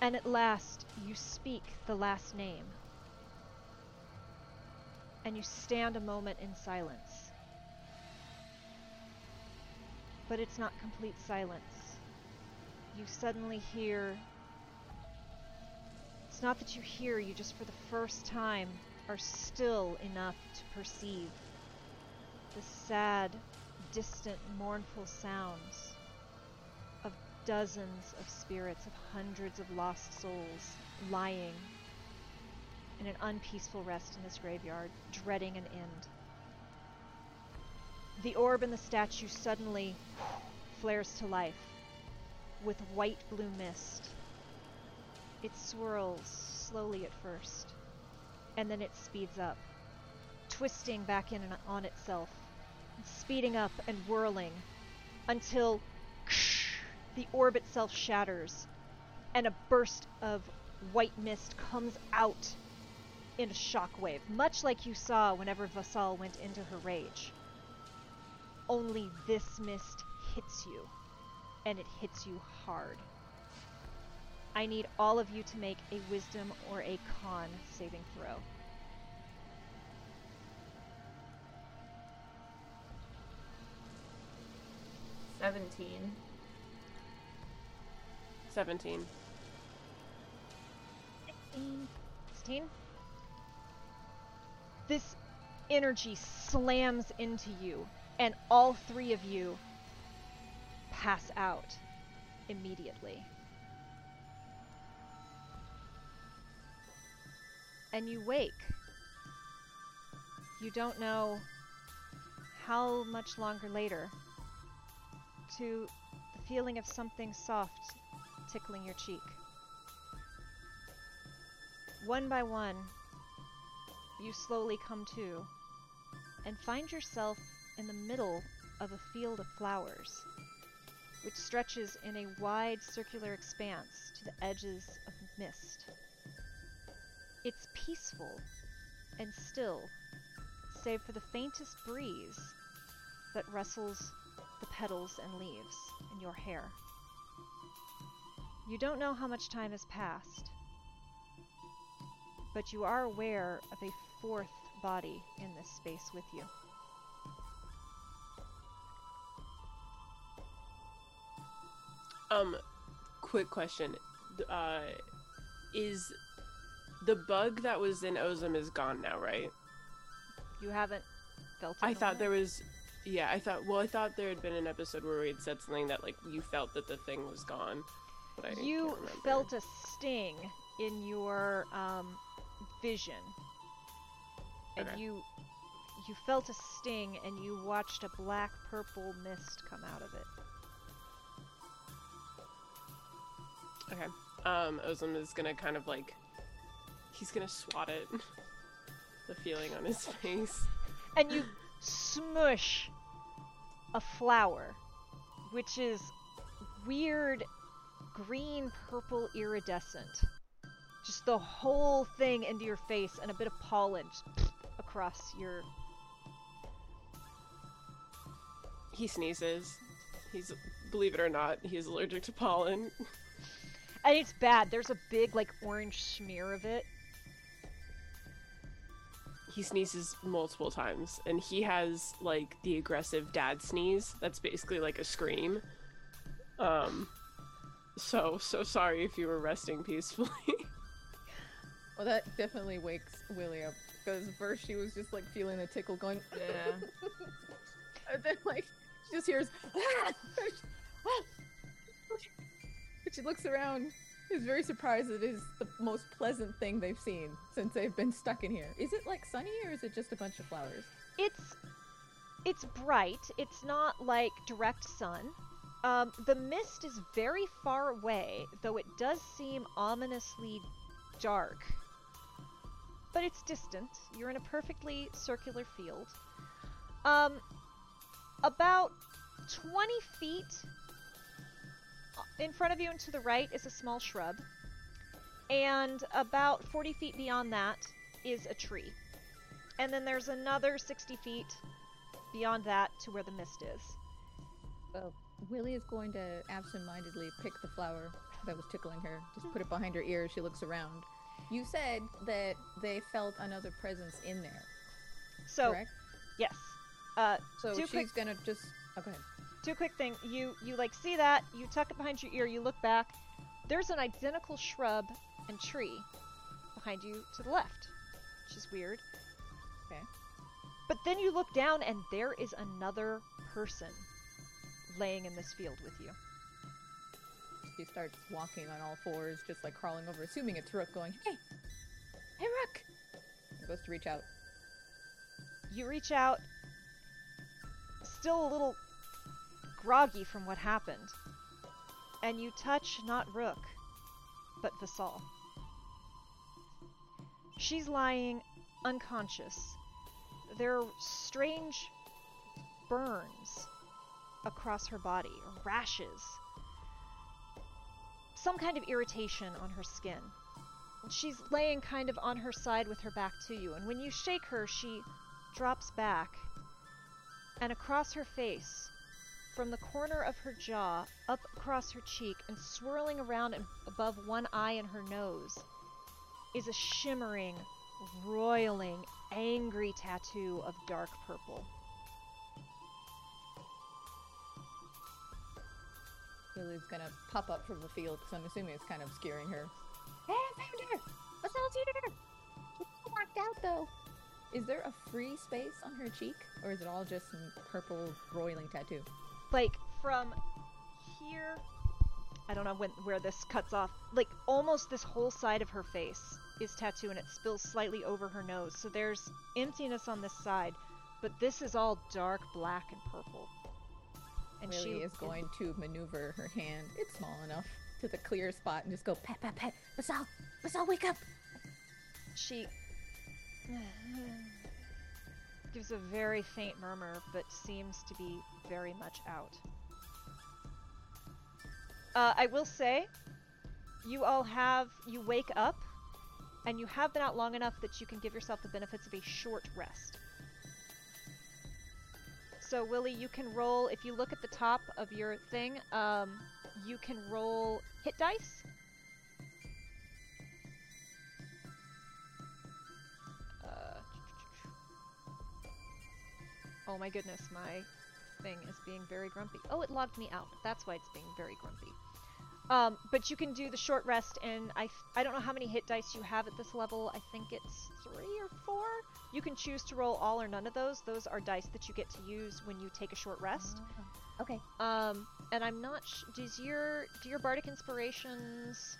And at last, you speak the last name. And you stand a moment in silence. But it's not complete silence. You suddenly hear it's not that you hear, you just for the first time are still enough to perceive the sad, distant, mournful sounds of dozens of spirits, of hundreds of lost souls lying in an unpeaceful rest in this graveyard, dreading an end. The orb in the statue suddenly flares to life with white blue mist. It swirls slowly at first, and then it speeds up, twisting back in on itself, speeding up and whirling until the orb itself shatters, and a burst of white mist comes out in a shockwave, much like you saw whenever Vasal went into her rage. Only this mist hits you, and it hits you hard. I need all of you to make a wisdom or a con saving throw. Seventeen. Seventeen. Sixteen. Sixteen. This energy slams into you and all three of you pass out immediately. And you wake. You don't know how much longer later to the feeling of something soft tickling your cheek. One by one, you slowly come to and find yourself in the middle of a field of flowers, which stretches in a wide circular expanse to the edges of mist. It's peaceful and still, save for the faintest breeze that rustles the petals and leaves in your hair. You don't know how much time has passed, but you are aware of a fourth body in this space with you. Um, quick question. Uh, is the bug that was in Ozum is gone now, right? You haven't felt. I thought there was. Yeah, I thought. Well, I thought there had been an episode where we had said something that like you felt that the thing was gone, but I You felt a sting in your um, vision, and Okay. you you felt a sting, and you watched a black purple mist come out of it. Okay. Um, Ozum is gonna kind of like. He's gonna swat it. the feeling on his face. and you smush a flower, which is weird green purple iridescent. Just the whole thing into your face, and a bit of pollen just across your. He sneezes. He's, believe it or not, he's allergic to pollen. And it's bad. There's a big, like, orange smear of it. He sneezes multiple times, and he has like the aggressive dad sneeze. That's basically like a scream. Um, so so sorry if you were resting peacefully. Well, that definitely wakes Willie up because first she was just like feeling the tickle going, Yeah. and then like she just hears, ah! and she looks around. Is very surprised it is the most pleasant thing they've seen since they've been stuck in here. Is it like sunny or is it just a bunch of flowers? It's it's bright. It's not like direct sun. Um, the mist is very far away, though it does seem ominously dark. But it's distant. You're in a perfectly circular field. Um, about 20 feet in front of you and to the right is a small shrub. And about 40 feet beyond that is a tree. And then there's another 60 feet beyond that to where the mist is. Well, Willie is going to absentmindedly pick the flower that was tickling her. Just put it behind her ear as she looks around. You said that they felt another presence in there, So, correct? yes. Uh, So she's quick- gonna just. Oh, go ahead. Two quick thing. You you like see that, you tuck it behind your ear, you look back. There's an identical shrub and tree behind you to the left, which is weird. Okay. But then you look down and there is another person laying in this field with you. He starts walking on all fours, just like crawling over, assuming it's Rook, going, "Hey, hey, Rook!" And goes to reach out. You reach out, still a little groggy from what happened, and you touch not Rook, but Vasal. She's lying unconscious. There are strange burns across her body, rashes. Some kind of irritation on her skin. She's laying kind of on her side with her back to you, and when you shake her, she drops back, and across her face, from the corner of her jaw, up across her cheek, and swirling around and above one eye and her nose, is a shimmering, roiling, angry tattoo of dark purple. Lily's gonna pop up from the field because I'm assuming it's kind of scaring her. Hey, I found her! Vasal's here! She's all knocked out though. Is there a free space on her cheek, or is it all just some purple roiling tattoo? Like from here i don't know when where this cuts off like almost this whole side of her face is tattoo and it spills slightly over her nose so there's emptiness on this side but this is all dark black and purple and Lily she is going to maneuver her hand. It's small enough to the clear spot and just go pat pat pat. Vasal, Vasal, wake up! she gives a very faint murmur but seems to be very much out. Uh, i will say you all have you wake up and you have been out long enough that you can give yourself the benefits of a short rest. So willie you can roll if you look at the top of your thing um, you can roll hit dice oh my goodness, my thing is being very grumpy. Oh, it logged me out. That's why it's being very grumpy. Um, but you can do the short rest, and I, I don't know how many hit dice you have at this level. I think it's three or four. You can choose to roll all or none of those. Those are dice that you get to use when you take a short rest. Okay. Um, and I'm not. Sh- does your do your bardic inspirations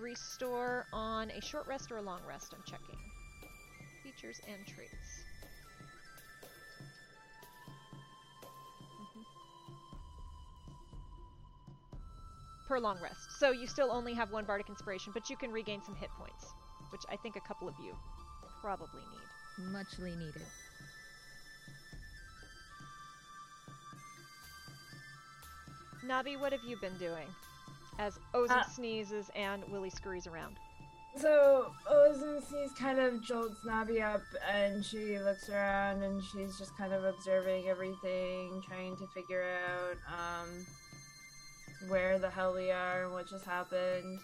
restore on a short rest or a long rest? I'm checking. Features and traits. Per long rest. So you still only have one bardic inspiration, but you can regain some hit points, which I think a couple of you probably need. Muchly needed. Nabi, what have you been doing? As Ozum Uh, sneezes and Willie scurries around. So Ozensees kind of jolts Nabi up and she looks around and she's just kind of observing everything, trying to figure out um, where the hell we are and what just happened.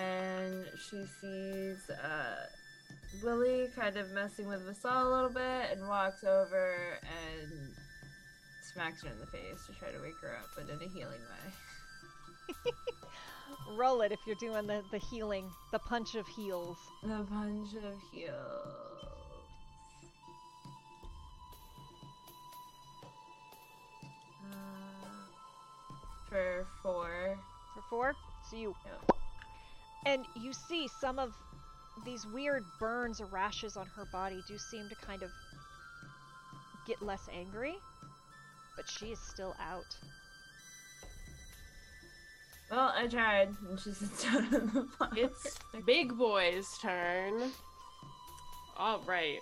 And she sees uh, Willie kind of messing with Vasal a little bit and walks over and smacks her in the face to try to wake her up, but in a healing way. Roll it if you're doing the, the healing, the punch of heals. The punch of heals. For four. For four? So you. Yep. And you see some of these weird burns or rashes on her body do seem to kind of get less angry. But she is still out. Well, I tried, and she sits down on the floor. It's Big Boy's turn. All right.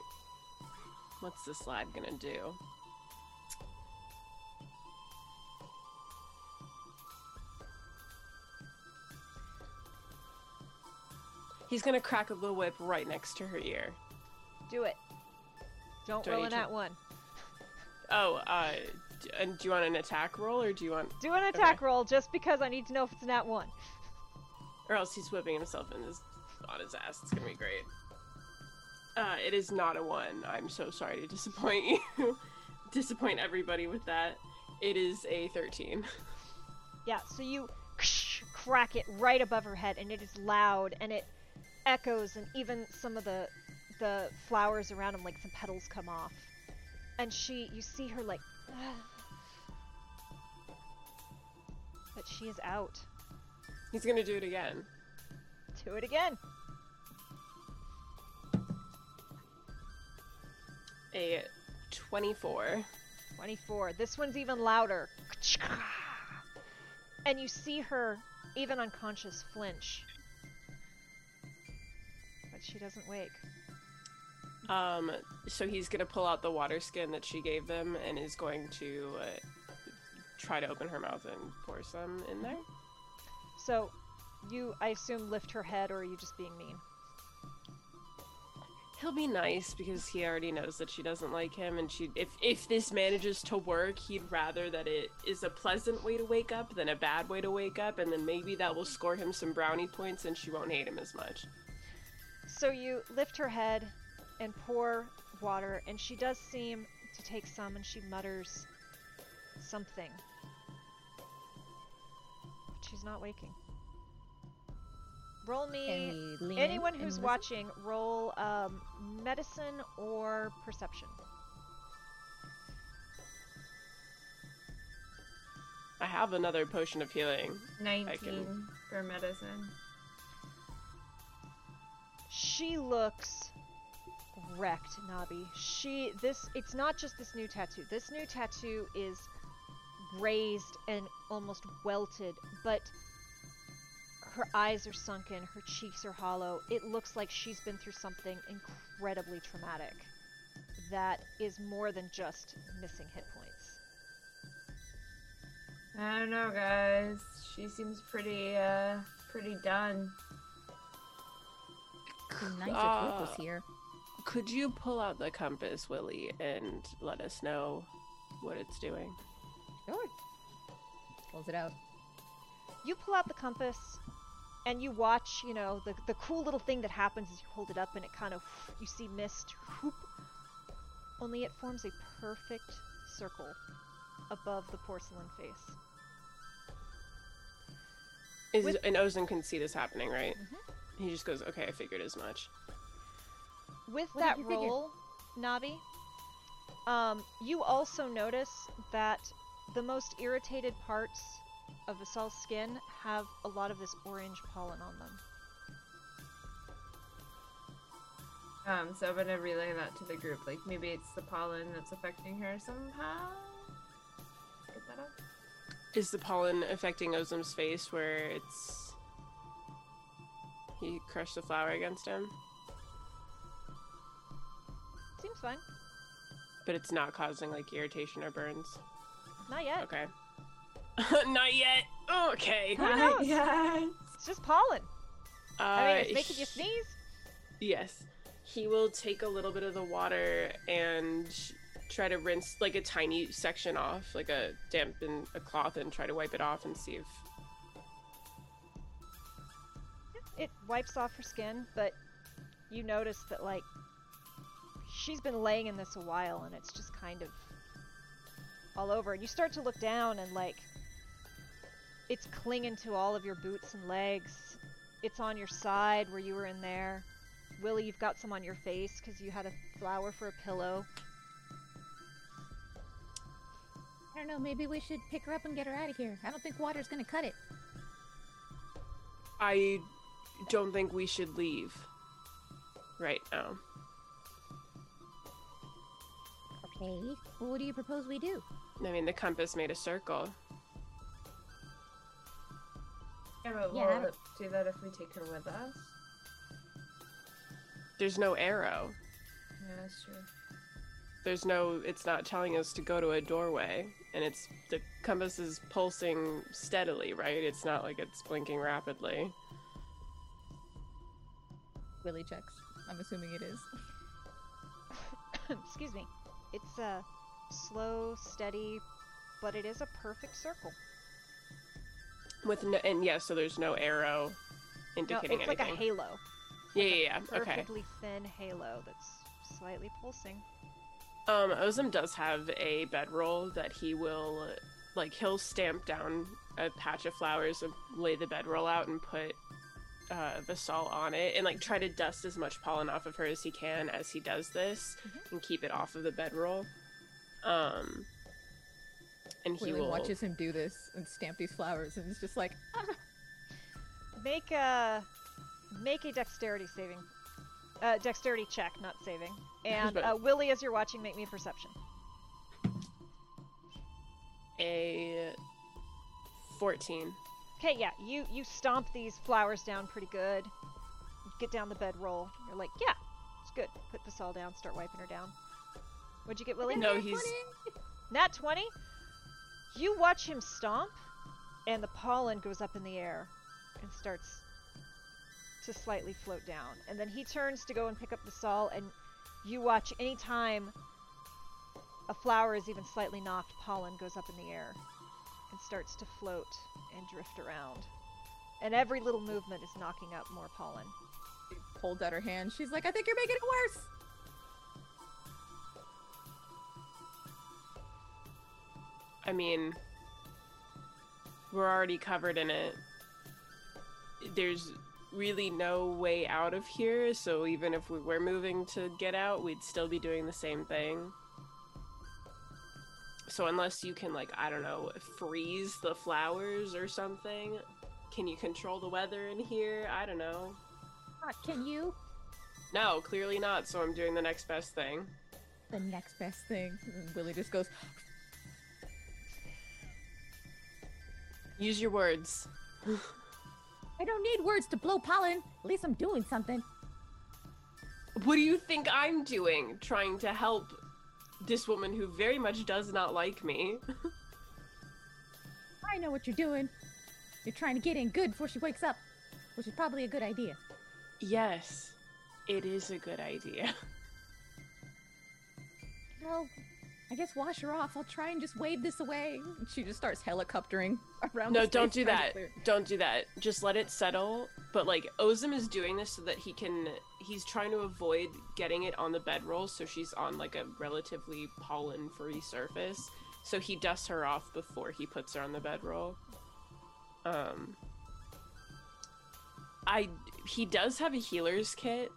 What's this lad gonna do? He's gonna crack a little whip right next to her ear. Do it. Don't Do roll in to- that one. Oh, uh, d- and do you want an attack roll or do you want, Do an attack roll just because I need to know if it's nat one. or else he's whipping himself in his on his ass. It's gonna be great. Uh, it is not a one. I'm so sorry to disappoint you. disappoint everybody with that. It is a 13. Yeah, so you crack it right above her head, and it is loud, and it echoes, and even some of the the flowers around him, like some petals, come off. And she, you see her like, but she is out. He's gonna do it again. Do it again. A 24. 24. This one's even louder. And you see her, even unconscious, flinch. But she doesn't wake. Um, so he's gonna pull out the water skin that she gave them and is going to uh, try to open her mouth and pour some in there. So, you, I assume, lift her head, or are you just being mean? He'll be nice because he already knows that she doesn't like him, and she if if this manages to work, he'd rather that it is a pleasant way to wake up than a bad way to wake up, and then maybe that will score him some brownie points, and she won't hate him as much. So you lift her head and pour water, and she does seem to take some, and she mutters something. But she's not waking. Roll me. Can we lean Anyone who's and listen? watching, roll um, medicine or perception. I have another potion of healing. 19 for medicine. She looks wrecked, Nabi. She this it's not just this new tattoo. This new tattoo is raised and almost welted, but her eyes are sunken, her cheeks are hollow. It looks like she's been through something incredibly traumatic that is more than just missing hit points. I don't know, guys. She seems pretty, uh, pretty done. Uh, Be nice if was here. Could you pull out the compass, Willie, and let us know what it's doing? Sure. Pulls it out. You pull out the compass and you watch, you know, the, the cool little thing that happens is you hold it up and it kind of, you see mist, whoop, only it forms a perfect circle above the porcelain face. Is With- and Ozum can see this happening, right? Mhm. He just goes, "Okay, I figured as much." With What that did you roll, Nabi, um, you also notice that the most irritated parts of Vasal's skin have a lot of this orange pollen on them. Um, so I'm gonna relay that to the group. Like maybe it's the pollen that's affecting her somehow. Get that up. Is the pollen affecting Ozum's face where it's he crushed the flower against him, Seems fine. but it's not causing like irritation or burns? Not yet. Okay. not yet. Okay. Who knows? yeah. It's just pollen. Uh, I mean, it's making you sneeze. Yes. He will take a little bit of the water and try to rinse like a tiny section off, like a damp dampen a cloth and try to wipe it off and see if It wipes off her skin, but you notice that like she's been laying in this a while and it's just kind of all over. And you start to look down and like it's clinging to all of your boots and legs. It's on your side where you were in there. Willie, you've got some on your face because you had a flower for a pillow. I don't know. Maybe we should pick her up and get her out of here. I don't think water's gonna cut it. I don't think we should leave right now. Okay. Well, what do you propose we do? I mean, the compass made a circle. Yeah, but Yeah, we'll don't- do that if we take her with us. There's no arrow. Yeah, that's true. There's no. It's not telling us to go to a doorway, and it's the compass is pulsing steadily, right? It's not like it's blinking rapidly. Willie checks. I'm assuming it is. Excuse me. It's a slow, steady, but it is a perfect circle. With no, and yes, so there's no arrow No, indicating it's like a halo. yeah, like a yeah, yeah. Okay. perfectly thin halo that's slightly pulsing. Um, Ozum does have a bedroll that he will, like, he'll stamp down a patch of flowers and lay the bedroll out and put uh, Vasal on it and, like, try to dust as much pollen off of her as he can as he does this and keep it off of the bedroll. Um, and he will. watches him do this and stamp these flowers, and it's just like, Make a make a dexterity saving, uh, dexterity check, not saving. And uh, Willie, as you're watching, make me a perception. a 14. Okay, yeah, you you stomp these flowers down pretty good. You get down the bedroll. You're like, yeah, it's good. Put this all down. Start wiping her down. What'd you get, Willie? No, he's. Nat 20? You watch him stomp, and the pollen goes up in the air and starts to slightly float down. And then he turns to go and pick up the saw, and you watch anytime a flower is even slightly knocked, pollen goes up in the air and starts to float and drift around. And every little movement is knocking up more pollen. holds out her hand. She's like, I think you're making it worse. I mean, we're already covered in it. There's really no way out of here, so even if we were moving to get out, we'd still be doing the same thing. So unless you can like I don't know, freeze the flowers or something, can you control the weather in here? I don't know. Ah, Can you? No, clearly not, so I'm doing the next best thing. The next best thing. Willie just goes, Use your words. I don't need words to blow pollen. At least I'm doing something. What do you think I'm doing? Trying to help this woman who very much does not like me. I know what you're doing. You're trying to get in good before she wakes up, which is probably a good idea. yes, it is a good idea. Well, I guess wash her off. I'll try and just wave this away. and she just starts helicoptering around. No, don't do that. Don't do that. Just let it settle. But like Ozum is doing this so that he can he's trying to avoid getting it on the bedroll so she's on like a relatively pollen free surface. So he dusts her off before he puts her on the bedroll. Um I he does have a healer's kit.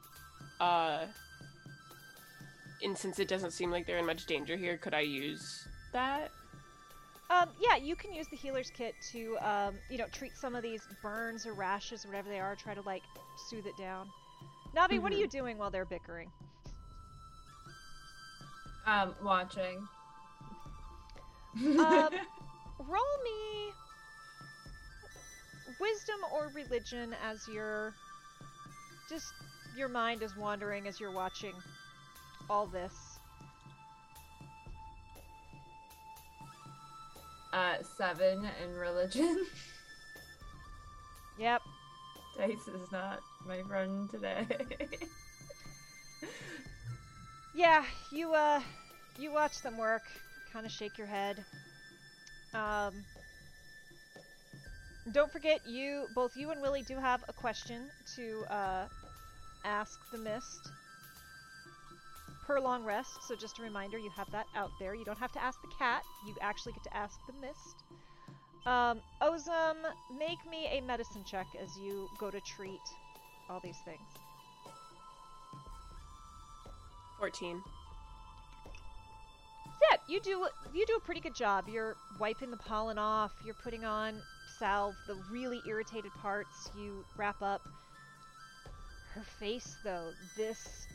Uh and since it doesn't seem like they're in much danger here, could I use that? Um, yeah, you can use the healer's kit to, um, you know, treat some of these burns or rashes or whatever they are. Try to like soothe it down. Nabi, what are you doing while they're bickering? Um, watching. Um, roll me wisdom or religion as your just your mind is wandering as you're watching all this. uh, seven in religion. Yep. Dice is not my friend today. Yeah, you uh you watch them work, kind of shake your head. Um Don't forget you both you and Willie do have a question to uh ask the mist per long rest. So just a reminder, you have that out there. You don't have to ask the cat. You actually get to ask the mist. Um, Ozum, make me a medicine check as you go to treat all these things. 14. Yeah, you do you do a pretty good job. You're wiping the pollen off, you're putting on salve, the really irritated parts you wrap up. Her face though, this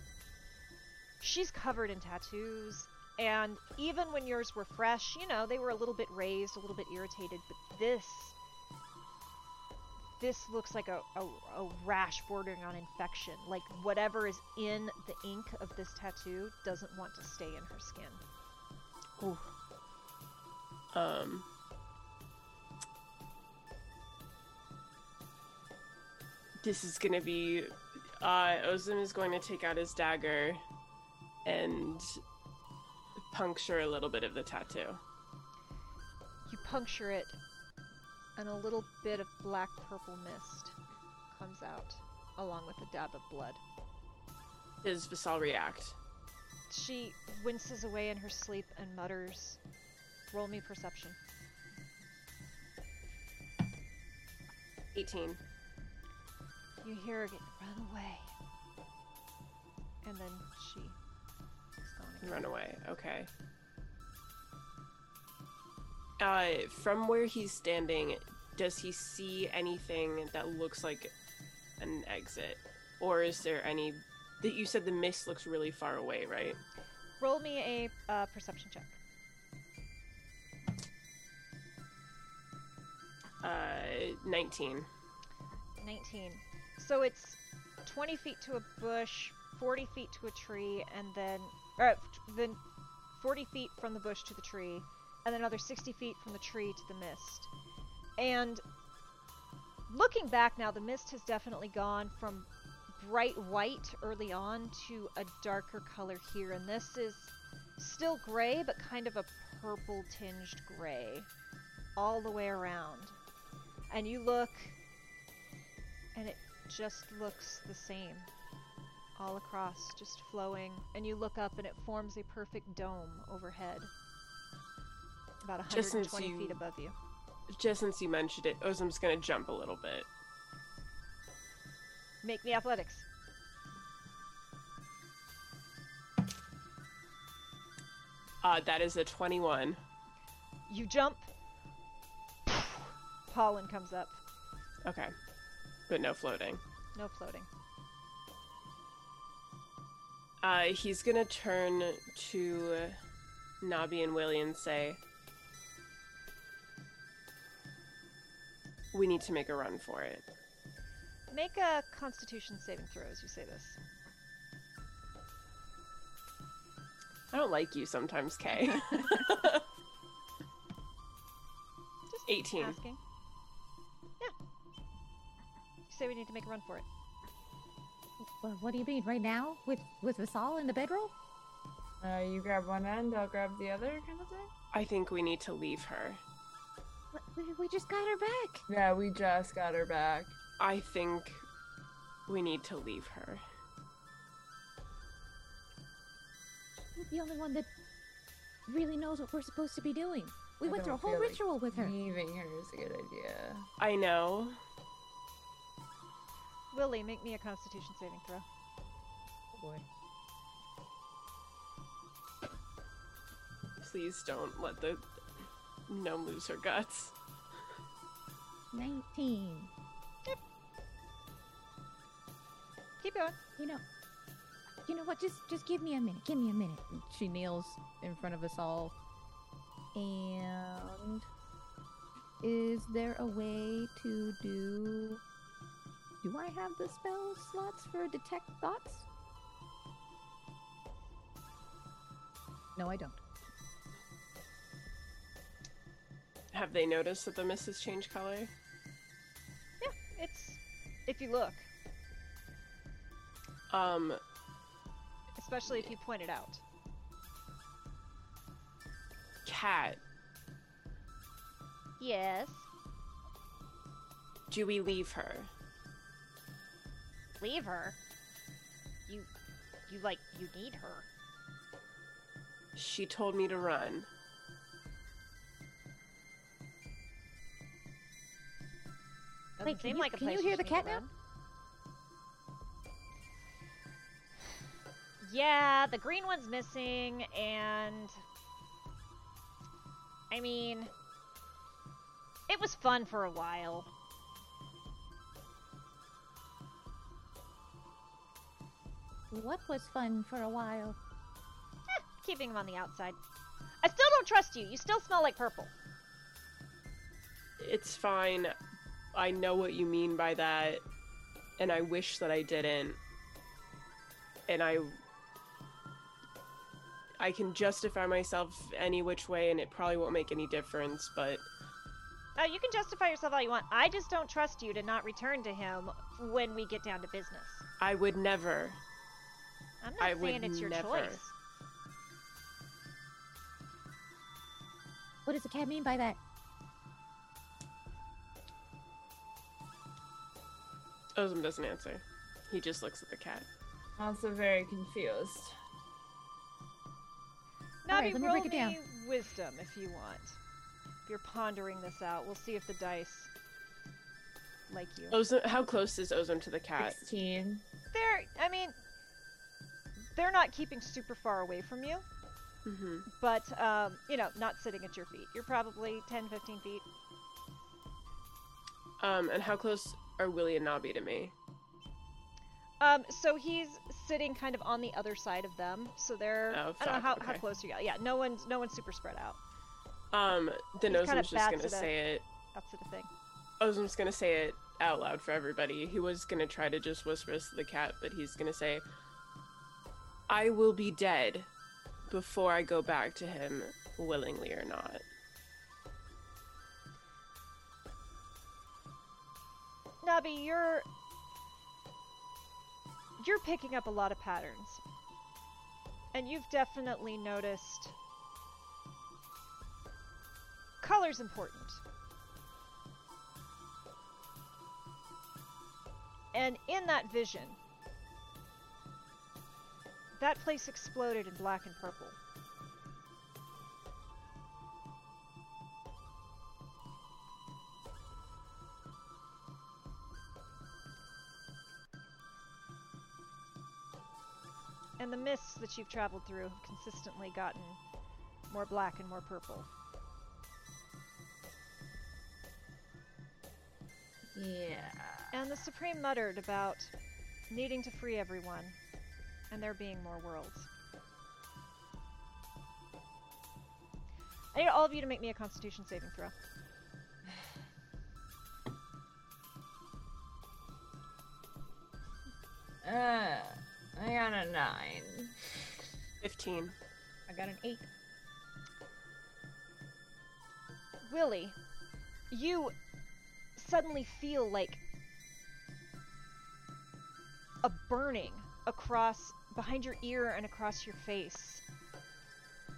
she's covered in tattoos and even when yours were fresh, you know, they were a little bit raised, a little bit irritated, but this this looks like a, a, a rash bordering on infection. Like whatever is in the ink of this tattoo doesn't want to stay in her skin. Ooh. Um. This is gonna be. Uh, Ozum is going to take out his dagger and puncture a little bit of the tattoo. You puncture it, and a little bit of black purple mist comes out, along with a dab of blood. Does Vasal react? She winces away in her sleep and mutters, Roll me perception. 18. You hear her get, Run away. And then she again. Run away. Okay. Uh, from where he's standing, does he see anything that looks like an exit, or is there any? That you said the mist looks really far away, right? Roll me a uh, perception check. Uh, nineteen. 19. So it's 20 feet to a bush, 40 feet to a tree, and then, or uh, then 40 feet from the bush to the tree, and another 60 feet from the tree to the mist. And looking back now, the mist has definitely gone from bright white early on to a darker color here, and this is still gray, but kind of a purple tinged gray all the way around. And you look and it just looks the same all across, just flowing. And you look up, and it forms a perfect dome overhead, about 120 you- feet above you. just since you mentioned it, Ozum's gonna jump a little bit. Make me athletics. Uh, that is a 21. You jump. Pollen comes up. Okay. But no floating. No floating. Uh, he's gonna turn to Nabi and Willie and say, We need to make a run for it. Make a Constitution saving throw as you say this. I don't like you sometimes, Kay. Just 18. asking. Yeah. You say we need to make a run for it. Well, what do you mean, right now? With with Vasal in the bedroll? Uh, you grab one end, I'll grab the other, kind of thing. I think we need to leave her. We, we just got her back. Yeah, we just got her back. I think we need to leave her. You're the only one that really knows what we're supposed to be doing. We I went through a whole feel like ritual with her. Leaving her is a good idea. I know. Willie, make me a Constitution saving throw. Oh, boy. Please don't let the gnome lose her guts. 19. Keep going. You know, you know what? Just just give me a minute. Give me a minute. She kneels in front of us all. And is there a way to do? Do I have the spell slots for detect thoughts? No, I don't. Have they noticed that the mist has changed color? Yeah, it's if you look, Um, especially if you point it out. cat, Yes. do we leave her? Leave her. You, you like you need her. She told me to run. Doesn't Wait, can seem you- like a can you hear the cat now? Yeah, the green one's missing, and I mean, it was fun for a while. What was fun for a while? Eh, keeping him on the outside. I still don't trust you. You still smell like purple. It's fine. I know what you mean by that, and I wish that I didn't. And I. I can justify myself any which way, and it probably won't make any difference, but Oh, you can justify yourself all you want. I just don't trust you to not return to him when we get down to business. I would never. I'm not I saying it's your never. choice. What does the cat mean by that? Ozum doesn't answer. He just looks at the cat. Also very confused. Alright, Nabi, let me roll break it down. me wisdom if you want. If you're pondering this out, we'll see if the dice like you. Ozum, how close is Ozum to the cat? 16. They're, I mean, they're not keeping super far away from you, hmm but, um, you know, not sitting at your feet. You're probably 10, 15 feet. Um, and how close are Willie and Nabi to me? Um, so he's sitting kind of on the other side of them, so they're, Oh, I don't know fuck, how, how okay. close you are. Yeah, no one's, no one's super spread out. Um, then He's kinda Ozum's just gonna it a- say it. That sort of thing. Ozum's gonna say it out loud for everybody. He was gonna try to just whisper this to the cat, but he's gonna say, I will be dead before I go back to him, willingly or not. Nabi, you're you're picking up a lot of patterns. And you've definitely noticed color's important. And in that vision, that place exploded in black and purple. And the mists that you've traveled through have consistently gotten more black and more purple. Yeah. And the Supreme muttered about needing to free everyone and there being more worlds. I need all of you to make me a Constitution saving throw. Uh, I got a nine. 15. I got an eight. Willie, you suddenly feel like a burning across behind your ear and across your face.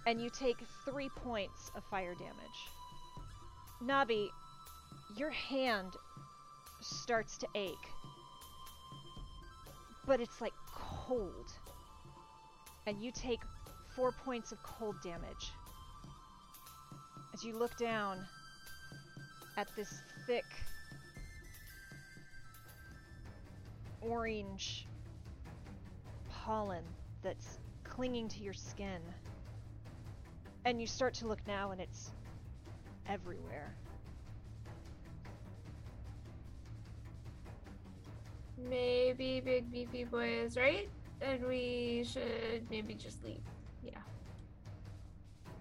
And you take three points of fire damage. Nabi, your hand starts to ache. But it's like cold. And you take four points of cold damage. As you look down at this thick orange pollen that's clinging to your skin. And you start to look now and it's everywhere. Maybe Big Beefy Boy is right, and we should maybe just leave. Yeah.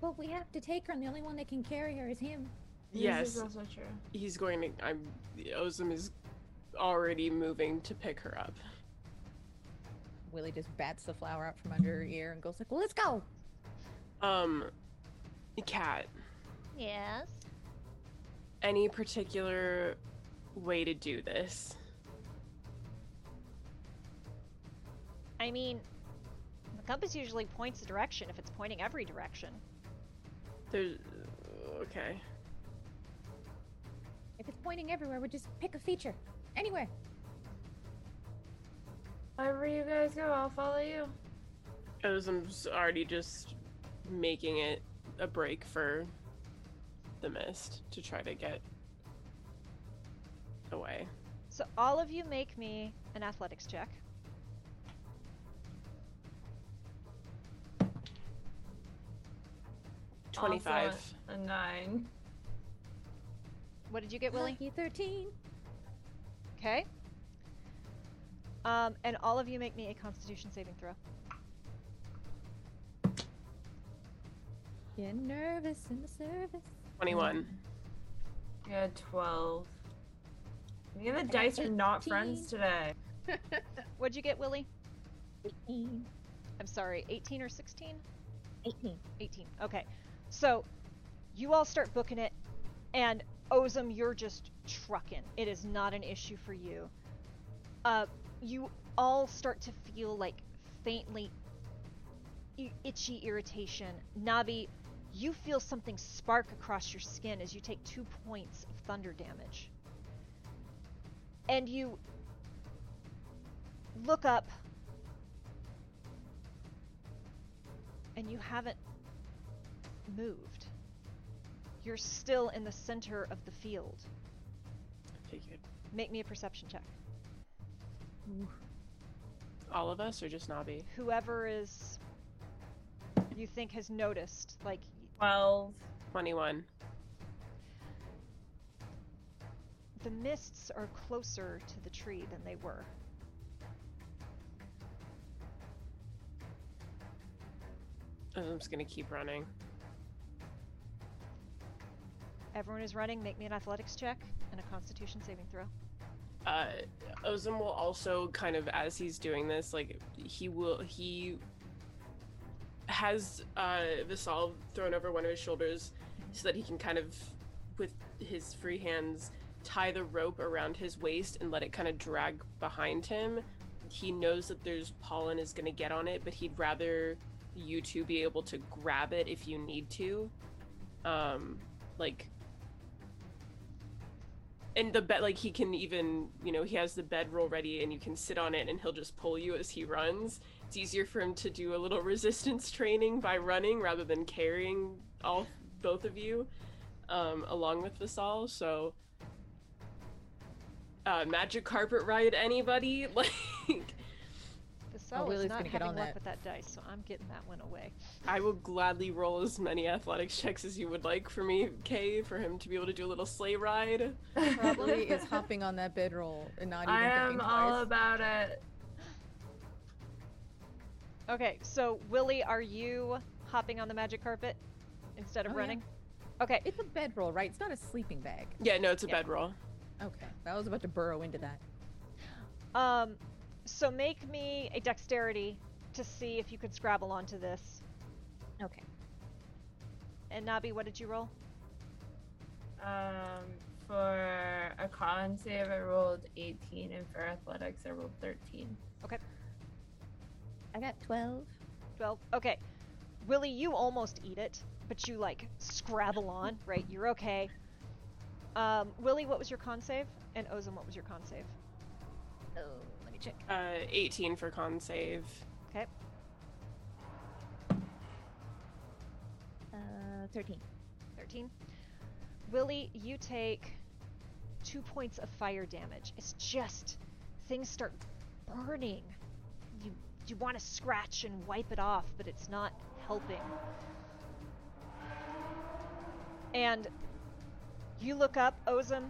But we have to take her, and the only one that can carry her is him. This Yes, is also true. he's going to. I'm. Ozum is already moving to pick her up. Willie just bats the flower out from under her ear and goes like, "Well, let's go." Um, Cat, Yes. any particular way to do this? I mean, the compass usually points a direction if it's pointing every direction. There's. Okay. If it's pointing everywhere, we just pick a feature. Anywhere. Wherever you guys go, I'll follow you. Ozum's already just making it a break for the mist to try to get away. So all of you make me an athletics check. Also 25. a nine. What did you get, Willie? Lucky 13. Okay. Um, and all of you make me a Constitution saving throw. Getting nervous in the service. 21. Yeah, twelve. Me and the dice are not friends today. What'd you get, Willie? 18. I'm sorry, 18 or 16? 18. 18. Okay. So you all start booking it, and Ozum, you're just trucking. It is not an issue for you. Uh, you all start to feel like faintly itchy irritation. Nabi, you feel something spark across your skin as you take two points of thunder damage. And you look up, and you haven't moved. You're still in the center of the field. Figured. Make me a perception check. All of us or just Nabi? Whoever is you think has noticed, like Twelve. 21. the mists are closer to the tree than they were. I'm just gonna keep running. Everyone is running. Make me an athletics check and a Constitution saving throw. Uh Ozum will also kind of as he's doing this, like he will he has uh Vasal thrown over one of his shoulders so that he can kind of with his free hands tie the rope around his waist and let it kind of drag behind him. He knows that there's pollen is gonna get on it, but he'd rather you two be able to grab it if you need to. Um like and the bed like he can even you know he has the bedroll ready and you can sit on it and he'll just pull you as he runs. It's easier for him to do a little resistance training by running rather than carrying all both of you um, along with Vasal so uh, magic carpet ride anybody? Like Vasal is Willie's not gonna get having on luck that. with that dice, so I'm getting that one away. I will gladly roll as many athletics checks as you would like for me, Kay, for him to be able to do a little sleigh ride. Probably is hopping on that bedroll and not even I thinking am all twice. about it. Okay, so Willie, are you hopping on the magic carpet instead of Oh, yeah. running? Okay, It's a bedroll, right? It's not a sleeping bag. Yeah, no, it's a Yeah. bedroll. Okay. I was about to burrow into that. Um, so make me a dexterity to see if you could scrabble onto this. Okay. And Nabi, what did you roll? Um, for a con save, I rolled 18, and for athletics, I rolled 13. Okay. I got 12. 12. Okay. Willie, you almost eat it, but you like scrabble on, right? You're okay. Um, Willie, what was your con save? And Ozum, what was your con save? Oh, let me check. Uh, 18 for con save. Okay. Uh, 13. 13. Willie, you take two points of fire damage. It's just things start burning. You you want to scratch and wipe it off, but it's not helping. And you look up Ozum,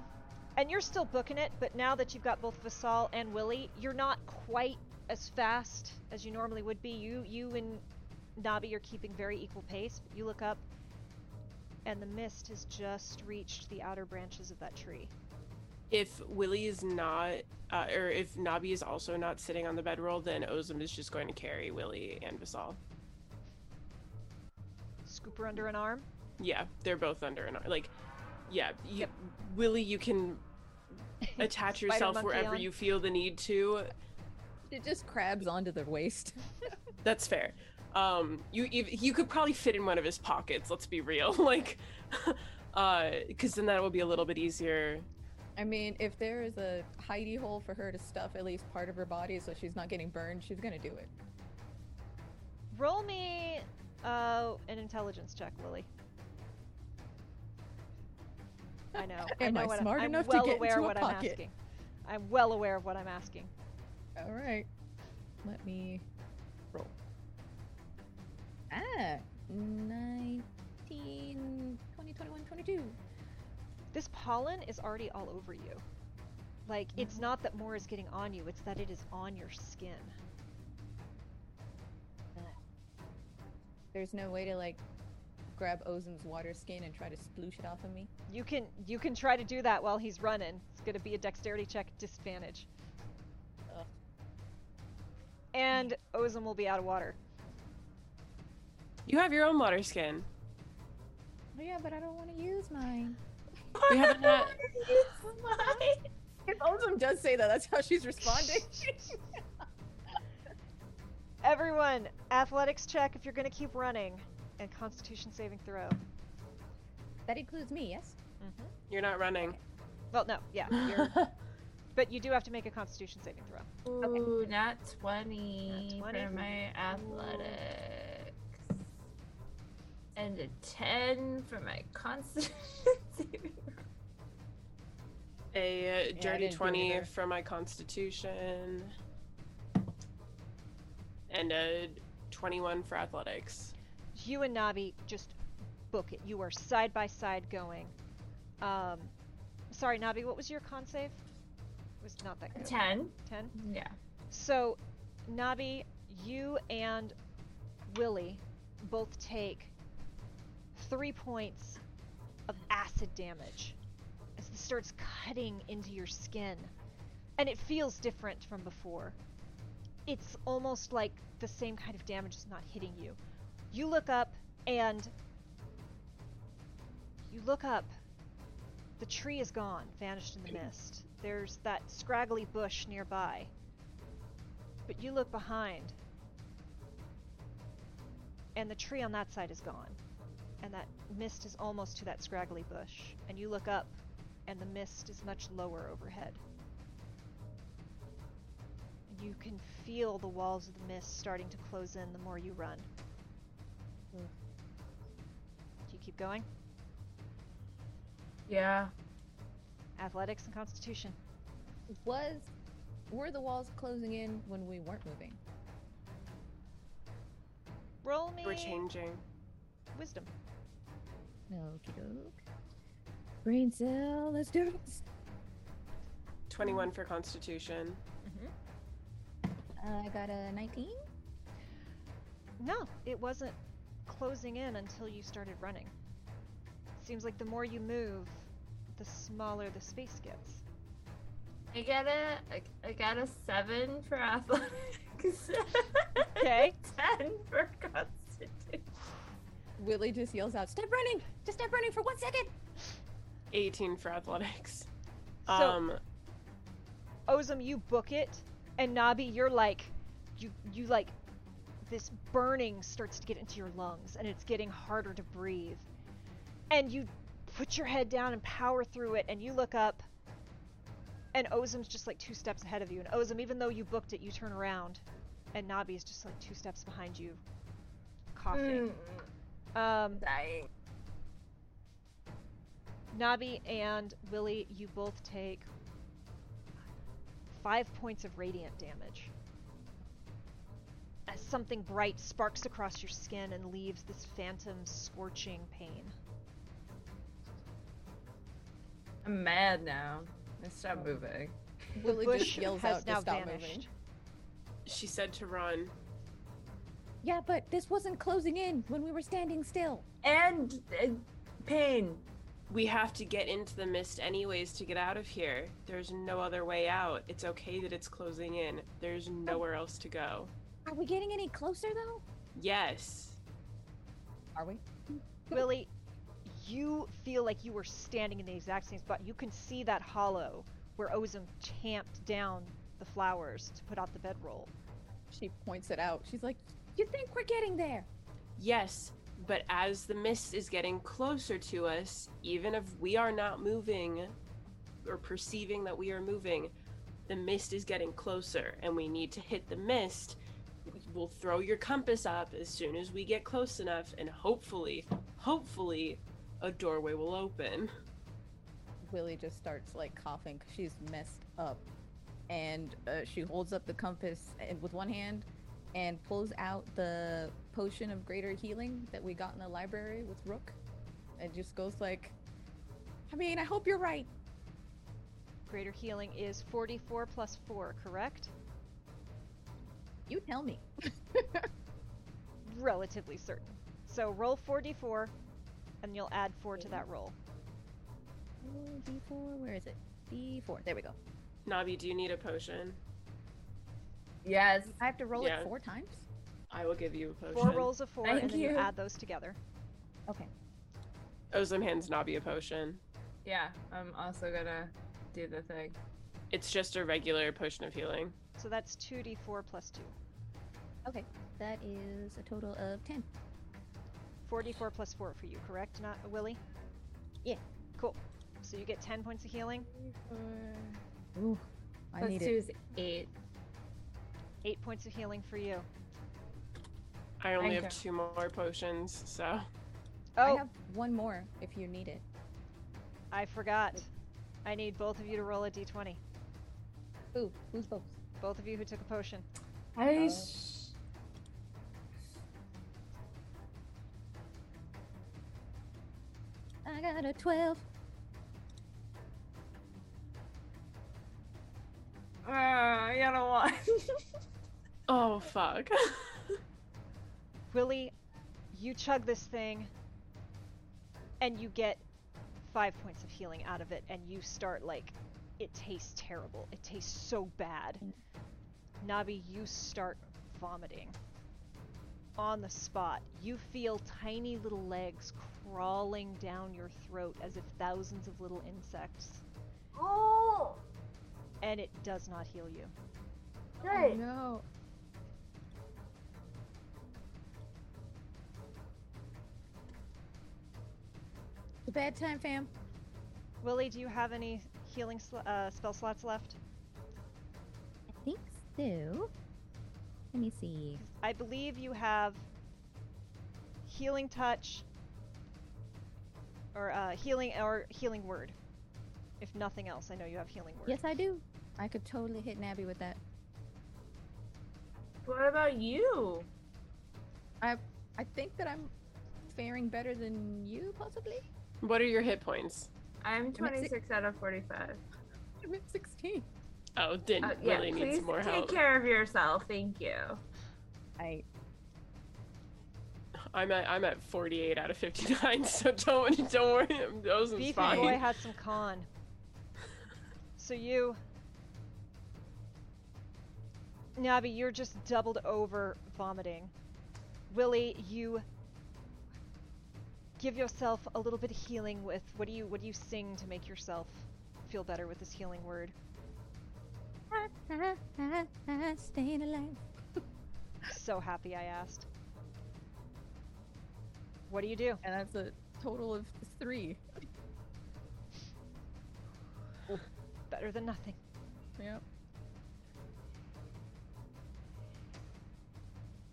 and you're still booking it, but now that you've got both Vasal and Willie, you're not quite as fast as you normally would be. You you and Nabi are keeping very equal pace. But you look up, and the mist has just reached the outer branches of that tree. If Willie is not, uh, or if Nabi is also not sitting on the bedroll, then Ozum is just going to carry Willie and Vasal. Scoop her under an arm. Yeah, they're both under an arm. like, yeah. You, Willie, you can attach yourself wherever on. you feel the need to. It just crabs onto their waist. That's fair. Um, you you, you could probably fit in one of his pockets. Let's be real, like, uh, because then that will be a little bit easier. I mean, if there is a hidey hole for her to stuff at least part of her body so she's not getting burned, she's gonna do it. Roll me uh, an intelligence check, Willie. I know. I Am know I what smart I'm, enough I'm to get aware into a what I'm pocket? asking. I'm well aware of what I'm asking. All right. Let me roll. Ah, 19, 20, 21, 22. This pollen is already all over you. Like, it's not that more is getting on you, it's that it is on your skin. There's no way to like grab Ozum's water skin and try to sploosh it off of me. You can you can try to do that while he's running. It's gonna be a dexterity check disadvantage. Ugh. And Ozum will be out of water. You have your own water skin. Oh yeah, but I don't want to use mine. We haven't had. If Ozum does say that, that's how she's responding. Everyone, athletics check if you're gonna keep running, and Constitution saving throw. That includes me, yes? hmm You're not running. Well, no, yeah, you're, but you do have to make a Constitution saving throw. Ooh, not 20, Nat 20. for my athletics. And a 10 for my constitution saving throw. A uh, I dirty didn't do 20 for my constitution. And a 21 for athletics. You and Nabi just book it. You are side by side going. Um, sorry, Nabi, what was your con save? It was not that good. 10. 10? Yeah. So, Nabi, you and Willie both take three points of acid damage as this starts cutting into your skin. And it feels different from before. It's almost like the same kind of damage is not hitting you. You look up and. You look up. The tree is gone, vanished in the mist. There's that scraggly bush nearby. But you look behind, and the tree on that side is gone. And that mist is almost to that scraggly bush. And you look up, and the mist is much lower overhead. And you can feel the walls of the mist starting to close in the more you run. Do you keep going? Yeah. Athletics and Constitution. Was were the walls closing in when we weren't moving? Roll me We're changing. wisdom. Okie doke. Brain cell, let's do this. 21 for Constitution. Mm-hmm. Uh, I got a 19. No, it wasn't closing in until you started running. Seems like the more you move, the smaller the space gets. I get a I, I got a seven for athletics. Okay. Ten for constitution. Willie just yells out, Stop running! Just stop running for one second! 18 for Athletics. So- um, Ozum, you book it, and Nabi, you're like, you you like, this burning starts to get into your lungs, and it's getting harder to breathe. And you put your head down and power through it, and you look up, and Ozum's just like two steps ahead of you. And Ozum, even though you booked it, you turn around, and Nabi is just like two steps behind you, coughing. Mm, Um, dying. Nabi and Willie, you both take five points of radiant damage. As something bright sparks across your skin and leaves this phantom scorching pain. I'm mad now. I stop moving. Willie just yells has out now to stop vanished. moving. she said to run. Yeah, but this wasn't closing in when we were standing still. And uh, pain. We have to get into the mist anyways to get out of here. There's no other way out. It's okay that it's closing in. There's nowhere else to go. Are we getting any closer though? Yes. Are we? Willie, you feel like you were standing in the exact same spot. You can see that hollow where Ozum champed down the flowers to put out the bedroll. She points it out. She's like, You think we're getting there? Yes, but as the mist is getting closer to us, even if we are not moving or perceiving that we are moving, the mist is getting closer and we need to hit the mist. We'll throw your compass up as soon as we get close enough, and hopefully, hopefully, a doorway will open. Willie just starts like coughing 'cause she's messed up. And uh, she holds up the compass with one hand and pulls out the potion of greater healing that we got in the library with Rook. And just goes like, I mean, I hope you're right. Greater healing is 44 plus 4, correct? You tell me. Relatively certain. So roll 4d4, and you'll add 4 to that roll. Oh, D4, where is it? D4. There we go. Nabi, do you need a potion? Yes. I have to roll Yeah. it four times? I will give you a potion. Four rolls of 4, Thank and then you you. add those together. Okay. Ozum hands Nabi a potion. Yeah, I'm also gonna do the thing. It's just a regular potion of healing. So that's 2d4 plus 2. Okay. That is a total of 10. 4d4 plus 4 for you, correct, not Willie? Yeah. Cool. So you get 10 points of healing, Ooh, I Plus need two it. is eight. 8 points of healing for you. I only Thank have you. two more potions, so. Oh. I Oh, have one more if you need it. I forgot. I need both of you to roll a d20. Ooh, who's both? Both of you who took a potion. I Uh, sh- I got a 12. uh, I got a one. Oh, fuck. Willie, you chug this thing, and you get five points of healing out of it, and you start like, it tastes terrible. It tastes so bad. Mm. Nabi, you start vomiting. On the spot, you feel tiny little legs crawling down your throat as if thousands of little insects, oh, and it does not heal you. great. Oh, no. It's a bad time, fam. Willie, do you have any healing sl- uh, spell slots left? I think so. Let me see. I believe you have healing touch or uh, healing or healing word. If nothing else, I know you have healing word. Yes, I do. I could totally hit Nabi with that. What about you? I I think that I'm faring better than you, possibly. What are your hit points? I'm at six- 26 out of 45. I'm at 16. Oh, Din Uh, yeah, really need some more take help. Take care of yourself. Thank you. I I'm at I'm at 48 out of 59, so don't don't worry. Those Beefy fine. boy had some con. So you, Nabi, you're just doubled over vomiting. Willie, you give yourself a little bit of healing with what do you what do you sing to make yourself feel better with this healing word? staying alive. So happy I asked. What do you do? And that's a total of three. Better than nothing. Yep.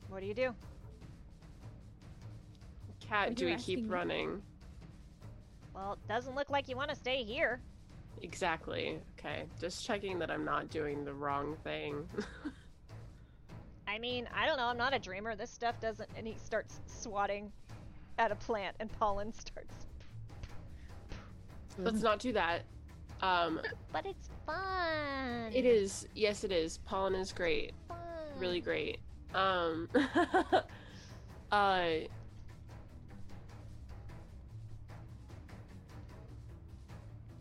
What do you do? Cat, do we keep asking me. running? Well, it doesn't look like you want to stay here. Exactly. Okay. Just checking that I'm not doing the wrong thing. I mean, I don't know. I'm not a dreamer. This stuff doesn't. And he starts swatting at a plant, and pollen starts. Let's not do that. Um, But it's fun. it is. Yes, it is. Pollen is great. fun. Really great. Um, uh,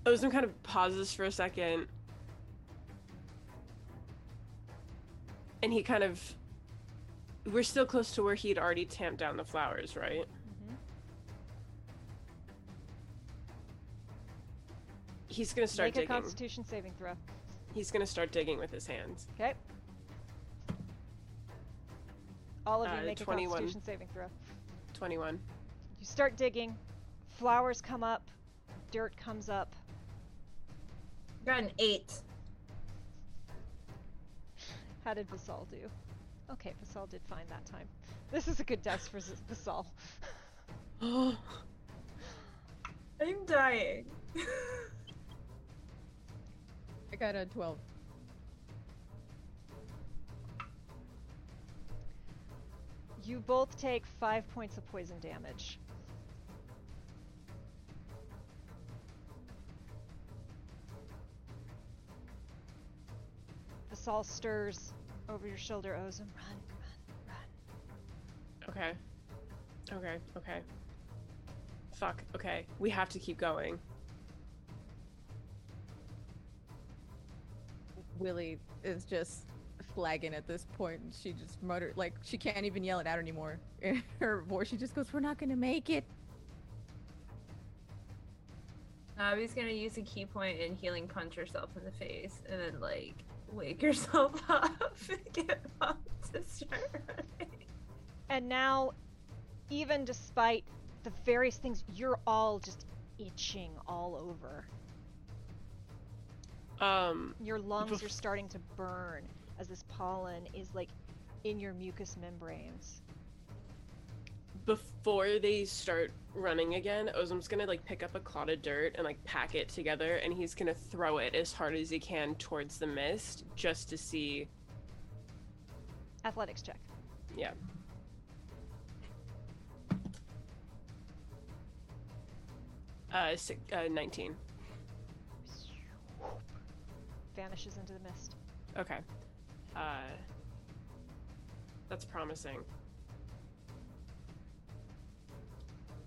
Ozum kind of pauses for a second. And he kind of. We're still close to where he'd already tamped down the flowers, right? Mhm. He's gonna start Make a digging. Constitution saving throw. He's gonna start digging with his hands. Okay. All of you Uh, make a Constitution saving throw. 21. You start digging. Flowers come up. Dirt comes up. Got an eight. How did Vasal do? Okay, Vasal did fine that time. This is a good dice for Z- Vasal. I'm dying. I got a 12. You both take five points of poison damage. Vasal stirs over your shoulder, oh, Ozum. Run, run, run. Okay. Okay, okay. Fuck, okay. We have to keep going. Willie is just flagging at this point. and She just muttered, like, she can't even yell it out anymore. In her voice, she just goes, We're not gonna make it. Nabi's gonna use a ki point and healing punch herself in the face, and then like wake yourself up and get up to start. And now, even despite the various things, you're all just itching all over. Um, Your lungs are starting to burn as this pollen is like in your mucous membranes. Before they start running again, Ozum's gonna like pick up a clod of dirt and like pack it together, and he's gonna throw it as hard as he can towards the mist, just to see. Athletics check. Yeah. Uh, six, uh, 19. Vanishes into the mist. Okay. Uh, that's promising.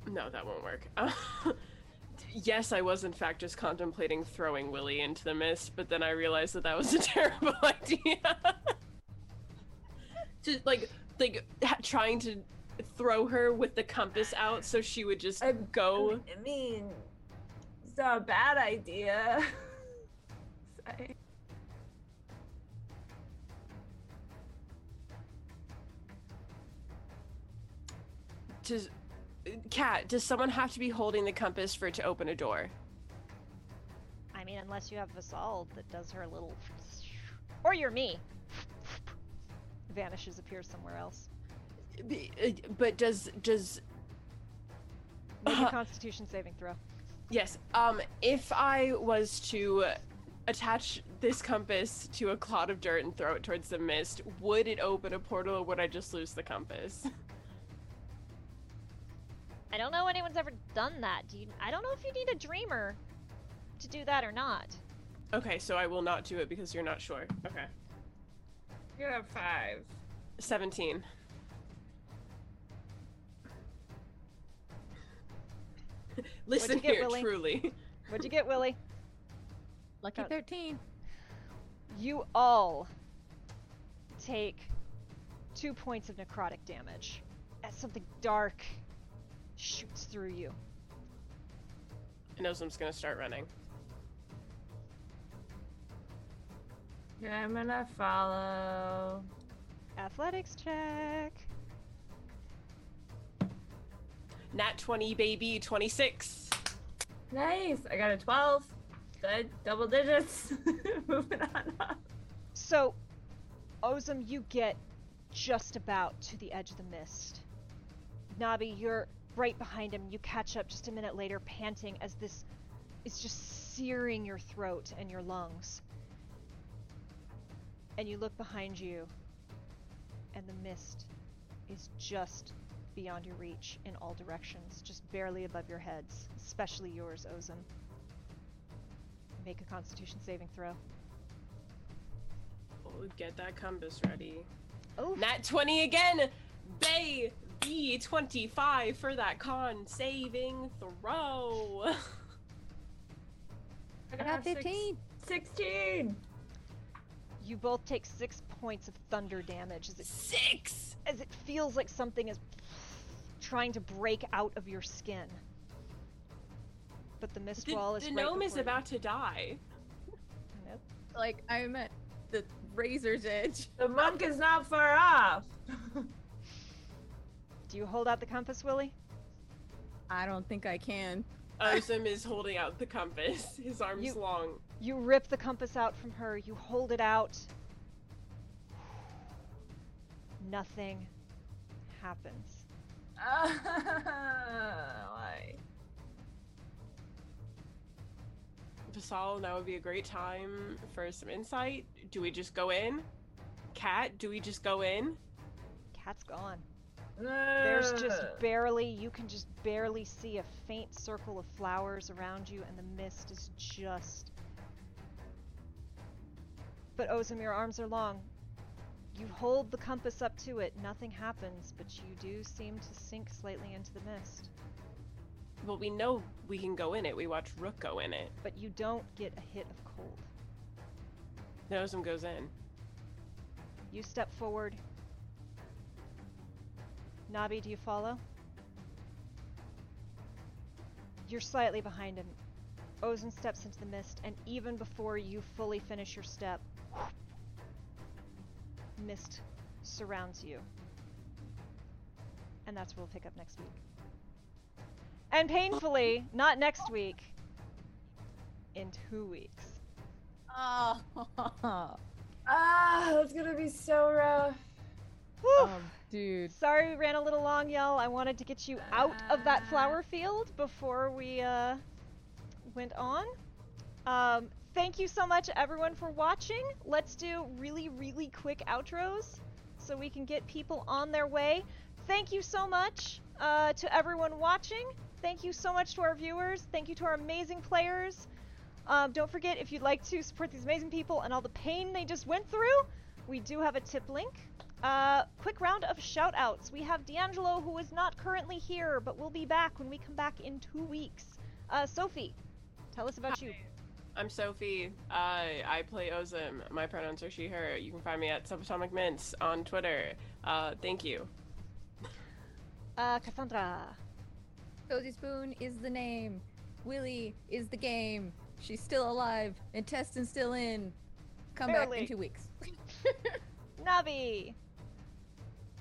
No, that won't work. yes, I was in fact just contemplating throwing Willie into the mist, but then I realized that that was a terrible idea. just like, like ha- trying to throw her with the compass out so she would just I- go. I mean, it's not a bad idea. Sorry. Does, Cat, does someone have to be holding the compass for it to open a door? I mean, unless you have Vasal that does her little. Or you're me. Vanishes, appears somewhere else. Uh, But does does Make a Uh, Constitution saving throw. yes? Um, if I was to attach this compass to a clod of dirt and throw it towards the mist, would it open a portal, or would I just lose the compass? I don't know anyone's ever done that. Do you? I don't know if you need a dreamer to do that or not. Okay, so I will not do it because you're not sure. Okay. You have five. 17. Listen get, here, Willie? truly. What'd you get, Willie? Lucky Uh, 13. You all take two points of necrotic damage as something dark shoots through you. And Ozum's gonna start running. Yeah, I'm gonna follow. Athletics check. Nat 20, baby, 26. Nice. I got a 12. Good. Double digits. Moving on up. So, Ozum, you get just about to the edge of the mist. Nabi, you're right behind him. You catch up just a minute later, panting as this is just searing your throat and your lungs. And you look behind you, and the mist is just beyond your reach in all directions, just barely above your heads, especially yours, Ozum. Make a constitution saving throw. Oh, get that compass ready. Oh, Nat 20 again! Bay B 25 for that con saving throw. I I got six- 15. 16. You both take six points of thunder damage as it, Six! as it feels like something is trying to break out of your skin. But the mist The, wall is the right gnome is before you. about to die. Nope. Like, I'm at the razor's edge. The monk is not far off. Do you hold out the compass, Willie? I don't think I can. Ozum is holding out the compass. His arm's You- long. You rip the compass out from her. You hold it out. Nothing happens. Why? Vasal, now would be a great time for some insight. Do we just go in? Cat, do we just go in? Cat's gone. There's just barely, you can just barely see a faint circle of flowers around you, and the mist is just. But oh, Ozum, your arms are long. You hold the compass up to it, nothing happens, but you do seem to sink slightly into the mist. Well, we know we can go in it. We watch Rook go in it. But you don't get a hit of cold. Ozum goes in. You step forward. Nabi, do you follow? You're slightly behind him. Ozum steps into the mist, and even before you fully finish your step, mist surrounds you. And that's where we'll pick up next week. And painfully, not next week, in two weeks. Oh, Ah, that's gonna be so rough. Oh dude. Sorry we ran a little long, y'all. I wanted to get you out of that flower field before we uh, went on. Um, thank you so much, everyone, for watching. Let's do really, really quick outros so we can get people on their way. Thank you so much uh, to everyone watching. Thank you so much to our viewers. Thank you to our amazing players. Um, don't forget, if you'd like to support these amazing people and all the pain they just went through, we do have a tip link. Uh, quick round of shout outs. We have D'Angelo, who is not currently here, but will be back when we come back in two weeks. Uh, Sophie, tell us about you. I'm Sophie. I I play Ozum. My pronouns are she, her. You can find me at Subatomic Mints on Twitter. Uh, thank you. Uh, Cassandra. Cozy Spoon is the name. Willie is the game. She's still alive. And Testin's still in. Come back in two weeks. Nabi.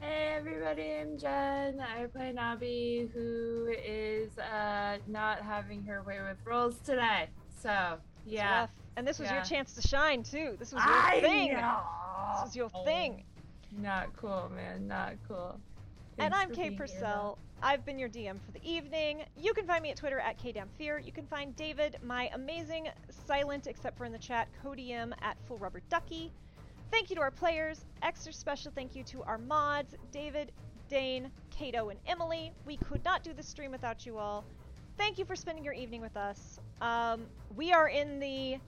Hey everybody, I'm Jen. I play Nabi, who is uh, not having her way with rolls today. So yeah. And this was your chance to shine, too. This was your I thing. know. This was your thing. Not cool, man. Not cool. and I'm Kay Purcell. I've been your DM for the evening. You can find me at Twitter at KDamnFear. You can find David, my amazing, silent, except for in the chat, co-DM at Full Rubber Ducky. Thank you to our players. Extra special thank you to our mods, David, Dane, Kato, and Emily. We could not do the stream without you all. Thank you for spending your evening with us. Um, we are in the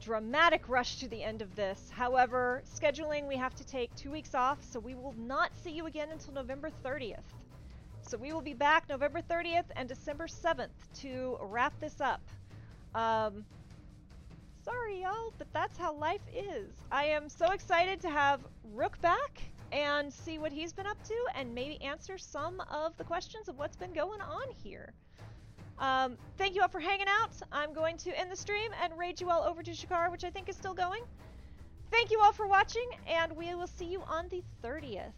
dramatic rush to the end of this. However, scheduling, we have to take two weeks off, so we will not see you again until November 30th. So we will be back November 30th and December 7th to wrap this up. Um, sorry, y'all, but that's how life is. I am so excited to have Rook back and see what he's been up to and maybe answer some of the questions of what's been going on here. Um, thank you all for hanging out. I'm going to end the stream and raid you all over to Shakar, which I think is still going. Thank you all for watching, and we will see you on the 30th.